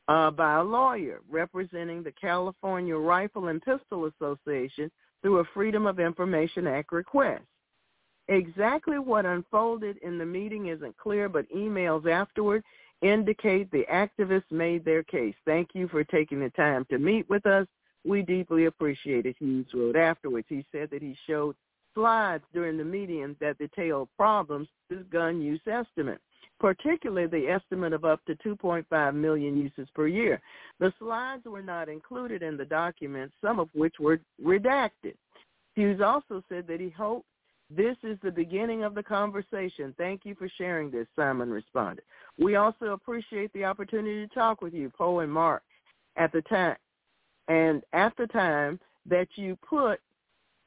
uh, by a lawyer representing the California Rifle and Pistol Association through a Freedom of Information Act request. Exactly what unfolded in the meeting isn't clear, but emails afterward indicate the activists made their case. Thank you for taking the time to meet with us. We deeply appreciate it, Hughes wrote afterwards. He said that he showed slides during the meeting that detailed problems with gun use estimate particularly the estimate of up to 2.5 million uses per year. The slides were not included in the document, some of which were redacted. Hughes also said that he hoped this is the beginning of the conversation. Thank you for sharing this, Simon responded. We also appreciate the opportunity to talk with you, Po and Mark, at the time and the time that you put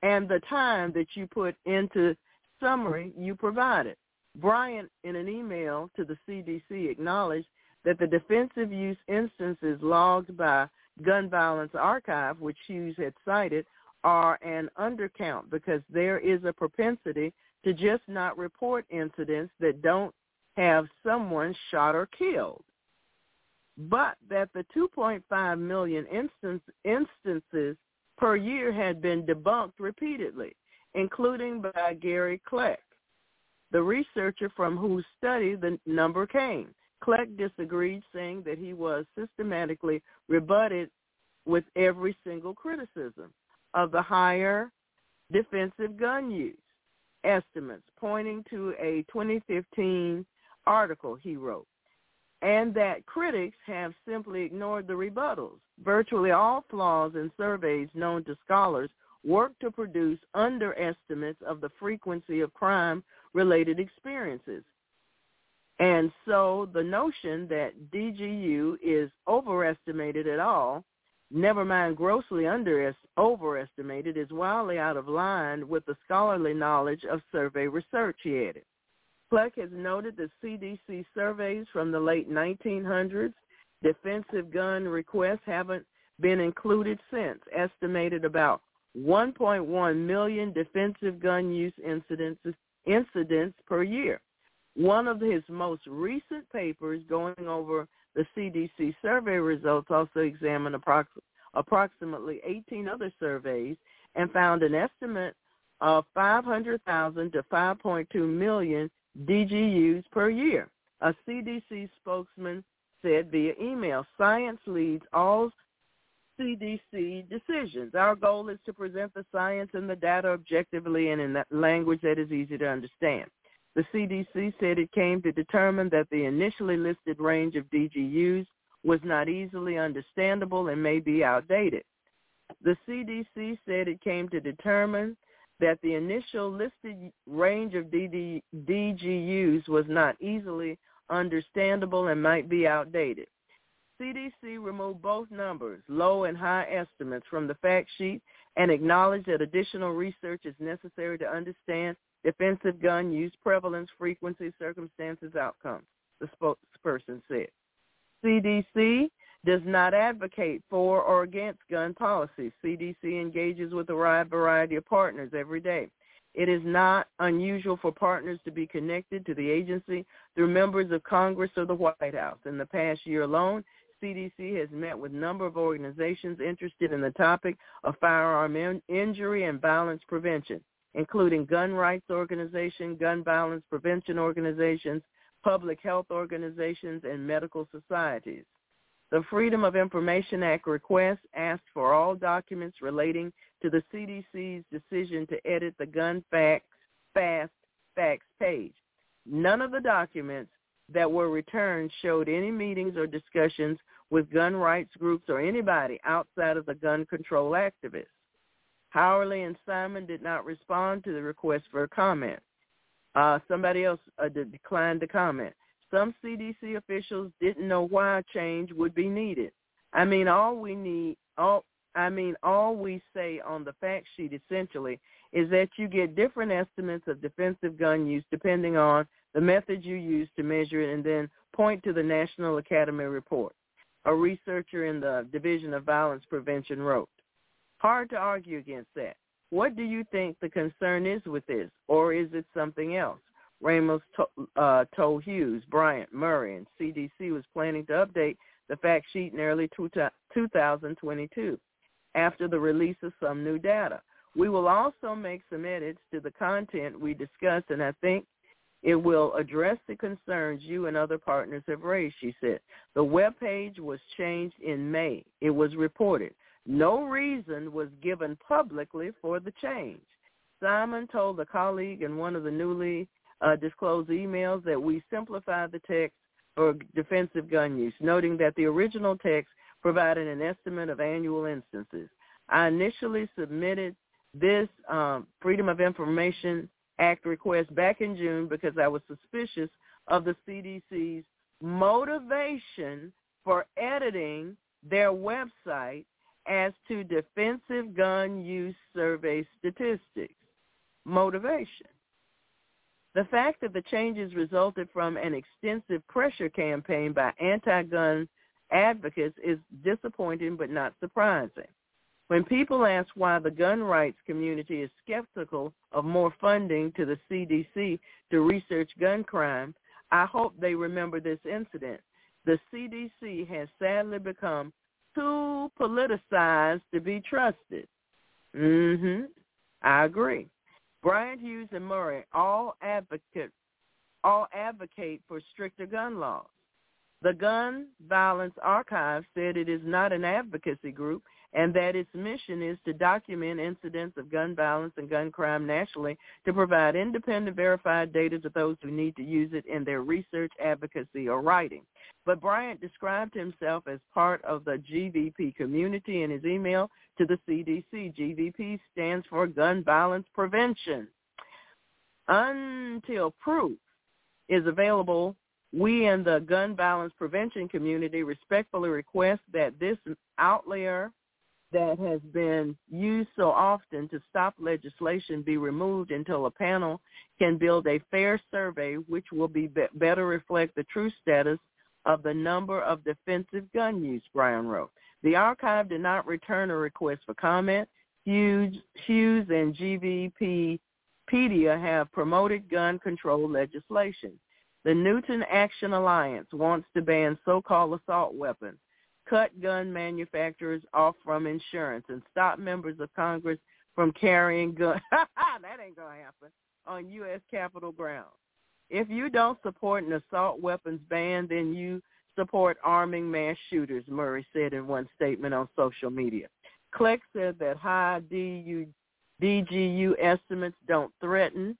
and the time that you put into summary you provided. Bryant, in an email to the CDC, acknowledged that the defensive use instances logged by Gun Violence Archive, which Hughes had cited, are an undercount because there is a propensity to just not report incidents that don't have someone shot or killed. But that the 2.5 million instance, instances per year had been debunked repeatedly, including by Gary Kleck the researcher from whose study the number came. Kleck disagreed, saying that he was systematically rebutted with every single criticism of the higher defensive gun use estimates, pointing to a 2015 article he wrote, and that critics have simply ignored the rebuttals. Virtually all flaws in surveys known to scholars work to produce underestimates of the frequency of crime related experiences. And so the notion that DGU is overestimated at all, never mind grossly under overestimated, is wildly out of line with the scholarly knowledge of survey research, he added. Kleck has noted that CDC surveys from the late 1900s, defensive gun requests haven't been included since, estimated about 1.1 million defensive gun use incidents incidents per year. One of his most recent papers going over the CDC survey results also examined approx- approximately 18 other surveys and found an estimate of 500,000 to 5.2 million DGUs per year. A CDC spokesman said via email, science leads all CDC decisions. Our goal is to present the science and the data objectively and in that language that is easy to understand. The CDC said it came to determine that the initially listed range of DGUs was not easily understandable and may be outdated. The CDC said it came to determine that the initial listed range of DD, DGUs was not easily understandable and might be outdated. CDC removed both numbers, low and high estimates, from the fact sheet and acknowledged that additional research is necessary to understand defensive gun use prevalence, frequency, circumstances, outcomes, the spokesperson said. CDC does not advocate for or against gun policy. CDC engages with a wide variety of partners every day. It is not unusual for partners to be connected to the agency through members of Congress or the White House. In the past year alone, CDC has met with a number of organizations interested in the topic of firearm in- injury and violence prevention, including gun rights organizations, gun violence prevention organizations, public health organizations, and medical societies. The Freedom of Information Act request asked for all documents relating to the CDC's decision to edit the gun facts, fast facts page. None of the documents that were returned showed any meetings or discussions with gun rights groups or anybody outside of the gun control activists. Houry and Simon did not respond to the request for a comment. Uh, somebody else uh, declined to comment. Some CDC officials didn't know why change would be needed. I mean, all we need, all I mean, all we say on the fact sheet essentially is that you get different estimates of defensive gun use depending on the method you use to measure it and then point to the National Academy report. A researcher in the Division of Violence Prevention wrote, hard to argue against that. What do you think the concern is with this, or is it something else? Ramos uh, told Hughes, Bryant, Murray, and CDC was planning to update the fact sheet in early 2022 after the release of some new data. We will also make some edits to the content we discussed, and I think it will address the concerns you and other partners have raised, she said. The web page was changed in May. It was reported. No reason was given publicly for the change. Simon told a colleague in one of the newly uh, disclosed emails that we simplified the text for defensive gun use, noting that the original text provided an estimate of annual instances. I initially submitted this um, Freedom of Information Act request back in June because I was suspicious of the CDC's motivation for editing their website as to defensive gun use survey statistics. Motivation. The fact that the changes resulted from an extensive pressure campaign by anti-gun advocates is disappointing but not surprising. When people ask why the gun rights community is skeptical of more funding to the CDC to research gun crime, I hope they remember this incident. The CDC has sadly become too politicized to be trusted. Mhm. I agree. Bryant Hughes and Murray all advocate all advocate for stricter gun laws. The Gun Violence Archive said it is not an advocacy group and that its mission is to document incidents of gun violence and gun crime nationally to provide independent verified data to those who need to use it in their research, advocacy, or writing. But Bryant described himself as part of the GVP community in his email to the CDC. GVP stands for Gun Violence Prevention. Until proof is available, we in the gun violence prevention community respectfully request that this outlier that has been used so often to stop legislation be removed until a panel can build a fair survey which will be, be better reflect the true status of the number of defensive gun use, Brian wrote. The archive did not return a request for comment. Hughes, Hughes and GVPedia have promoted gun control legislation. The Newtown Action Alliance wants to ban so-called assault weapons cut gun manufacturers off from insurance and stop members of Congress from carrying guns. that ain't going to happen on U.S. Capitol grounds. If you don't support an assault weapons ban, then you support arming mass shooters, Murray said in one statement on social media. Kleck said that high DU, DGU estimates don't threaten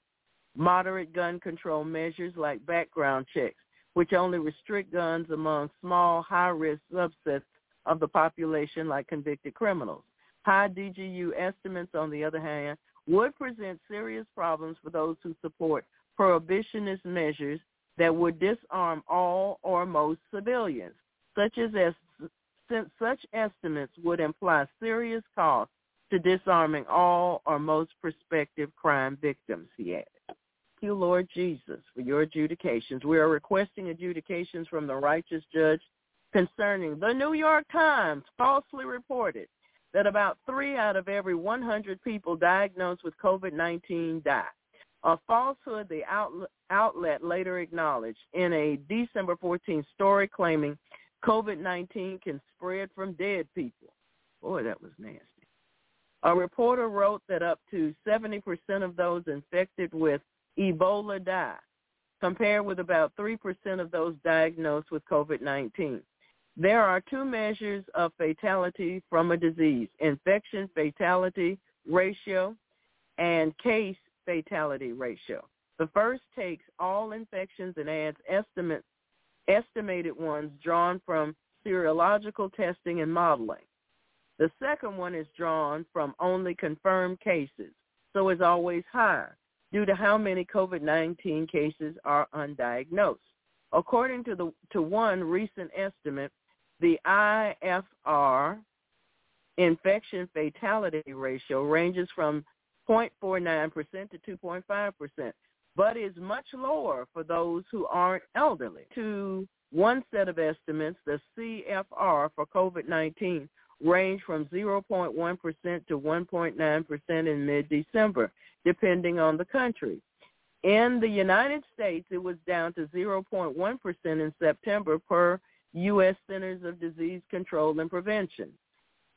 moderate gun control measures like background checks which only restrict guns among small, high-risk subsets of the population like convicted criminals. High DGU estimates, on the other hand, would present serious problems for those who support prohibitionist measures that would disarm all or most civilians, such as, since such estimates would imply serious costs to disarming all or most prospective crime victims, he added you, Lord Jesus, for your adjudications. We are requesting adjudications from the righteous judge concerning the New York Times falsely reported that about three out of every 100 people diagnosed with COVID-19 die. A falsehood the outlet later acknowledged in a December 14 story claiming COVID-19 can spread from dead people. Boy, that was nasty. A reporter wrote that up to 70% of those infected with Ebola die, compared with about 3% of those diagnosed with COVID-19. There are two measures of fatality from a disease, infection fatality ratio and case fatality ratio. The first takes all infections and adds estimate, estimated ones drawn from serological testing and modeling. The second one is drawn from only confirmed cases, so is always higher due to how many COVID-19 cases are undiagnosed. According to the to one recent estimate, the IFR infection fatality ratio ranges from 0.49% to 2.5%, but is much lower for those who aren't elderly. To one set of estimates, the CFR for COVID-19 ranged from 0.1% to 1.9% in mid-December, depending on the country. In the United States, it was down to 0.1% in September per U.S. Centers of Disease Control and Prevention.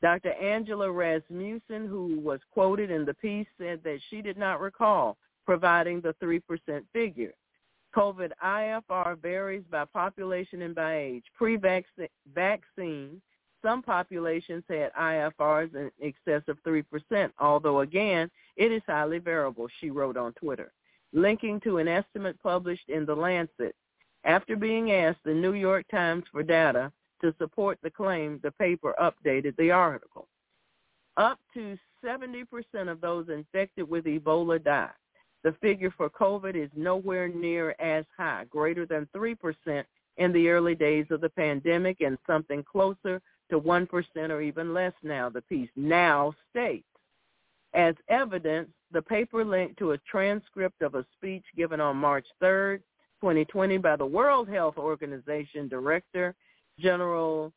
Dr. Angela Rasmussen, who was quoted in the piece, said that she did not recall providing the 3% figure. COVID IFR varies by population and by age. Pre-vaccine, some populations had IFRs in excess of 3%, although again, it is highly variable, she wrote on Twitter, linking to an estimate published in The Lancet. After being asked the New York Times for data to support the claim, the paper updated the article. Up to 70% of those infected with Ebola died. The figure for COVID is nowhere near as high, greater than 3% in the early days of the pandemic and something closer to 1% or even less now, the piece now states. As evidence, the paper linked to a transcript of a speech given on March 3rd, 2020 by the World Health Organization Director General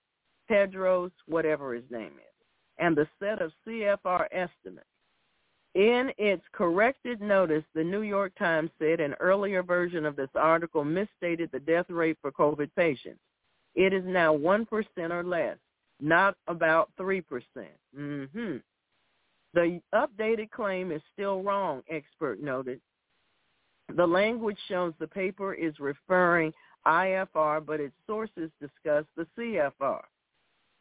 Tedros, whatever his name is, and the set of CFR estimates. In its corrected notice, the New York Times said an earlier version of this article misstated the death rate for COVID patients. It is now 1% or less not about 3%. Mm-hmm. The updated claim is still wrong, expert noted. The language shows the paper is referring IFR, but its sources discuss the CFR.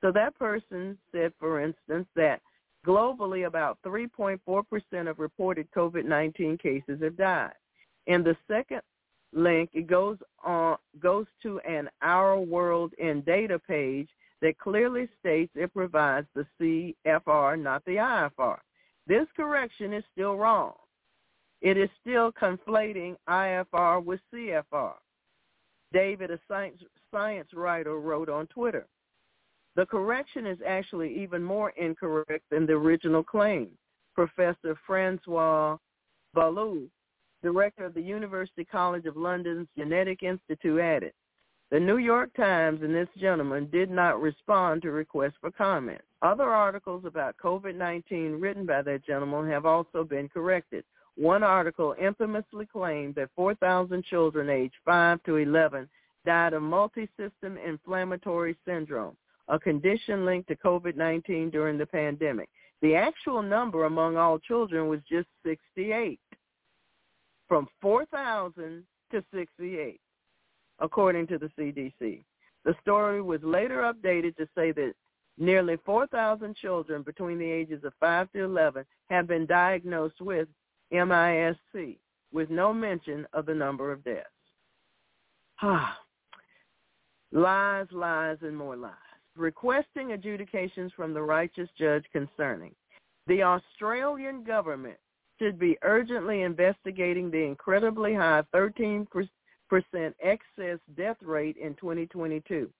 So that person said, for instance, that globally about 3.4% of reported COVID-19 cases have died. In the second link, it goes on goes to an Our World in Data page that clearly states it provides the CFR, not the IFR. This correction is still wrong. It is still conflating IFR with CFR. David, a science, science writer, wrote on Twitter. The correction is actually even more incorrect than the original claim. Professor Francois Balloux, director of the University College of London's Genetic Institute, added, the New York Times and this gentleman did not respond to requests for comment. Other articles about COVID-19 written by that gentleman have also been corrected. One article infamously claimed that 4,000 children aged 5 to 11 died of multisystem inflammatory syndrome, a condition linked to COVID-19 during the pandemic. The actual number among all children was just 68, from 4,000 to 68 according to the CDC. The story was later updated to say that nearly 4,000 children between the ages of 5 to 11 have been diagnosed with MISC, with no mention of the number of deaths. lies, lies, and more lies. Requesting adjudications from the righteous judge concerning. The Australian government should be urgently investigating the incredibly high 13 excess death rate in 2022.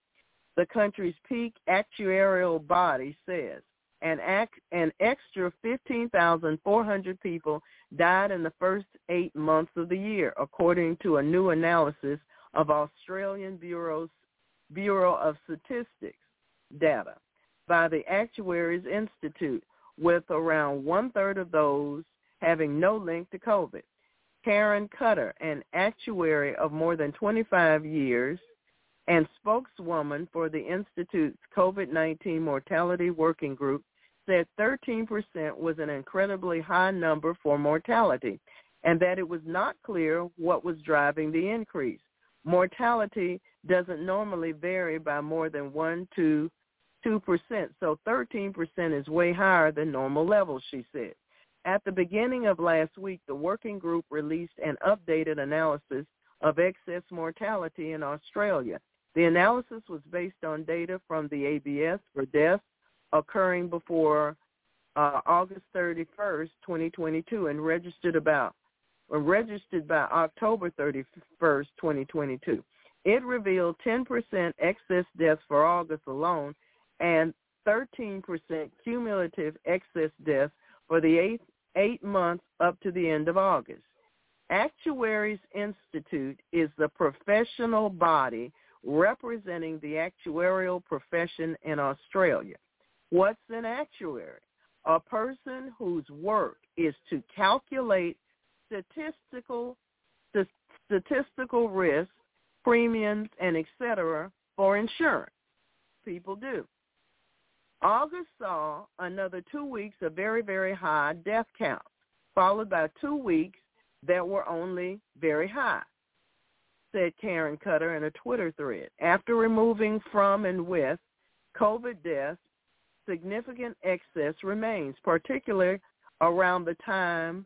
The country's peak actuarial body says an, act, an extra 15,400 people died in the first eight months of the year, according to a new analysis of Australian Bureau's, Bureau of Statistics data by the Actuaries Institute, with around one-third of those having no link to COVID. Karen Cutter, an actuary of more than 25 years and spokeswoman for the Institute's COVID-19 Mortality Working Group, said 13% was an incredibly high number for mortality and that it was not clear what was driving the increase. Mortality doesn't normally vary by more than 1 to 2%, so 13% is way higher than normal levels, she said. At the beginning of last week, the working group released an updated analysis of excess mortality in Australia. The analysis was based on data from the ABS for deaths occurring before uh, August 31st, 2022, and registered about or registered by October 31st, 2022. It revealed 10% excess deaths for August alone and 13% cumulative excess deaths for the eight, eight months up to the end of August. Actuaries Institute is the professional body representing the actuarial profession in Australia. What's an actuary? A person whose work is to calculate statistical statistical risk, premiums, and etc. for insurance. People do. August saw another two weeks of very, very high death counts, followed by two weeks that were only very high, said Karen Cutter in a Twitter thread. After removing from and with COVID deaths, significant excess remains, particularly around the time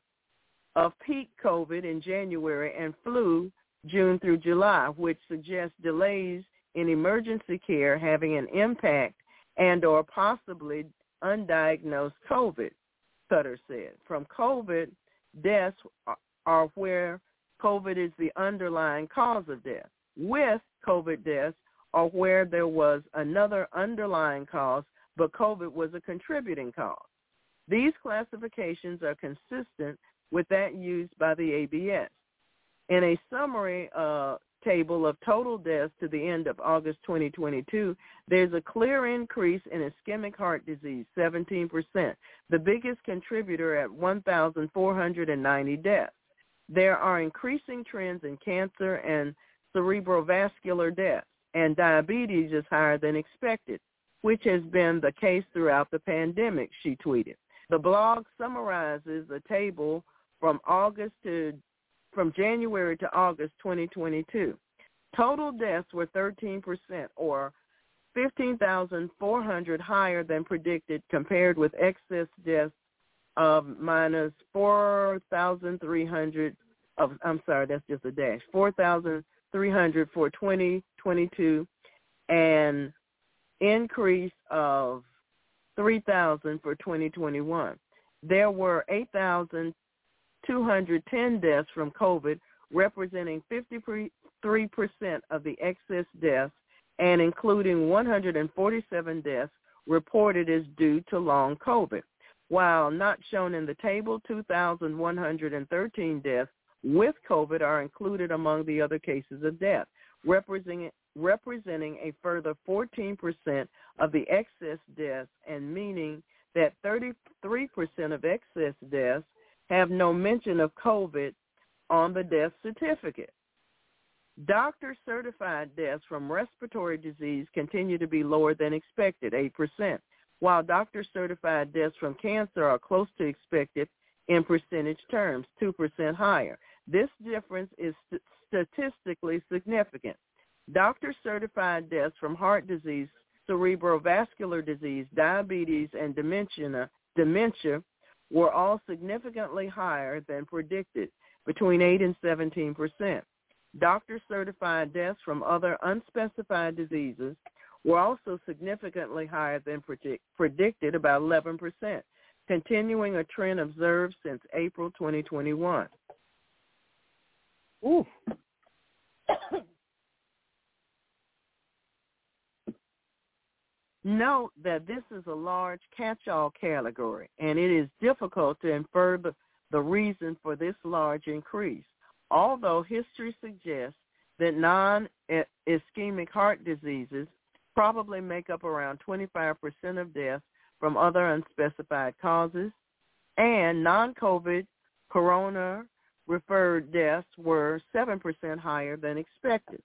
of peak COVID in January and flu June through July, which suggests delays in emergency care having an impact and or possibly undiagnosed COVID, Sutter said. From COVID, deaths are where COVID is the underlying cause of death. With COVID deaths are where there was another underlying cause, but COVID was a contributing cause. These classifications are consistent with that used by the ABS. In a summary uh, table of total deaths to the end of August 2022, there's a clear increase in ischemic heart disease, 17%, the biggest contributor at 1,490 deaths. There are increasing trends in cancer and cerebrovascular deaths, and diabetes is higher than expected, which has been the case throughout the pandemic, she tweeted. The blog summarizes a table from August to from January to August 2022. Total deaths were 13% or 15,400 higher than predicted compared with excess deaths of minus 4,300 of I'm sorry, that's just a dash. 4,300 for 2022 and increase of 3,000 for 2021. There were 8,000 210 deaths from COVID, representing 53% of the excess deaths and including 147 deaths reported as due to long COVID. While not shown in the table, 2,113 deaths with COVID are included among the other cases of death, representing, representing a further 14% of the excess deaths and meaning that 33% of excess deaths have no mention of COVID on the death certificate. Doctor certified deaths from respiratory disease continue to be lower than expected, 8%, while doctor certified deaths from cancer are close to expected in percentage terms, 2% higher. This difference is st- statistically significant. Doctor certified deaths from heart disease, cerebrovascular disease, diabetes, and dementia, dementia were all significantly higher than predicted, between 8 and 17 percent. Doctor-certified deaths from other unspecified diseases were also significantly higher than predict, predicted, about 11 percent, continuing a trend observed since April 2021. Ooh. Note that this is a large catch-all category, and it is difficult to infer the, reason for this large increase, although history suggests that non-ischemic heart diseases probably make up around 25% of deaths from other unspecified causes, and non-COVID corona-referred deaths were 7% higher than expected.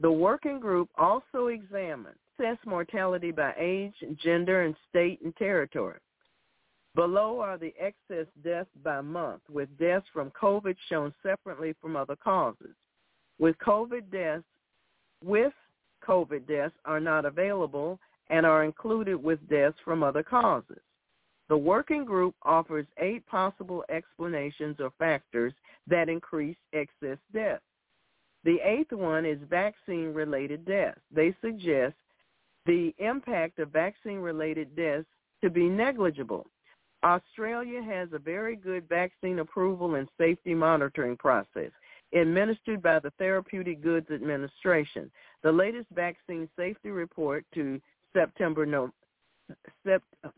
The working group also examined excess mortality by age, gender, and state and territory. Below are the excess deaths by month, with deaths from COVID shown separately from other causes. With COVID deaths, with COVID deaths are not available and are included with deaths from other causes. The working group offers eight possible explanations or factors that increase excess deaths. The eighth one is vaccine-related deaths. They suggest the impact of vaccine-related deaths to be negligible. Australia has a very good vaccine approval and safety monitoring process administered by the Therapeutic Goods Administration. The latest vaccine safety report to September no,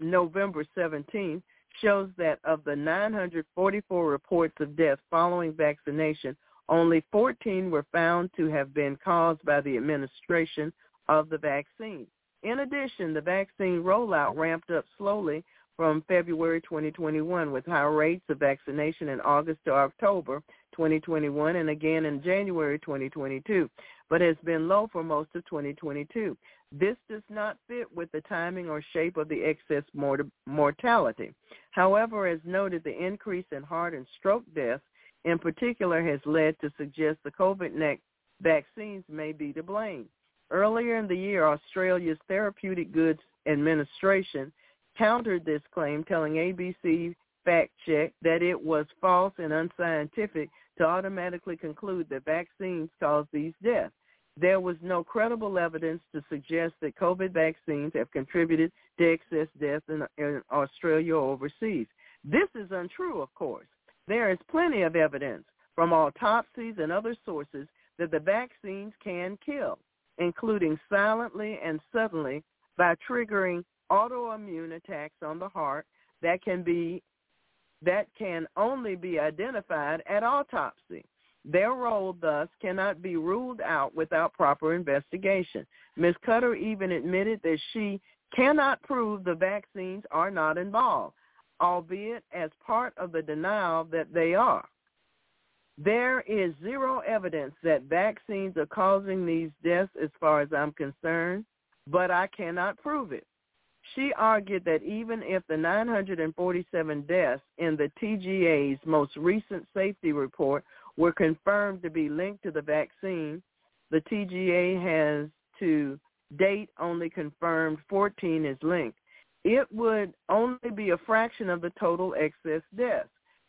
November 17th shows that of the 944 reports of death following vaccination, only 14 were found to have been caused by the administration of the vaccine. In addition, the vaccine rollout ramped up slowly from February 2021 with high rates of vaccination in August to October 2021 and again in January 2022, but has been low for most of 2022. This does not fit with the timing or shape of the excess mort- mortality. However, as noted, the increase in heart and stroke deaths in particular has led to suggest the COVID vaccines may be to blame. Earlier in the year, Australia's Therapeutic Goods Administration countered this claim, telling ABC Fact Check that it was false and unscientific to automatically conclude that vaccines cause these deaths. There was no credible evidence to suggest that COVID vaccines have contributed to excess deaths in, in Australia or overseas. This is untrue, of course. There is plenty of evidence from autopsies and other sources that the vaccines can kill, including silently and suddenly by triggering autoimmune attacks on the heart that can be that can only be identified at autopsy. Their role, thus, cannot be ruled out without proper investigation. Ms. Cutter even admitted that she cannot prove the vaccines are not involved, albeit as part of the denial that they are. There is zero evidence that vaccines are causing these deaths as far as I'm concerned, but I cannot prove it. She argued that even if the 947 deaths in the TGA's most recent safety report were confirmed to be linked to the vaccine, the TGA has to date only confirmed 14 is linked. It would only be a fraction of the total excess deaths.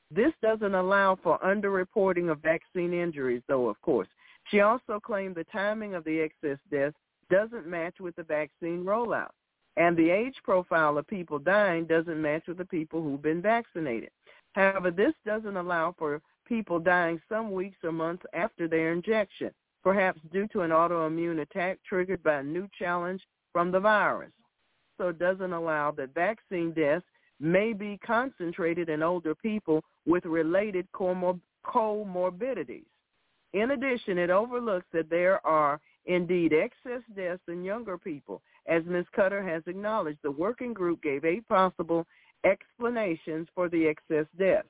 This doesn't allow for underreporting of vaccine injuries, though, of course. She also claimed the timing of the excess deaths doesn't match with the vaccine rollout. And the age profile of people dying doesn't match with the people who've been vaccinated. However, this doesn't allow for people dying some weeks or months after their injection, perhaps due to an autoimmune attack triggered by a new challenge from the virus. So it doesn't allow that vaccine deaths may be concentrated in older people with related comorbidities. In addition, it overlooks that there are indeed excess deaths in younger people as Ms. Cutter has acknowledged, the working group gave eight possible explanations for the excess deaths.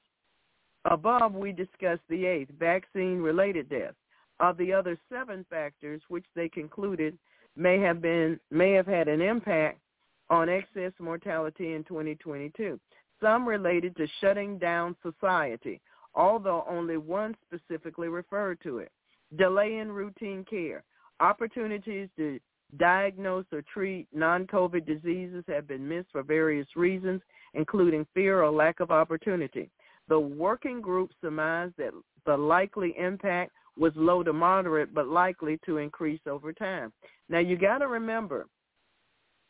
Above, we discussed the eighth, vaccine-related deaths. Of the other seven factors, which they concluded may have been may have had an impact on excess mortality in 2022. Some related to shutting down society, although only one specifically referred to it. Delay in routine care, opportunities to diagnose or treat non-COVID diseases have been missed for various reasons, including fear or lack of opportunity. The working group surmised that the likely impact was low to moderate, but likely to increase over time. Now you got to remember,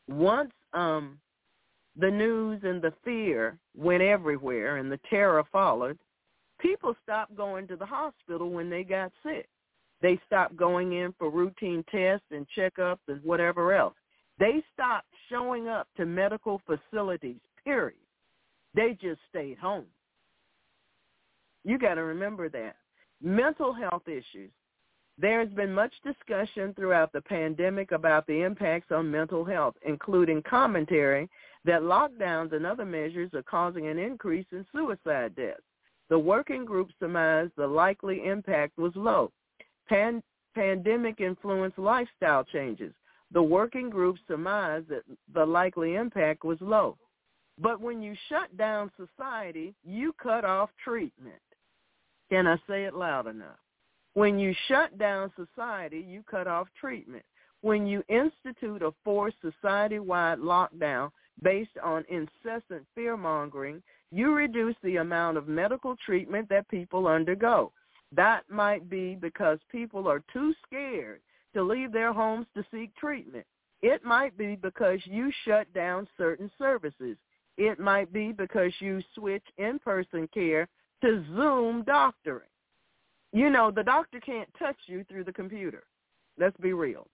once um, the news and the fear went everywhere and the terror followed, people stopped going to the hospital when they got sick. They stopped going in for routine tests and checkups and whatever else. They stopped showing up to medical facilities, period. They just stayed home. You got to remember that. Mental health issues. There has been much discussion throughout the pandemic about the impacts on mental health, including commentary that lockdowns and other measures are causing an increase in suicide deaths. The working group surmised the likely impact was low. Pan- pandemic-influenced lifestyle changes. The working group surmised that the likely impact was low. But when you shut down society, you cut off treatment. Can I say it loud enough? When you shut down society, you cut off treatment. When you institute a forced society-wide lockdown, based on incessant fear-mongering, you reduce the amount of medical treatment that people undergo. That might be because people are too scared to leave their homes to seek treatment. It might be because you shut down certain services. It might be because you switch in-person care to Zoom doctoring. You know, the doctor can't touch you through the computer. Let's be real.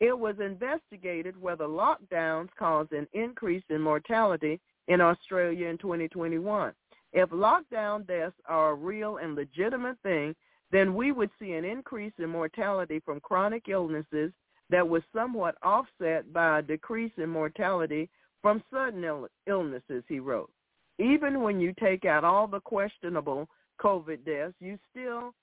It was investigated whether lockdowns caused an increase in mortality in Australia in 2021. If lockdown deaths are a real and legitimate thing, then we would see an increase in mortality from chronic illnesses that was somewhat offset by a decrease in mortality from sudden Ill- illnesses, he wrote. Even when you take out all the questionable COVID deaths, you still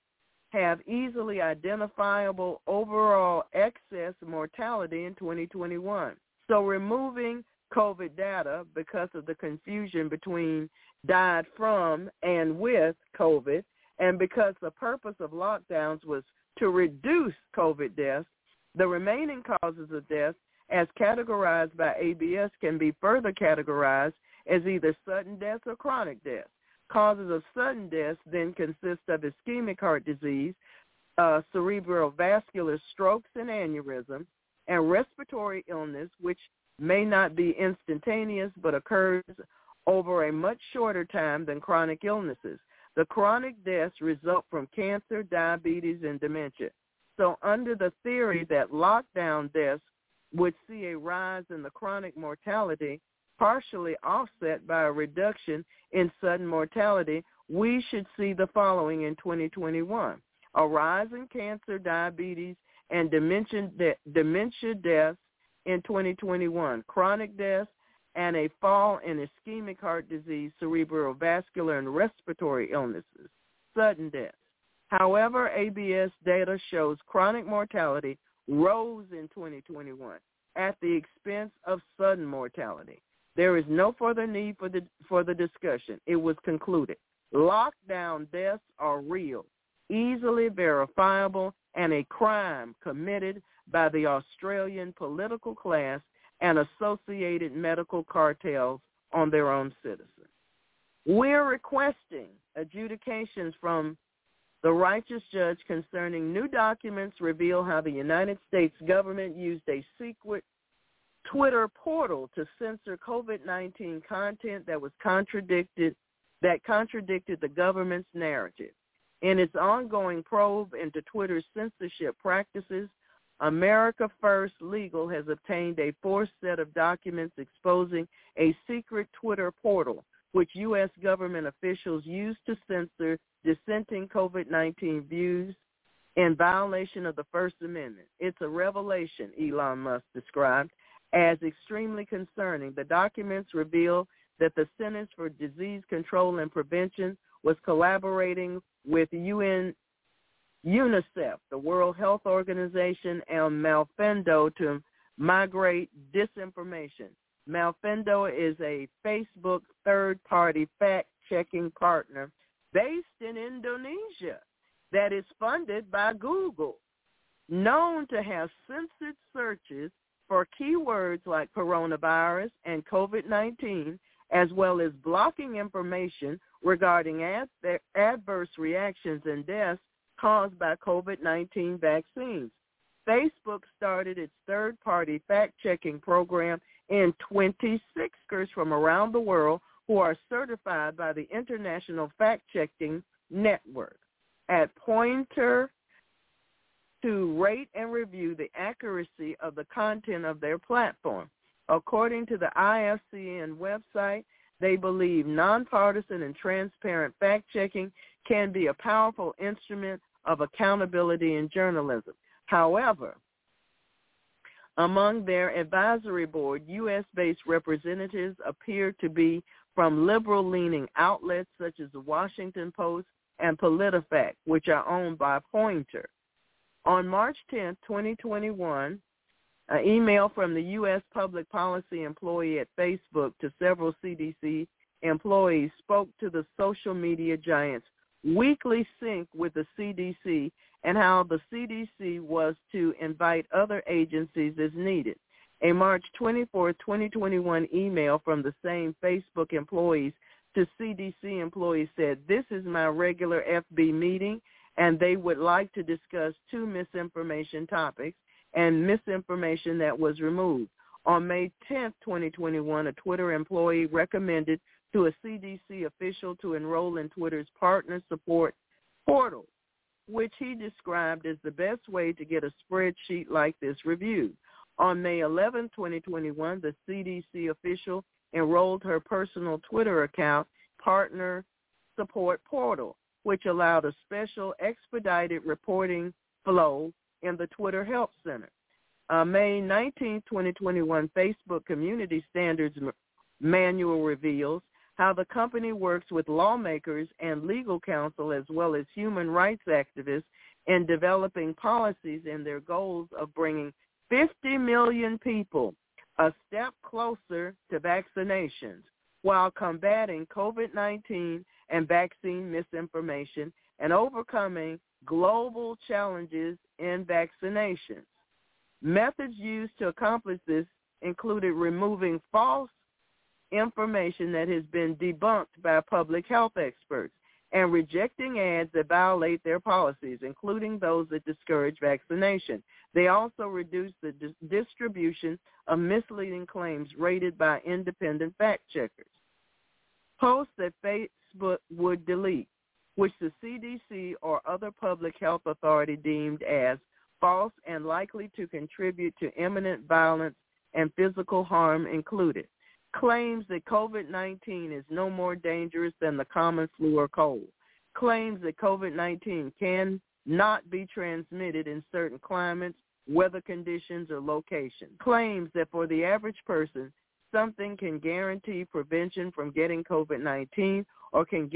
have easily identifiable overall excess mortality in 2021. So removing COVID data because of the confusion between died from and with COVID, and because the purpose of lockdowns was to reduce COVID deaths, the remaining causes of death as categorized by ABS can be further categorized as either sudden death or chronic death. Causes of sudden death then consist of ischemic heart disease, uh, cerebral vascular strokes and aneurysm, and respiratory illness, which may not be instantaneous but occurs over a much shorter time than chronic illnesses. The chronic deaths result from cancer, diabetes, and dementia. So under the theory that lockdown deaths would see a rise in the chronic mortality, partially offset by a reduction in sudden mortality, we should see the following in 2021. A rise in cancer, diabetes, and dementia, de- dementia deaths in 2021, chronic deaths, and a fall in ischemic heart disease, cerebral vascular, and respiratory illnesses, sudden deaths. However, ABS data shows chronic mortality rose in 2021 at the expense of sudden mortality. There is no further need for the for the discussion. It was concluded. Lockdown deaths are real, easily verifiable, and a crime committed by the Australian political class and associated medical cartels on their own citizens. We're requesting adjudications from the righteous judge concerning new documents reveal how the United States government used a secret Twitter portal to censor COVID-19 content that was contradicted that contradicted the government's narrative. In its ongoing probe into Twitter's censorship practices, America First Legal has obtained a fourth set of documents exposing a secret Twitter portal which U.S. government officials used to censor dissenting COVID-19 views in violation of the First Amendment. It's a revelation, Elon Musk described, as extremely concerning. The documents reveal that the Centers for Disease Control and Prevention was collaborating with UN UNICEF, the World Health Organization, and Mafindo to migrate disinformation. Mafindo is a Facebook third-party fact-checking partner based in Indonesia that is funded by Google, known to have censored searches for keywords like coronavirus and COVID-19, as well as blocking information regarding ad- adverse reactions and deaths caused by COVID-19 vaccines. Facebook started its third-party fact-checking program in 26 speakers from around the world who are certified by the International Fact-Checking Network at Poynter to rate and review the accuracy of the content of their platform. According to the IFCN website, they believe nonpartisan and transparent fact-checking can be a powerful instrument of accountability in journalism. However, among their advisory board, U.S.-based representatives appear to be from liberal-leaning outlets such as the Washington Post and PolitiFact, which are owned by Poynter. On March 10, 2021, an email from the U.S. public policy employee at Facebook to several CDC employees spoke to the social media giant's weekly sync with the CDC and how the CDC was to invite other agencies as needed. A March 24, 2021 email from the same Facebook employees to CDC employees said, this is my regular FB meeting and they would like to discuss two misinformation topics and misinformation that was removed. On May 10, 2021, a Twitter employee recommended to a CDC official to enroll in Twitter's partner support portal, which he described as the best way to get a spreadsheet like this reviewed. On May 11, 2021, the CDC official enrolled her personal Twitter account, Partner Support Portal, which allowed a special expedited reporting flow in the Twitter Help Center. Uh, May 19, 2021, Facebook Community Standards Manual reveals how the company works with lawmakers and legal counsel as well as human rights activists in developing policies and their goals of bringing 50 million people a step closer to vaccinations while combating COVID-19 and vaccine misinformation and overcoming global challenges in vaccinations. Methods used to accomplish this included removing false information that has been debunked by public health experts and rejecting ads that violate their policies, including those that discourage vaccination. They also reduce the dis- distribution of misleading claims rated by independent fact checkers. Posts that Facebook would delete, which the CDC or other public health authority deemed as false and likely to contribute to imminent violence and physical harm included. Claims that COVID-19 is no more dangerous than the common flu or cold. Claims that COVID-19 can not be transmitted in certain climates, weather conditions, or locations. Claims that for the average person, something can guarantee prevention from getting COVID-19 or can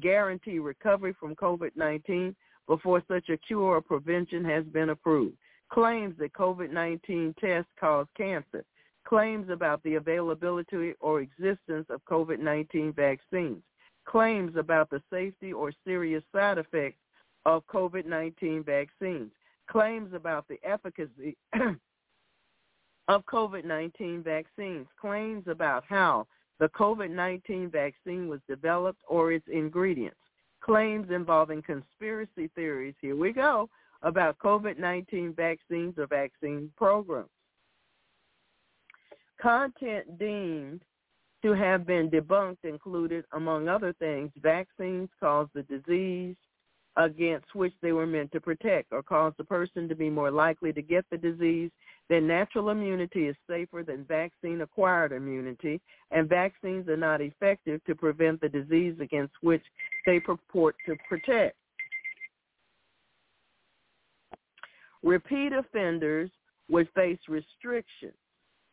guarantee recovery from COVID-19 before such a cure or prevention has been approved. Claims that COVID-19 tests cause cancer. Claims about the availability or existence of COVID-19 vaccines. Claims about the safety or serious side effects of COVID-19 vaccines. Claims about the efficacy of COVID-19 vaccines. Claims about how the COVID-19 vaccine was developed or its ingredients claims involving conspiracy theories, here we go, about COVID-19 vaccines or vaccine programs. Content deemed to have been debunked included, among other things, vaccines cause the disease against which they were meant to protect or cause the person to be more likely to get the disease then natural immunity is safer than vaccine-acquired immunity, and vaccines are not effective to prevent the disease against which they purport to protect. Repeat offenders would face restrictions,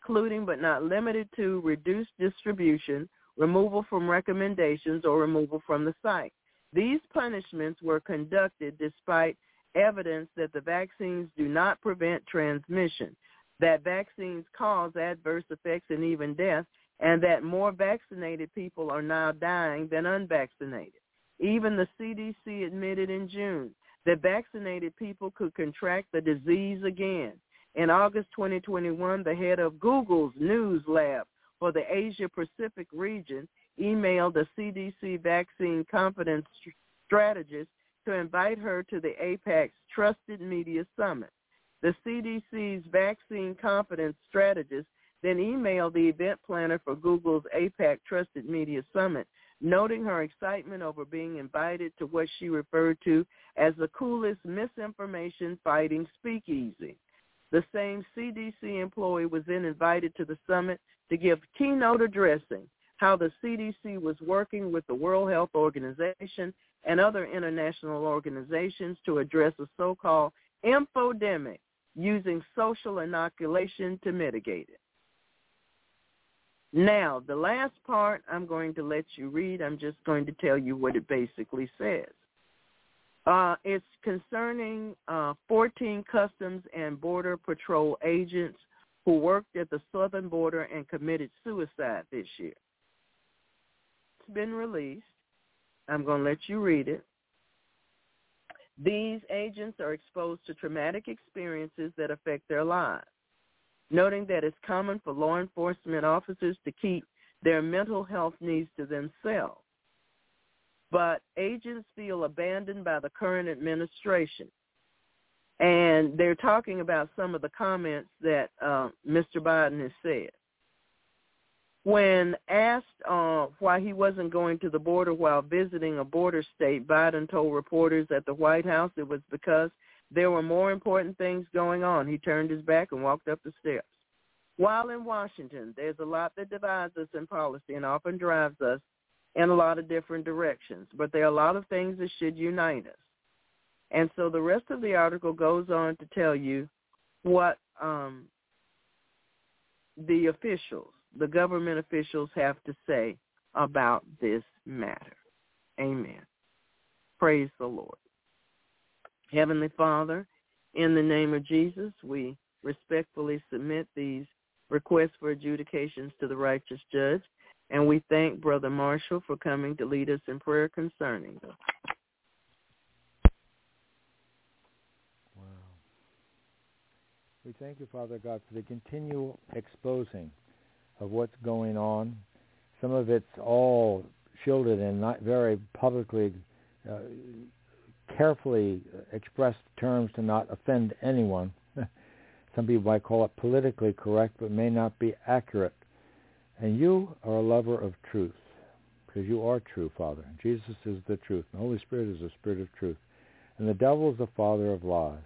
including but not limited to reduced distribution, removal from recommendations, or removal from the site. These punishments were conducted despite evidence that the vaccines do not prevent transmission that vaccines cause adverse effects and even death, and that more vaccinated people are now dying than unvaccinated. Even the CDC admitted in June that vaccinated people could contract the disease again. In August 2021, the head of Google's News Lab for the Asia Pacific region emailed a CDC vaccine confidence strategist to invite her to the APAC's Trusted Media Summit. The CDC's vaccine confidence strategist then emailed the event planner for Google's APAC Trusted Media Summit, noting her excitement over being invited to what she referred to as the coolest misinformation fighting speakeasy. The same CDC employee was then invited to the summit to give keynote addressing how the CDC was working with the World Health Organization and other international organizations to address a so-called infodemic using social inoculation to mitigate it. Now, the last part I'm going to let you read. I'm just going to tell you what it basically says. Uh, it's concerning uh, 14 Customs and Border Patrol agents who worked at the southern border and committed suicide this year. It's been released. I'm going to let you read it. These agents are exposed to traumatic experiences that affect their lives. noting that it's common for law enforcement officers to keep their mental health needs to themselves. But agents feel abandoned by the current administration. And they're talking about some of the comments that uh, Mr. Biden has said. When asked uh, why he wasn't going to the border while visiting a border state, Biden told reporters at the White House it was because there were more important things going on. He turned his back and walked up the steps. While in Washington, there's a lot that divides us in policy and often drives us in a lot of different directions, but there are a lot of things that should unite us. And so the rest of the article goes on to tell you what um, the officials, the government officials have to say about this matter. Amen. Praise the Lord. Heavenly Father, in the name of Jesus, we respectfully submit these requests for adjudications to the righteous judge, and we thank Brother Marshall for coming to lead us in prayer concerning them. Wow. We thank you, Father God, for the continual exposing of what's going on. Some of it's all shielded in not very publicly uh, carefully expressed terms to not offend anyone. Some people might call it politically correct, but may not be accurate. And you are a lover of truth, because you are true, Father. Jesus is the truth. The Holy Spirit is the Spirit of truth. And the devil is the father of lies.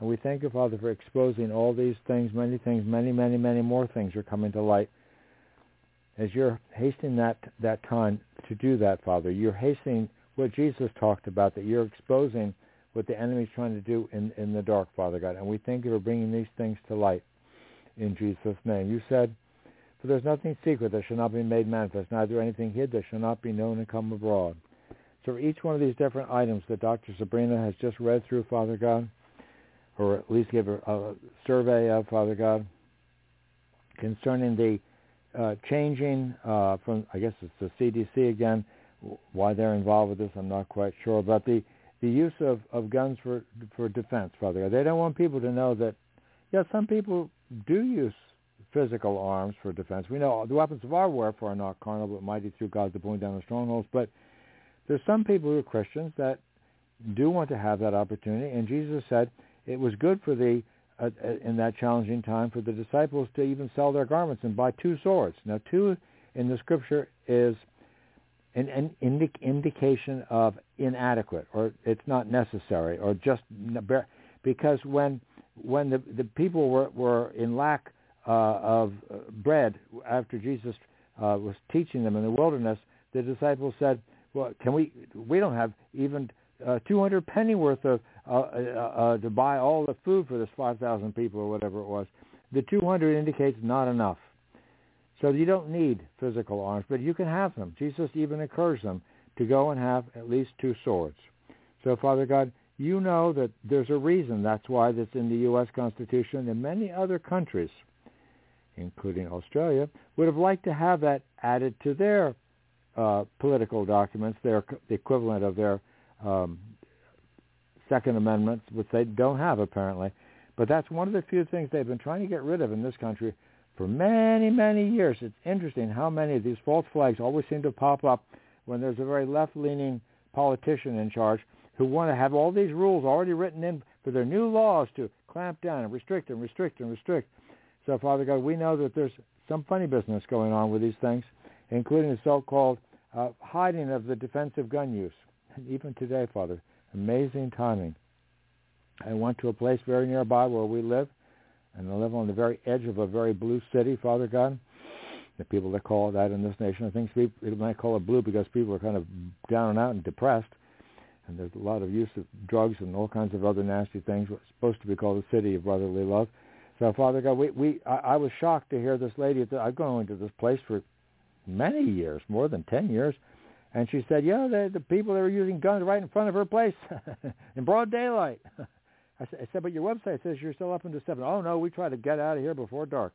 And we thank you, Father, for exposing all these things, many things, many, many, many more things are coming to light. As you're hastening that, that time to do that, Father, you're hastening what Jesus talked about, that you're exposing what the enemy's trying to do in, in the dark, Father God. And we thank you for bringing these things to light in Jesus' name. You said, for there's nothing secret that shall not be made manifest, neither anything hid that shall not be known and come abroad. So for each one of these different items that Dr. Sabrina has just read through, Father God, or at least give a, a survey of, Father God, concerning the uh, changing uh, from, I guess it's the CDC again, why they're involved with this, I'm not quite sure. But the the use of, of guns for for defense, Father God. They don't want people to know that, yeah, some people do use physical arms for defense. We know the weapons of our warfare are not carnal, but mighty through God to pulling down the strongholds. But there's some people who are Christians that do want to have that opportunity, and Jesus said it was good for the uh, uh in that challenging time for the disciples to even sell their garments and buy two swords. Now, two in the scripture is an, an indi- indication of inadequate or it's not necessary or just because when when the the people were were in lack uh, of uh, bread after Jesus uh, was teaching them in the wilderness, the disciples said, "Well, can we? We don't have even uh, 200 pennyworth of uh, uh, uh, to buy all the food for this 5,000 people or whatever it was." The 200 indicates not enough. So you don't need physical arms, but you can have them. Jesus even encouraged them to go and have at least two swords. So, Father God, you know that there's a reason that's why that's in the U.S. Constitution and many other countries, including Australia, would have liked to have that added to their uh, political documents, their the equivalent of their um, Second Amendment, which they don't have apparently. But that's one of the few things they've been trying to get rid of in this country for many, many years. It's interesting how many of these false flags always seem to pop up when there's a very left-leaning politician in charge who want to have all these rules already written in for their new laws to clamp down and restrict and restrict and restrict. So, Father God, we know that there's some funny business going on with these things, including the so-called uh, hiding of the defensive gun use. And even today, Father, amazing timing. I went to a place very nearby where we live, and I live on the very edge of a very blue city, Father God. The people that call that in this nation, I think people might call it blue because people are kind of down and out and depressed, and there's a lot of use of drugs and all kinds of other nasty things. It's supposed to be called the city of brotherly love. So, Father God, we, we I, I was shocked to hear this lady. I've gone into this place for many years, more than ten years, and she said, "Yeah, the, the people that were using guns right in front of her place in broad daylight." I said, but your website says you're still up until 7. Oh, no, we try to get out of here before dark.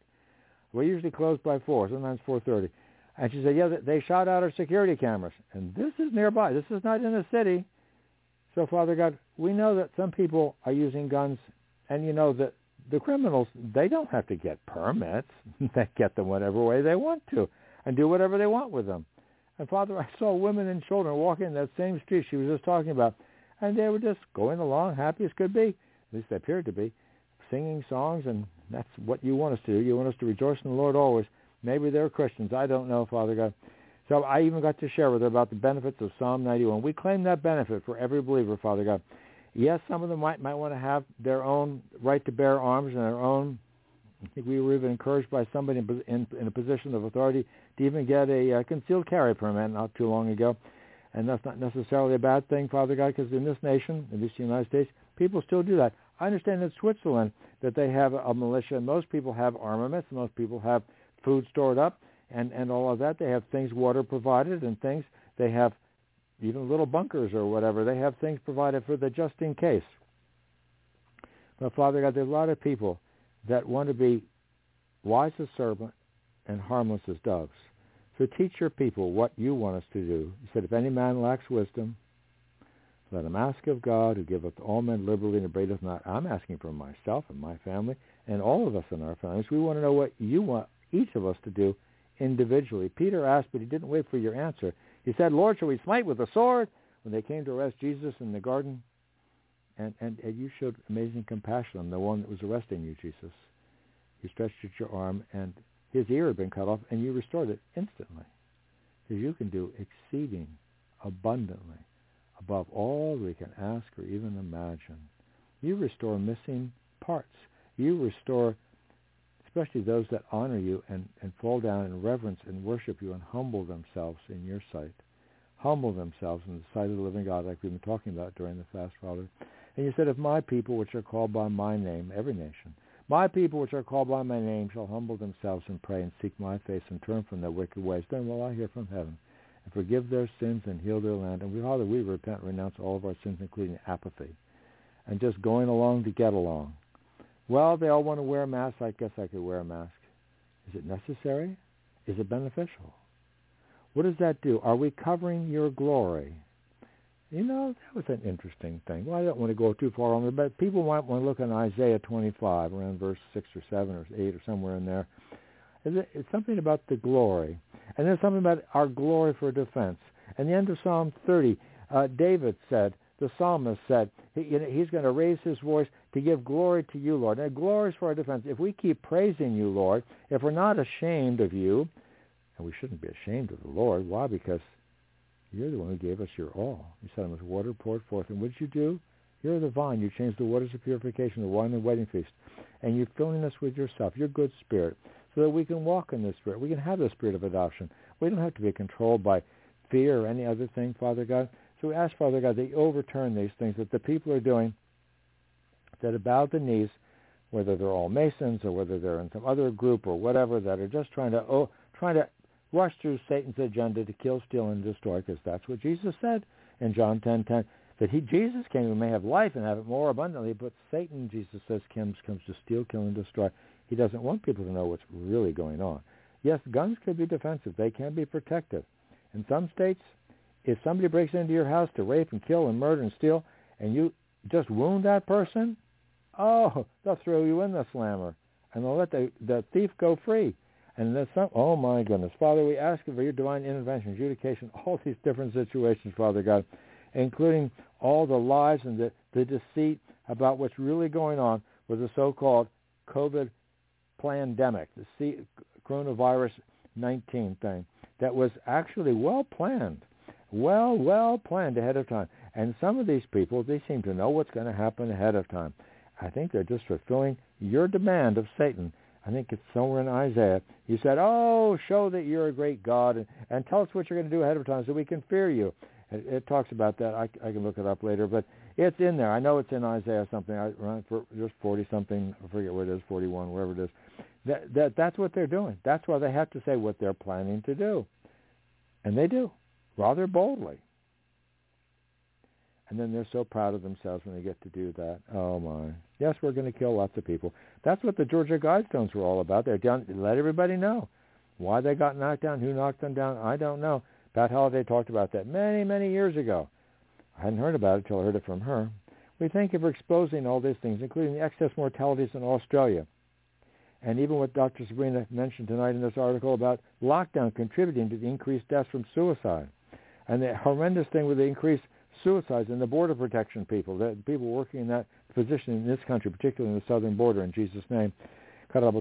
We usually close by 4, sometimes 4.30. And she said, yeah, they shot out our security cameras. And this is nearby. This is not in the city. So, Father God, we know that some people are using guns, and you know that the criminals, they don't have to get permits. they get them whatever way they want to and do whatever they want with them. And Father, I saw women and children walking in that same street she was just talking about, and they were just going along happy as could be. At least they appeared to be, singing songs, and that's what you want us to do. You want us to rejoice in the Lord always. Maybe they're Christians. I don't know, Father God. So I even got to share with her about the benefits of Psalm 91. We claim that benefit for every believer, Father God. Yes, some of them might might want to have their own right to bear arms and their own. I think we were even encouraged by somebody in, in, in a position of authority to even get a uh, concealed carry permit not too long ago. And that's not necessarily a bad thing, Father God, because in this nation, in this United States, people still do that. I understand in Switzerland that they have a militia, and most people have armaments, and most people have food stored up, and, and all of that. They have things water provided and things. They have even little bunkers or whatever. They have things provided for the just in case. But Father God, there's a lot of people that want to be wise as serpent and harmless as doves. So teach your people what you want us to do. He said, if any man lacks wisdom, let him ask of God who giveth to all men liberally and abradeth not. I'm asking for myself and my family and all of us in our families. We want to know what you want each of us to do individually. Peter asked, but he didn't wait for your answer. He said, Lord, shall we smite with a sword? When they came to arrest Jesus in the garden, and, and, and you showed amazing compassion on the one that was arresting you, Jesus. You stretched out your arm, and his ear had been cut off, and you restored it instantly. Because you can do exceeding abundantly above all we can ask or even imagine. You restore missing parts. You restore especially those that honor you and, and fall down in reverence and worship you and humble themselves in your sight. Humble themselves in the sight of the living God like we've been talking about during the fast, Father. And you said, if my people which are called by my name, every nation, my people which are called by my name shall humble themselves and pray and seek my face and turn from their wicked ways, then will I hear from heaven and forgive their sins and heal their land. And we, Father, we repent and renounce all of our sins, including apathy and just going along to get along well, they all want to wear a mask. I guess I could wear a mask. Is it necessary? Is it beneficial? What does that do? Are we covering your glory? You know, that was an interesting thing. Well, I don't want to go too far on it, but people might want to look in Isaiah 25, around verse 6 or 7 or 8 or somewhere in there. It's something about the glory. And there's something about our glory for defense. And the end of Psalm 30, uh, David said, the psalmist said, he, he's going to raise his voice to give glory to you, Lord. And glory is for our defense. If we keep praising you, Lord, if we're not ashamed of you, and we shouldn't be ashamed of the Lord, why? Because you're the one who gave us your all. You said, I was water poured forth. And what did you do? You're the vine. You changed the waters of purification, the wine and wedding feast. And you're filling us with yourself, your good spirit, so that we can walk in this spirit. We can have the spirit of adoption. We don't have to be controlled by fear or any other thing, Father God. So we ask, Father God, that you overturn these things that the people are doing that bowed the knees, whether they're all Masons or whether they're in some other group or whatever, that are just trying to oh, trying to rush through Satan's agenda to kill, steal, and destroy, because that's what Jesus said in John 10:10. 10, that he, Jesus came, we may have life and have it more abundantly, but Satan, Jesus says, comes, comes to steal, kill, and destroy. He doesn't want people to know what's really going on. Yes, guns could be defensive. They can be protective. In some states, if somebody breaks into your house to rape and kill and murder and steal, and you just wound that person, oh, they'll throw you in the slammer, and they'll let the, the thief go free. And there's some, oh my goodness. Father, we ask for your divine intervention, adjudication, all these different situations, Father God, including all the lies and the, the deceit about what's really going on with the so-called COVID pandemic, the C- coronavirus 19 thing that was actually well planned well, well planned ahead of time. And some of these people, they seem to know what's going to happen ahead of time. I think they're just fulfilling your demand of Satan. I think it's somewhere in Isaiah. You said, oh, show that you're a great God and, and tell us what you're going to do ahead of time so we can fear you. It, it talks about that. I, I can look it up later, but it's in there. I know it's in Isaiah something. I run for just 40 something. I forget what it is, 41, wherever it is. That, that that's what they're doing. That's why they have to say what they're planning to do, and they do rather boldly. And then they're so proud of themselves when they get to do that. Oh my! Yes, we're going to kill lots of people. That's what the Georgia Guidestones were all about. They're done. Let everybody know why they got knocked down, who knocked them down. I don't know. Pat Holliday talked about that many, many years ago. I hadn't heard about it until I heard it from her. We thank you for exposing all these things, including the excess mortalities in Australia. And even what Dr. Sabrina mentioned tonight in this article about lockdown contributing to the increased deaths from suicide. And the horrendous thing with the increased suicides and the border protection people, the people working in that position in this country, particularly in the southern border, in Jesus' name. And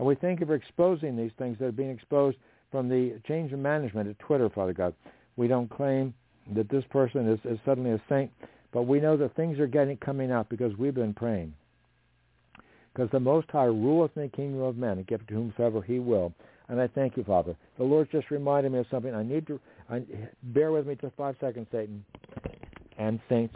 we thank you for exposing these things that are being exposed from the change in management at Twitter, Father God. We don't claim that this person is, is suddenly a saint, but we know that things are getting coming out because we've been praying. Because the Most High ruleth in the kingdom of men and giveth to whomsoever he will. And I thank you, Father. The Lord just reminded me of something. I need to I, bear with me just five seconds, Satan and saints.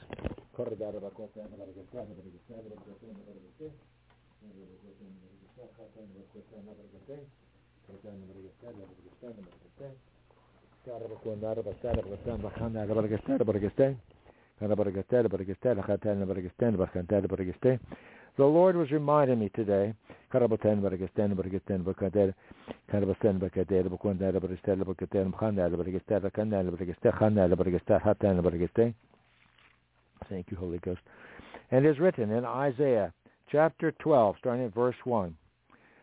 The Lord was reminding me today. Thank you, Holy Ghost. And it is written in Isaiah chapter 12, starting at verse 1,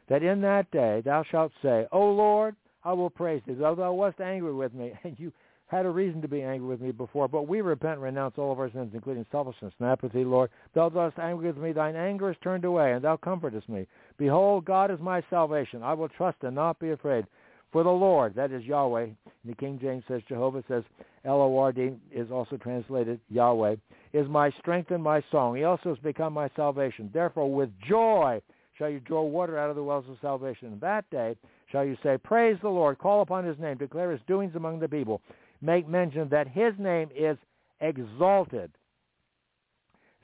that in that day thou shalt say, O Lord, I will praise thee, though thou wast angry with me, and you had a reason to be angry with me before, but we repent and renounce all of our sins, including selfishness and apathy, Lord. Thou dost angry with me, thine anger is turned away, and thou comfortest me. Behold, God is my salvation. I will trust and not be afraid. For the Lord, that is Yahweh, the King James says Jehovah says L-O-R-D is also translated Yahweh, is my strength and my song. He also has become my salvation. Therefore, with joy shall you draw water out of the wells of salvation. In that day shall you say, Praise the Lord, call upon his name, declare his doings among the people. Make mention that his name is exalted.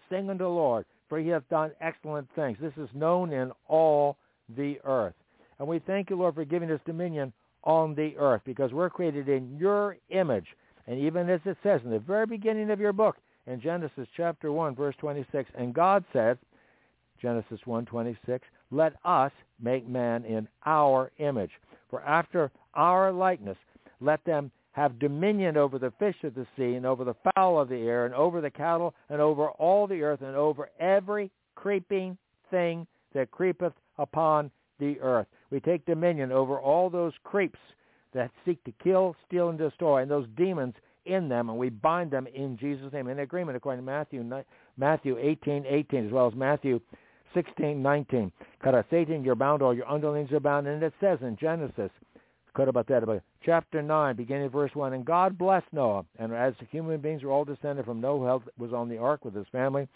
Sing unto the Lord, for he hath done excellent things. This is known in all the earth. And we thank you, Lord, for giving us dominion on the earth because we're created in your image. And even as it says in the very beginning of your book, in Genesis chapter 1, verse 26, and God said, Genesis 1:26, let us make man in our image. For after our likeness, let them have dominion over the fish of the sea and over the fowl of the air and over the cattle and over all the earth and over every creeping thing that creepeth upon the earth. We take dominion over all those creeps that seek to kill, steal, and destroy, and those demons in them, and we bind them in Jesus' name in agreement according to Matthew Matthew 18, 18, as well as Matthew 16, 19. Satan, you're bound, all your underlings are bound. And it says in Genesis, chapter 9, beginning verse 1, And God blessed Noah, and as the human beings were all descended from Noah, was on the ark with his family,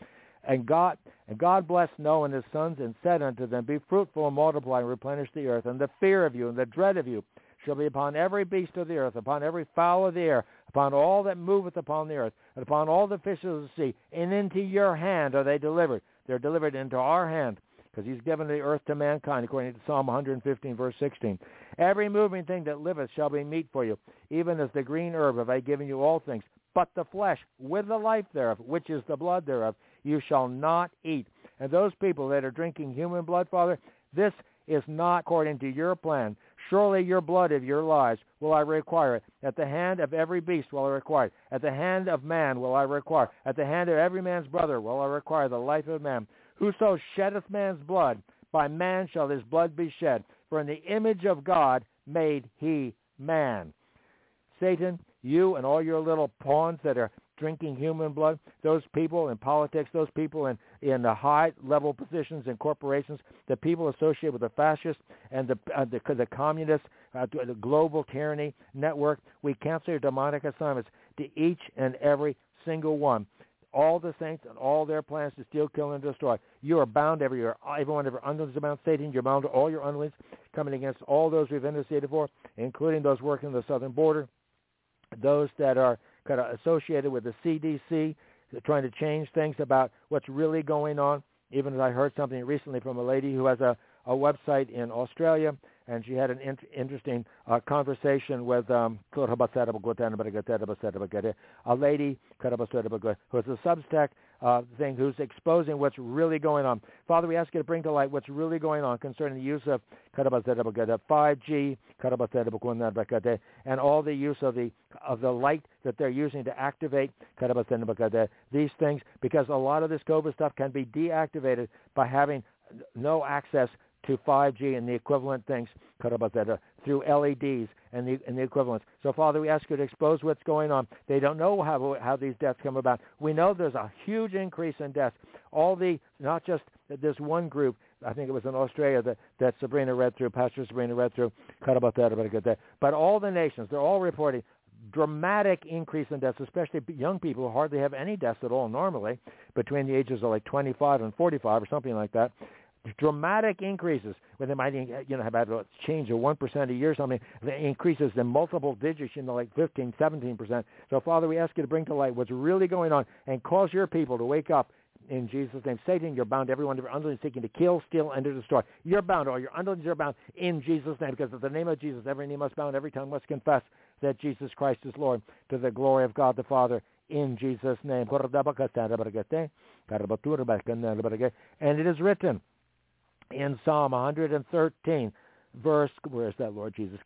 and God, and God blessed Noah and his sons and said unto them, Be fruitful and multiply and replenish the earth. And the fear of you and the dread of you shall be upon every beast of the earth, upon every fowl of the air, upon all that moveth upon the earth, and upon all the fishes of the sea. And into your hand are they delivered. They're delivered into our hand, because he's given the earth to mankind, according to Psalm 115, verse 16. Every moving thing that liveth shall be meat for you, even as the green herb have I given you all things. But the flesh, with the life thereof, which is the blood thereof, you shall not eat. And those people that are drinking human blood, Father, this is not according to your plan. Surely your blood of your lives will I require it. At the hand of every beast will I require it. At the hand of man will I require. At the hand of every man's brother will I require the life of man. Whoso sheddeth man's blood, by man shall his blood be shed. For in the image of God made he man. Satan, you and all your little pawns that are drinking human blood, those people in politics, those people in, in the high-level positions in corporations, the people associated with the fascists and the, uh, the, the communists, uh, the global tyranny network, we cancel your demonic assignments to each and every single one. All the saints and all their plans to steal, kill, and destroy. You are bound every year. Everyone ever underlings about Satan. You're bound to all your underlings coming against all those we've interceded for, including those working the southern border, those that are kind of associated with the CDC, trying to change things about what's really going on. Even as I heard something recently from a lady who has a, a website in Australia, and she had an in- interesting uh, conversation with um, a lady who's a Substack uh, thing who's exposing what's really going on. Father, we ask you to bring to light what's really going on concerning the use of 5G, and all the use of the of the light that they're using to activate these things, because a lot of this COVID stuff can be deactivated by having no access to 5G and the equivalent things Cut about that. Uh, through LEDs and the, and the equivalents. So, Father, we ask you to expose what's going on. They don't know how, how these deaths come about. We know there's a huge increase in deaths. All the, not just this one group, I think it was in Australia that, that Sabrina read through, Pastor Sabrina read through, cut about that, about that. But all the nations, they're all reporting dramatic increase in deaths, especially young people who hardly have any deaths at all normally, between the ages of like 25 and 45 or something like that dramatic increases when they might you know have had a change of one percent a year or something the increases in multiple digits you know like 15 17 percent so father we ask you to bring to light what's really going on and cause your people to wake up in Jesus' name. Satan, you're bound. Everyone of your underlings seeking to kill, steal, and to destroy. You're bound. All your underlings are bound in Jesus' name because of the name of Jesus, every knee must bow and every tongue must confess that Jesus Christ is Lord to the glory of God the Father in Jesus' name. And it is written, in Psalm 113, verse, where is that, Lord Jesus?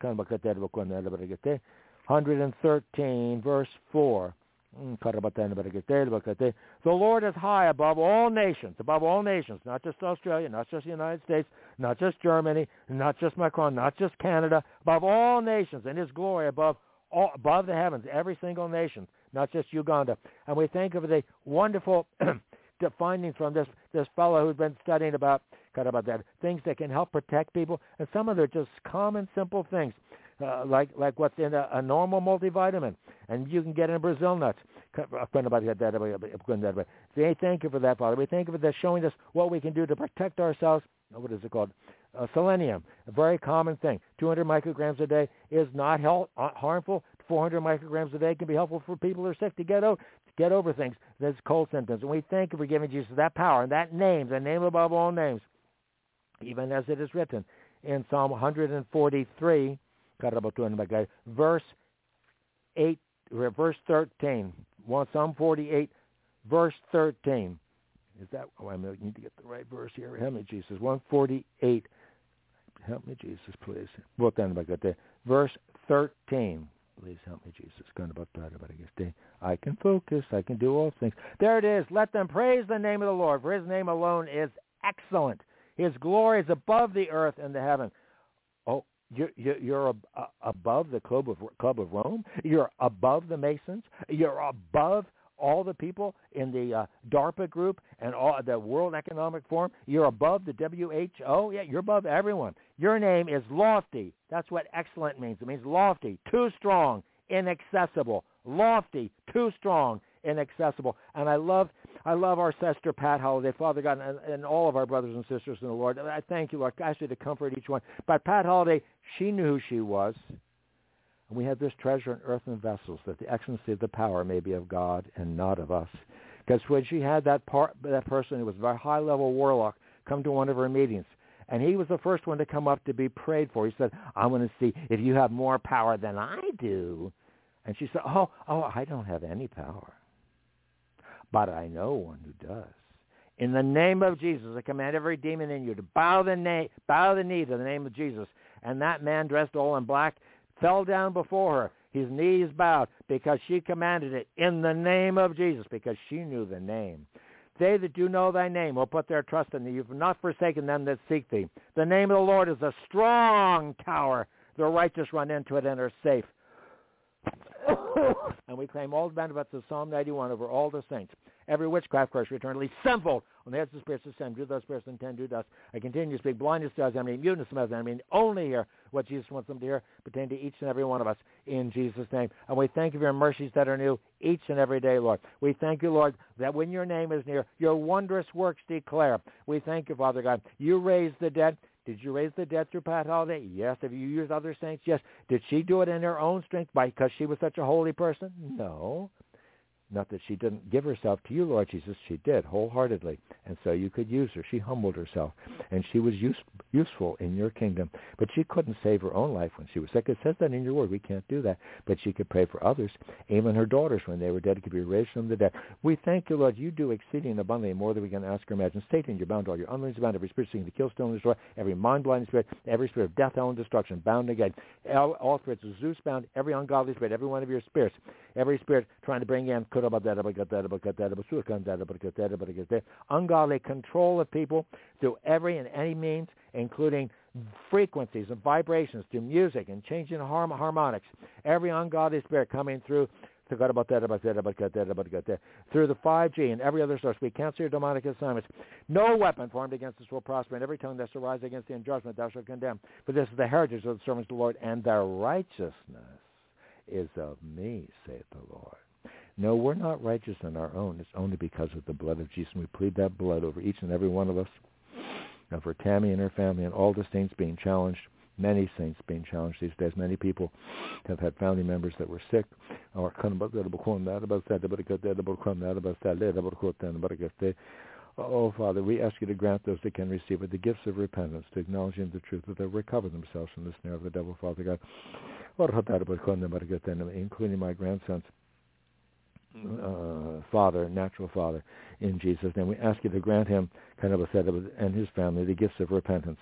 113, verse 4. Mm, the Lord is high above all nations, above all nations, not just Australia, not just the United States, not just Germany, not just Macron, not just Canada, above all nations, and his glory above all, above the heavens, every single nation, not just Uganda. And we think of the wonderful findings from this this fellow who's been studying about of about that things that can help protect people, and some of them are just common, simple things. Uh, like like what's in a, a normal multivitamin, and you can get in Brazil nuts. They thank you for that, Father. We thank you for that, showing us what we can do to protect ourselves. What is it called? Uh, selenium, a very common thing. 200 micrograms a day is not health, uh, harmful. 400 micrograms a day can be helpful for people who are sick to get out, get over things. There's cold symptoms. And we thank you for giving Jesus that power and that name, the name above all names, even as it is written in Psalm 143, verse 8, uh, verse 13. Psalm 48, verse 13. Is that, oh, I need to get the right verse here. Help me, Jesus. 148. Help me, Jesus, please. Verse 13. Please help me, Jesus. I can focus. I can do all things. There it is. Let them praise the name of the Lord, for his name alone is excellent. His glory is above the earth and the heaven. Oh, you're, you're above the club of club of Rome. You're above the Masons. You're above all the people in the uh, DARPA group and all the World Economic Forum. You're above the WHO. Yeah, you're above everyone. Your name is lofty. That's what excellent means. It means lofty, too strong, inaccessible. Lofty, too strong, inaccessible. And I love I love our sister Pat Holliday, Father God, and, and all of our brothers and sisters in the Lord. I thank you, Lord. You to comfort each one. But Pat Holliday, she knew who she was. And we have this treasure in earthen vessels, that the excellency of the power may be of God and not of us. Because when she had that part, that person who was a high-level warlock come to one of her meetings, and he was the first one to come up to be prayed for. He said, "I want to see if you have more power than I do." And she said, "Oh, oh, I don't have any power, but I know one who does." In the name of Jesus, I command every demon in you to bow the, na- bow the knee to the name of Jesus. And that man dressed all in black fell down before her, his knees bowed, because she commanded it in the name of Jesus, because she knew the name. They that do know thy name will put their trust in thee. You've not forsaken them that seek thee. The name of the Lord is a strong tower. The righteous run into it and are safe. and we claim all the benefits of Psalm 91 over all the saints. Every witchcraft curse eternally sevenfold on the heads of the spirits ascend, do those spirits intend, do thus. I continue to speak blindness to us, enemy, muteness to us, enemy, only hear what Jesus wants them to hear, pertain to each and every one of us in Jesus' name. And we thank you for your mercies that are new each and every day, Lord. We thank you, Lord, that when your name is near, your wondrous works declare. We thank you, Father God. You raise the dead. Did you raise the dead through Pat Holliday? Yes. Have you used other saints? Yes. Did she do it in her own strength because she was such a holy person? No. Not that she didn't give herself to you, Lord Jesus. She did wholeheartedly. And so you could use her. She humbled herself. And she was use, useful in your kingdom. But she couldn't save her own life when she was sick. It says that in your word. We can't do that. But she could pray for others. Even her daughters, when they were dead, could be raised from the dead. We thank you, Lord. You do exceeding abundantly more than we can ask or imagine. Satan, you're bound to all your unlearned bound. Every spirit seeking to kill, steal, and destroy. Every mind-blinding spirit. Every spirit of death, hell, and destruction. Bound again. All, all spirits of Zeus bound. Every ungodly spirit. Every one of your spirits. Every spirit trying to bring in ungodly control of people through every and any means, including frequencies and vibrations through music and changing harm- harmonics. Every ungodly spirit coming through through the 5G and every other source. We cancel your demonic assignments. No weapon formed against us will prosper, and every tongue that shall rise against thee in judgment thou shalt condemn. For this is the heritage of the servants of the Lord, and their righteousness is of me, saith the Lord. No, we're not righteous on our own. It's only because of the blood of Jesus. We plead that blood over each and every one of us. And for Tammy and her family and all the saints being challenged, many saints being challenged these days. Many people have had family members that were sick or Oh, Father, we ask you to grant those that can receive it the gifts of repentance, to acknowledging the truth, that they recover themselves from the snare of the devil, Father God. Including my grandsons uh, father, natural father, in Jesus' name. We ask you to grant him, kind of and his family, the gifts of repentance.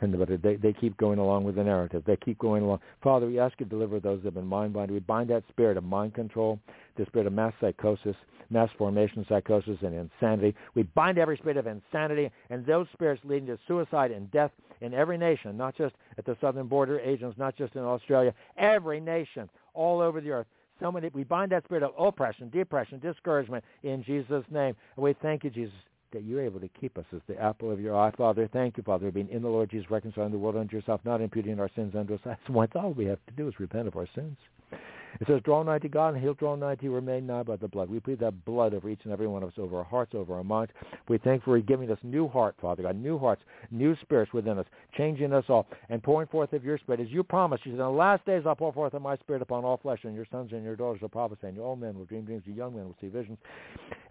And they, they keep going along with the narrative. They keep going along. Father, we ask you to deliver those that have been mind blinded. We bind that spirit of mind control, the spirit of mass psychosis, mass formation psychosis, and insanity. We bind every spirit of insanity and those spirits leading to suicide and death in every nation, not just at the southern border agents, not just in Australia, every nation all over the earth so many, we bind that spirit of oppression, depression, discouragement in Jesus' name. And we thank you, Jesus, that you're able to keep us as the apple of your eye. Father, thank you, Father, for being in the Lord Jesus, reconciling the world unto yourself, not imputing our sins unto us. That's all we have to do is repent of our sins. It says, draw nigh to God, and he'll draw nigh to you. We're made nigh by the blood. We plead that blood over each and every one of us, over our hearts, over our minds. We thank for giving us new heart, Father God, new hearts, new spirits within us, changing us all, and pouring forth of your spirit. As you promised, you said, in the last days I'll pour forth of my spirit upon all flesh, and your sons and your daughters will prophesy, and your old men will dream dreams, your young men will see visions,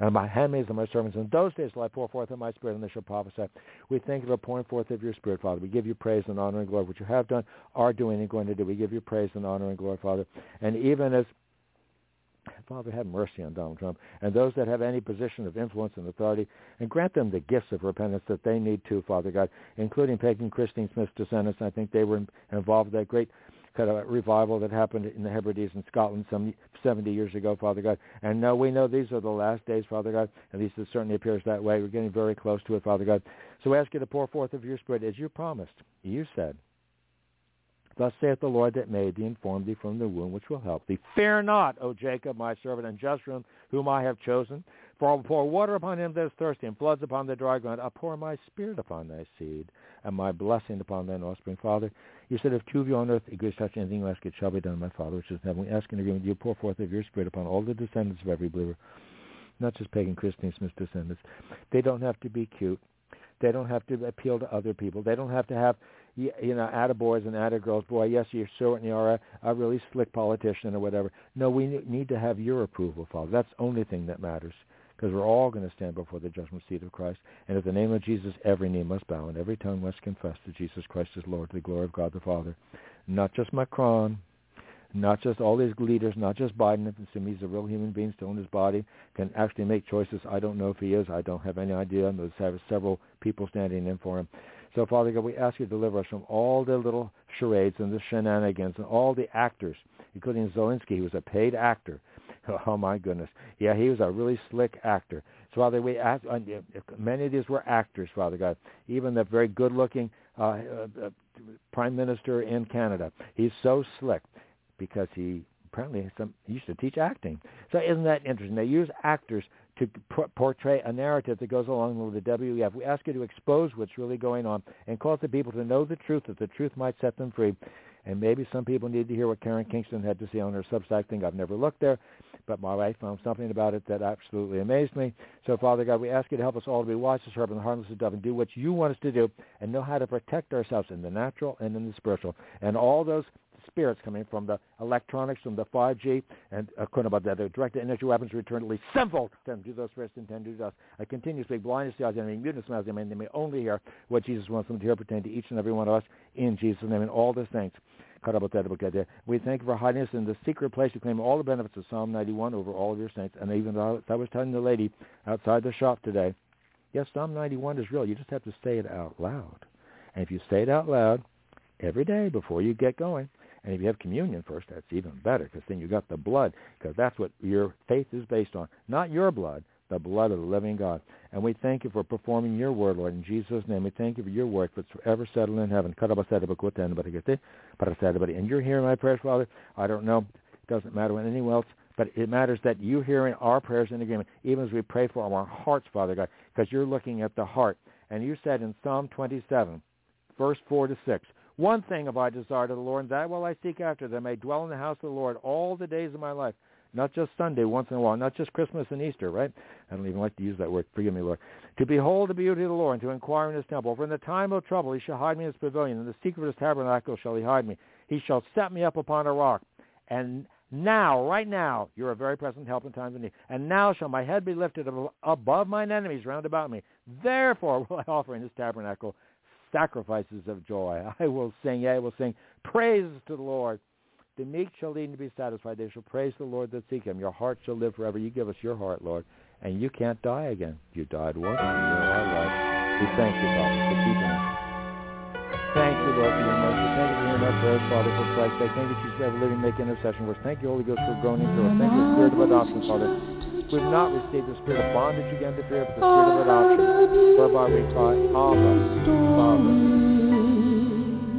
and my handmaids and my servants. In those days will I pour forth of my spirit, and they shall prophesy. We thank you for pouring forth of your spirit, Father. We give you praise and honor and glory, what you have done, are doing, and going to do. We give you praise and honor and glory, Father. And even as Father, have mercy on Donald Trump and those that have any position of influence and authority, and grant them the gifts of repentance that they need too, Father God, including Peggy Christine Smith's descendants. I think they were involved in that great kind of revival that happened in the Hebrides in Scotland some 70 years ago, Father God. And now we know these are the last days, Father God. At least it certainly appears that way. We're getting very close to it, Father God. So we ask you to pour forth of your Spirit as you promised. You said Thus saith the Lord that made thee and formed thee from the womb, which will help thee. Fear not, O Jacob, my servant, and Jeshurun, whom I have chosen. For I will pour water upon him that is thirsty, and floods upon the dry ground. I'll pour my spirit upon thy seed, and my blessing upon thine offspring. Father, you said, if two of you on earth agree touch anything less, it shall be done, my Father, which is in heaven. We ask in agreement, you pour forth of your spirit upon all the descendants of every believer, not just Peggy and Christine Smith descendants. They don't have to be cute. They don't have to appeal to other people. They don't have to have you, you know, boys and girls. boy, yes, you certainly are a, a really slick politician or whatever. No, we need to have your approval, Father. That's the only thing that matters because we're all going to stand before the judgment seat of Christ. And in the name of Jesus, every knee must bow and every tongue must confess that Jesus Christ is Lord to the glory of God the Father. Not just Macron, not just all these leaders, not just Biden, if he's a real human being still in his body, can actually make choices. I don't know if he is. I don't have any idea. And There's several people standing in for him. So, Father God, we ask you to deliver us from all the little charades and the shenanigans and all the actors, including Zelensky, who was a paid actor. Oh, my goodness. Yeah, he was a really slick actor. So, Father, we ask, uh, many of these were actors, Father God. Even the very good-looking uh, uh, uh, prime minister in Canada. He's so slick because he apparently some, he used to teach acting. So isn't that interesting? They use actors to portray a narrative that goes along with the WEF. We ask you to expose what's really going on and cause the people to know the truth, that the truth might set them free. And maybe some people need to hear what Karen Kingston had to say on her Substack thing. I've never looked there, but my wife found something about it that absolutely amazed me. So, Father God, we ask you to help us all to be wise as and harmless as dove and do what you want us to do and know how to protect ourselves in the natural and in the spiritual. And all those spirits coming from the electronics, from the 5G, and uh, about that, the directed energy weapons return at least sevenfold to. Do those first and ten do dust. I continue to speak blindness to the enemy, muteness to the they may only hear what Jesus wants them to hear pertain to each and every one of us in Jesus' name and all the saints. We thank you for hiding us in the secret place to claim all the benefits of Psalm 91 over all of your saints. And even though I was telling the lady outside the shop today, yes, Psalm 91 is real. You just have to say it out loud. And if you say it out loud every day before you get going, and if you have communion first, that's even better because then you got the blood because that's what your faith is based on. Not your blood, the blood of the living God. And we thank you for performing your word, Lord. In Jesus' name, we thank you for your word, for it's forever settled in heaven. Eh? And you're hearing my prayers, Father. I don't know. It doesn't matter when anyone else, but it matters that you hearing our prayers in agreement, even as we pray for our hearts, Father God, because you're looking at the heart. And you said in Psalm 27, verse 4 to 6, one thing have I desired of the Lord, and that will I seek after, that I may dwell in the house of the Lord all the days of my life, not just Sunday once in a while, not just Christmas and Easter, right? I don't even like to use that word. Forgive me, Lord. To behold the beauty of the Lord and to inquire in his temple. For in the time of trouble he shall hide me in his pavilion. In the secret of his tabernacle shall he hide me. He shall set me up upon a rock. And now, right now, you're a very present help in times of need. And now shall my head be lifted above mine enemies round about me. Therefore will I offer in this tabernacle sacrifices of joy. I will sing, yea, I will sing praises to the Lord. The meek shall lead to be satisfied. They shall praise the Lord that seek him. Your heart shall live forever. You give us your heart, Lord. And you can't die again. You died once. You're our life. We thank you, Father, for keeping us. Thank you, Lord, for your mercy. Thank you for hearing our prayers, Father, for Christ's sake. Thank you, Jesus, for living, make intercession for us. Thank you, Holy Ghost, for groaning through us. Thank you, Spirit of adoption, Father. We've not received the spirit of bondage again to fear, but the spirit of adoption, whereby we cry, Abba, Father.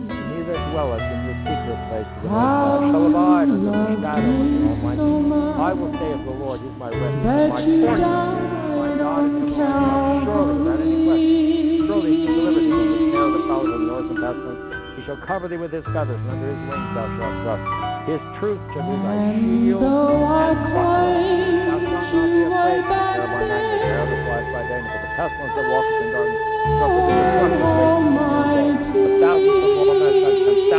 Neither dwelleth in secret place of the Most High shall abide under the shadow of the Almighty. I will say of the Lord, He is my refuge, my fortress, my God whom I Surely, without any question, surely He will deliver thee from the snare of the fowls of the north and pestilence. He shall cover thee with His feathers, and under His wings thou shalt trust. His truth shall be thy shield and buckler. Thou shalt not be afraid of the terror by night, the terror that flies by day, nor the pestilence that walketh in darkness, for the destruction of all and thousands of right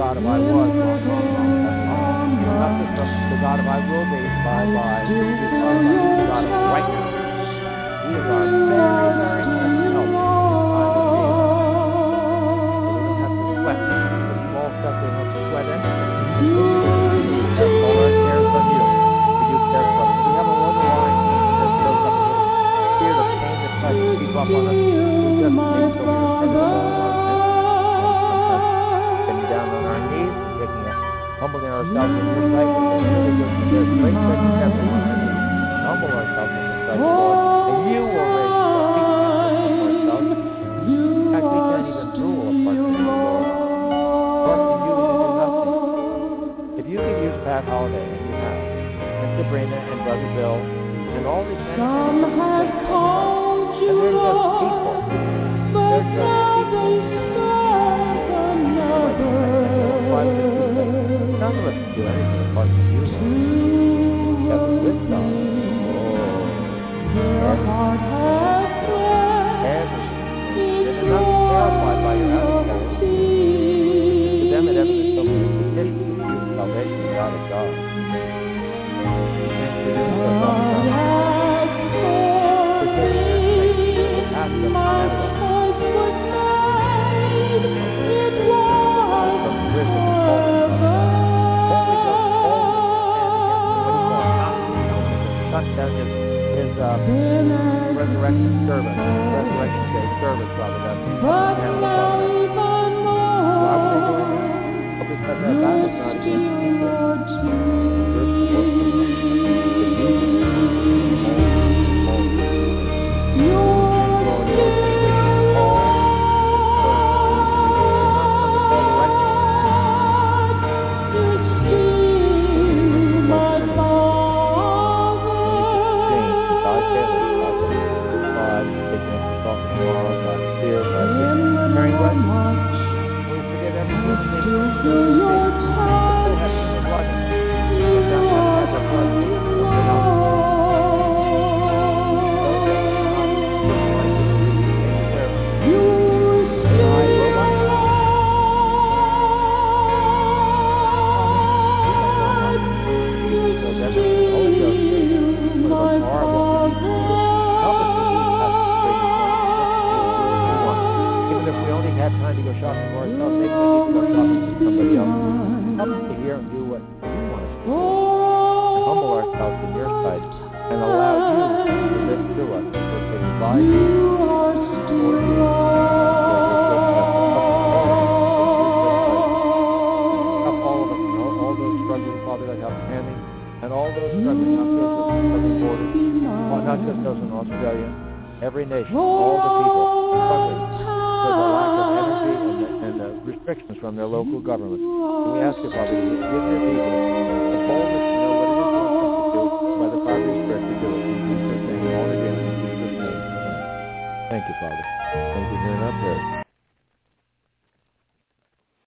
God of I was, not just the, the God of I will be, by, by, He is our God, the God of right now. He is our very, very present help in. So we don't have to sweat the small stuff, we don't have to sweat anything. We all our cares on you, you care for us. We have a little line that shows up a little spirit of pain that tries to keep up on us. We just need ourselves in your sight, which is really good. There's great recompense in our Humble ourselves in your sight, Lord, and you will raise us up. We can't lift up ourselves. In fact, we can't even rule apart from you, Lord. Apart from you, we can do nothing. If you could use Pat Holliday, and you have, and Sabrina, and Brother Bill, and all these men and women, they're just people. They're just people. None of us can do anything apart from you. Oh. Uh, resurrection service.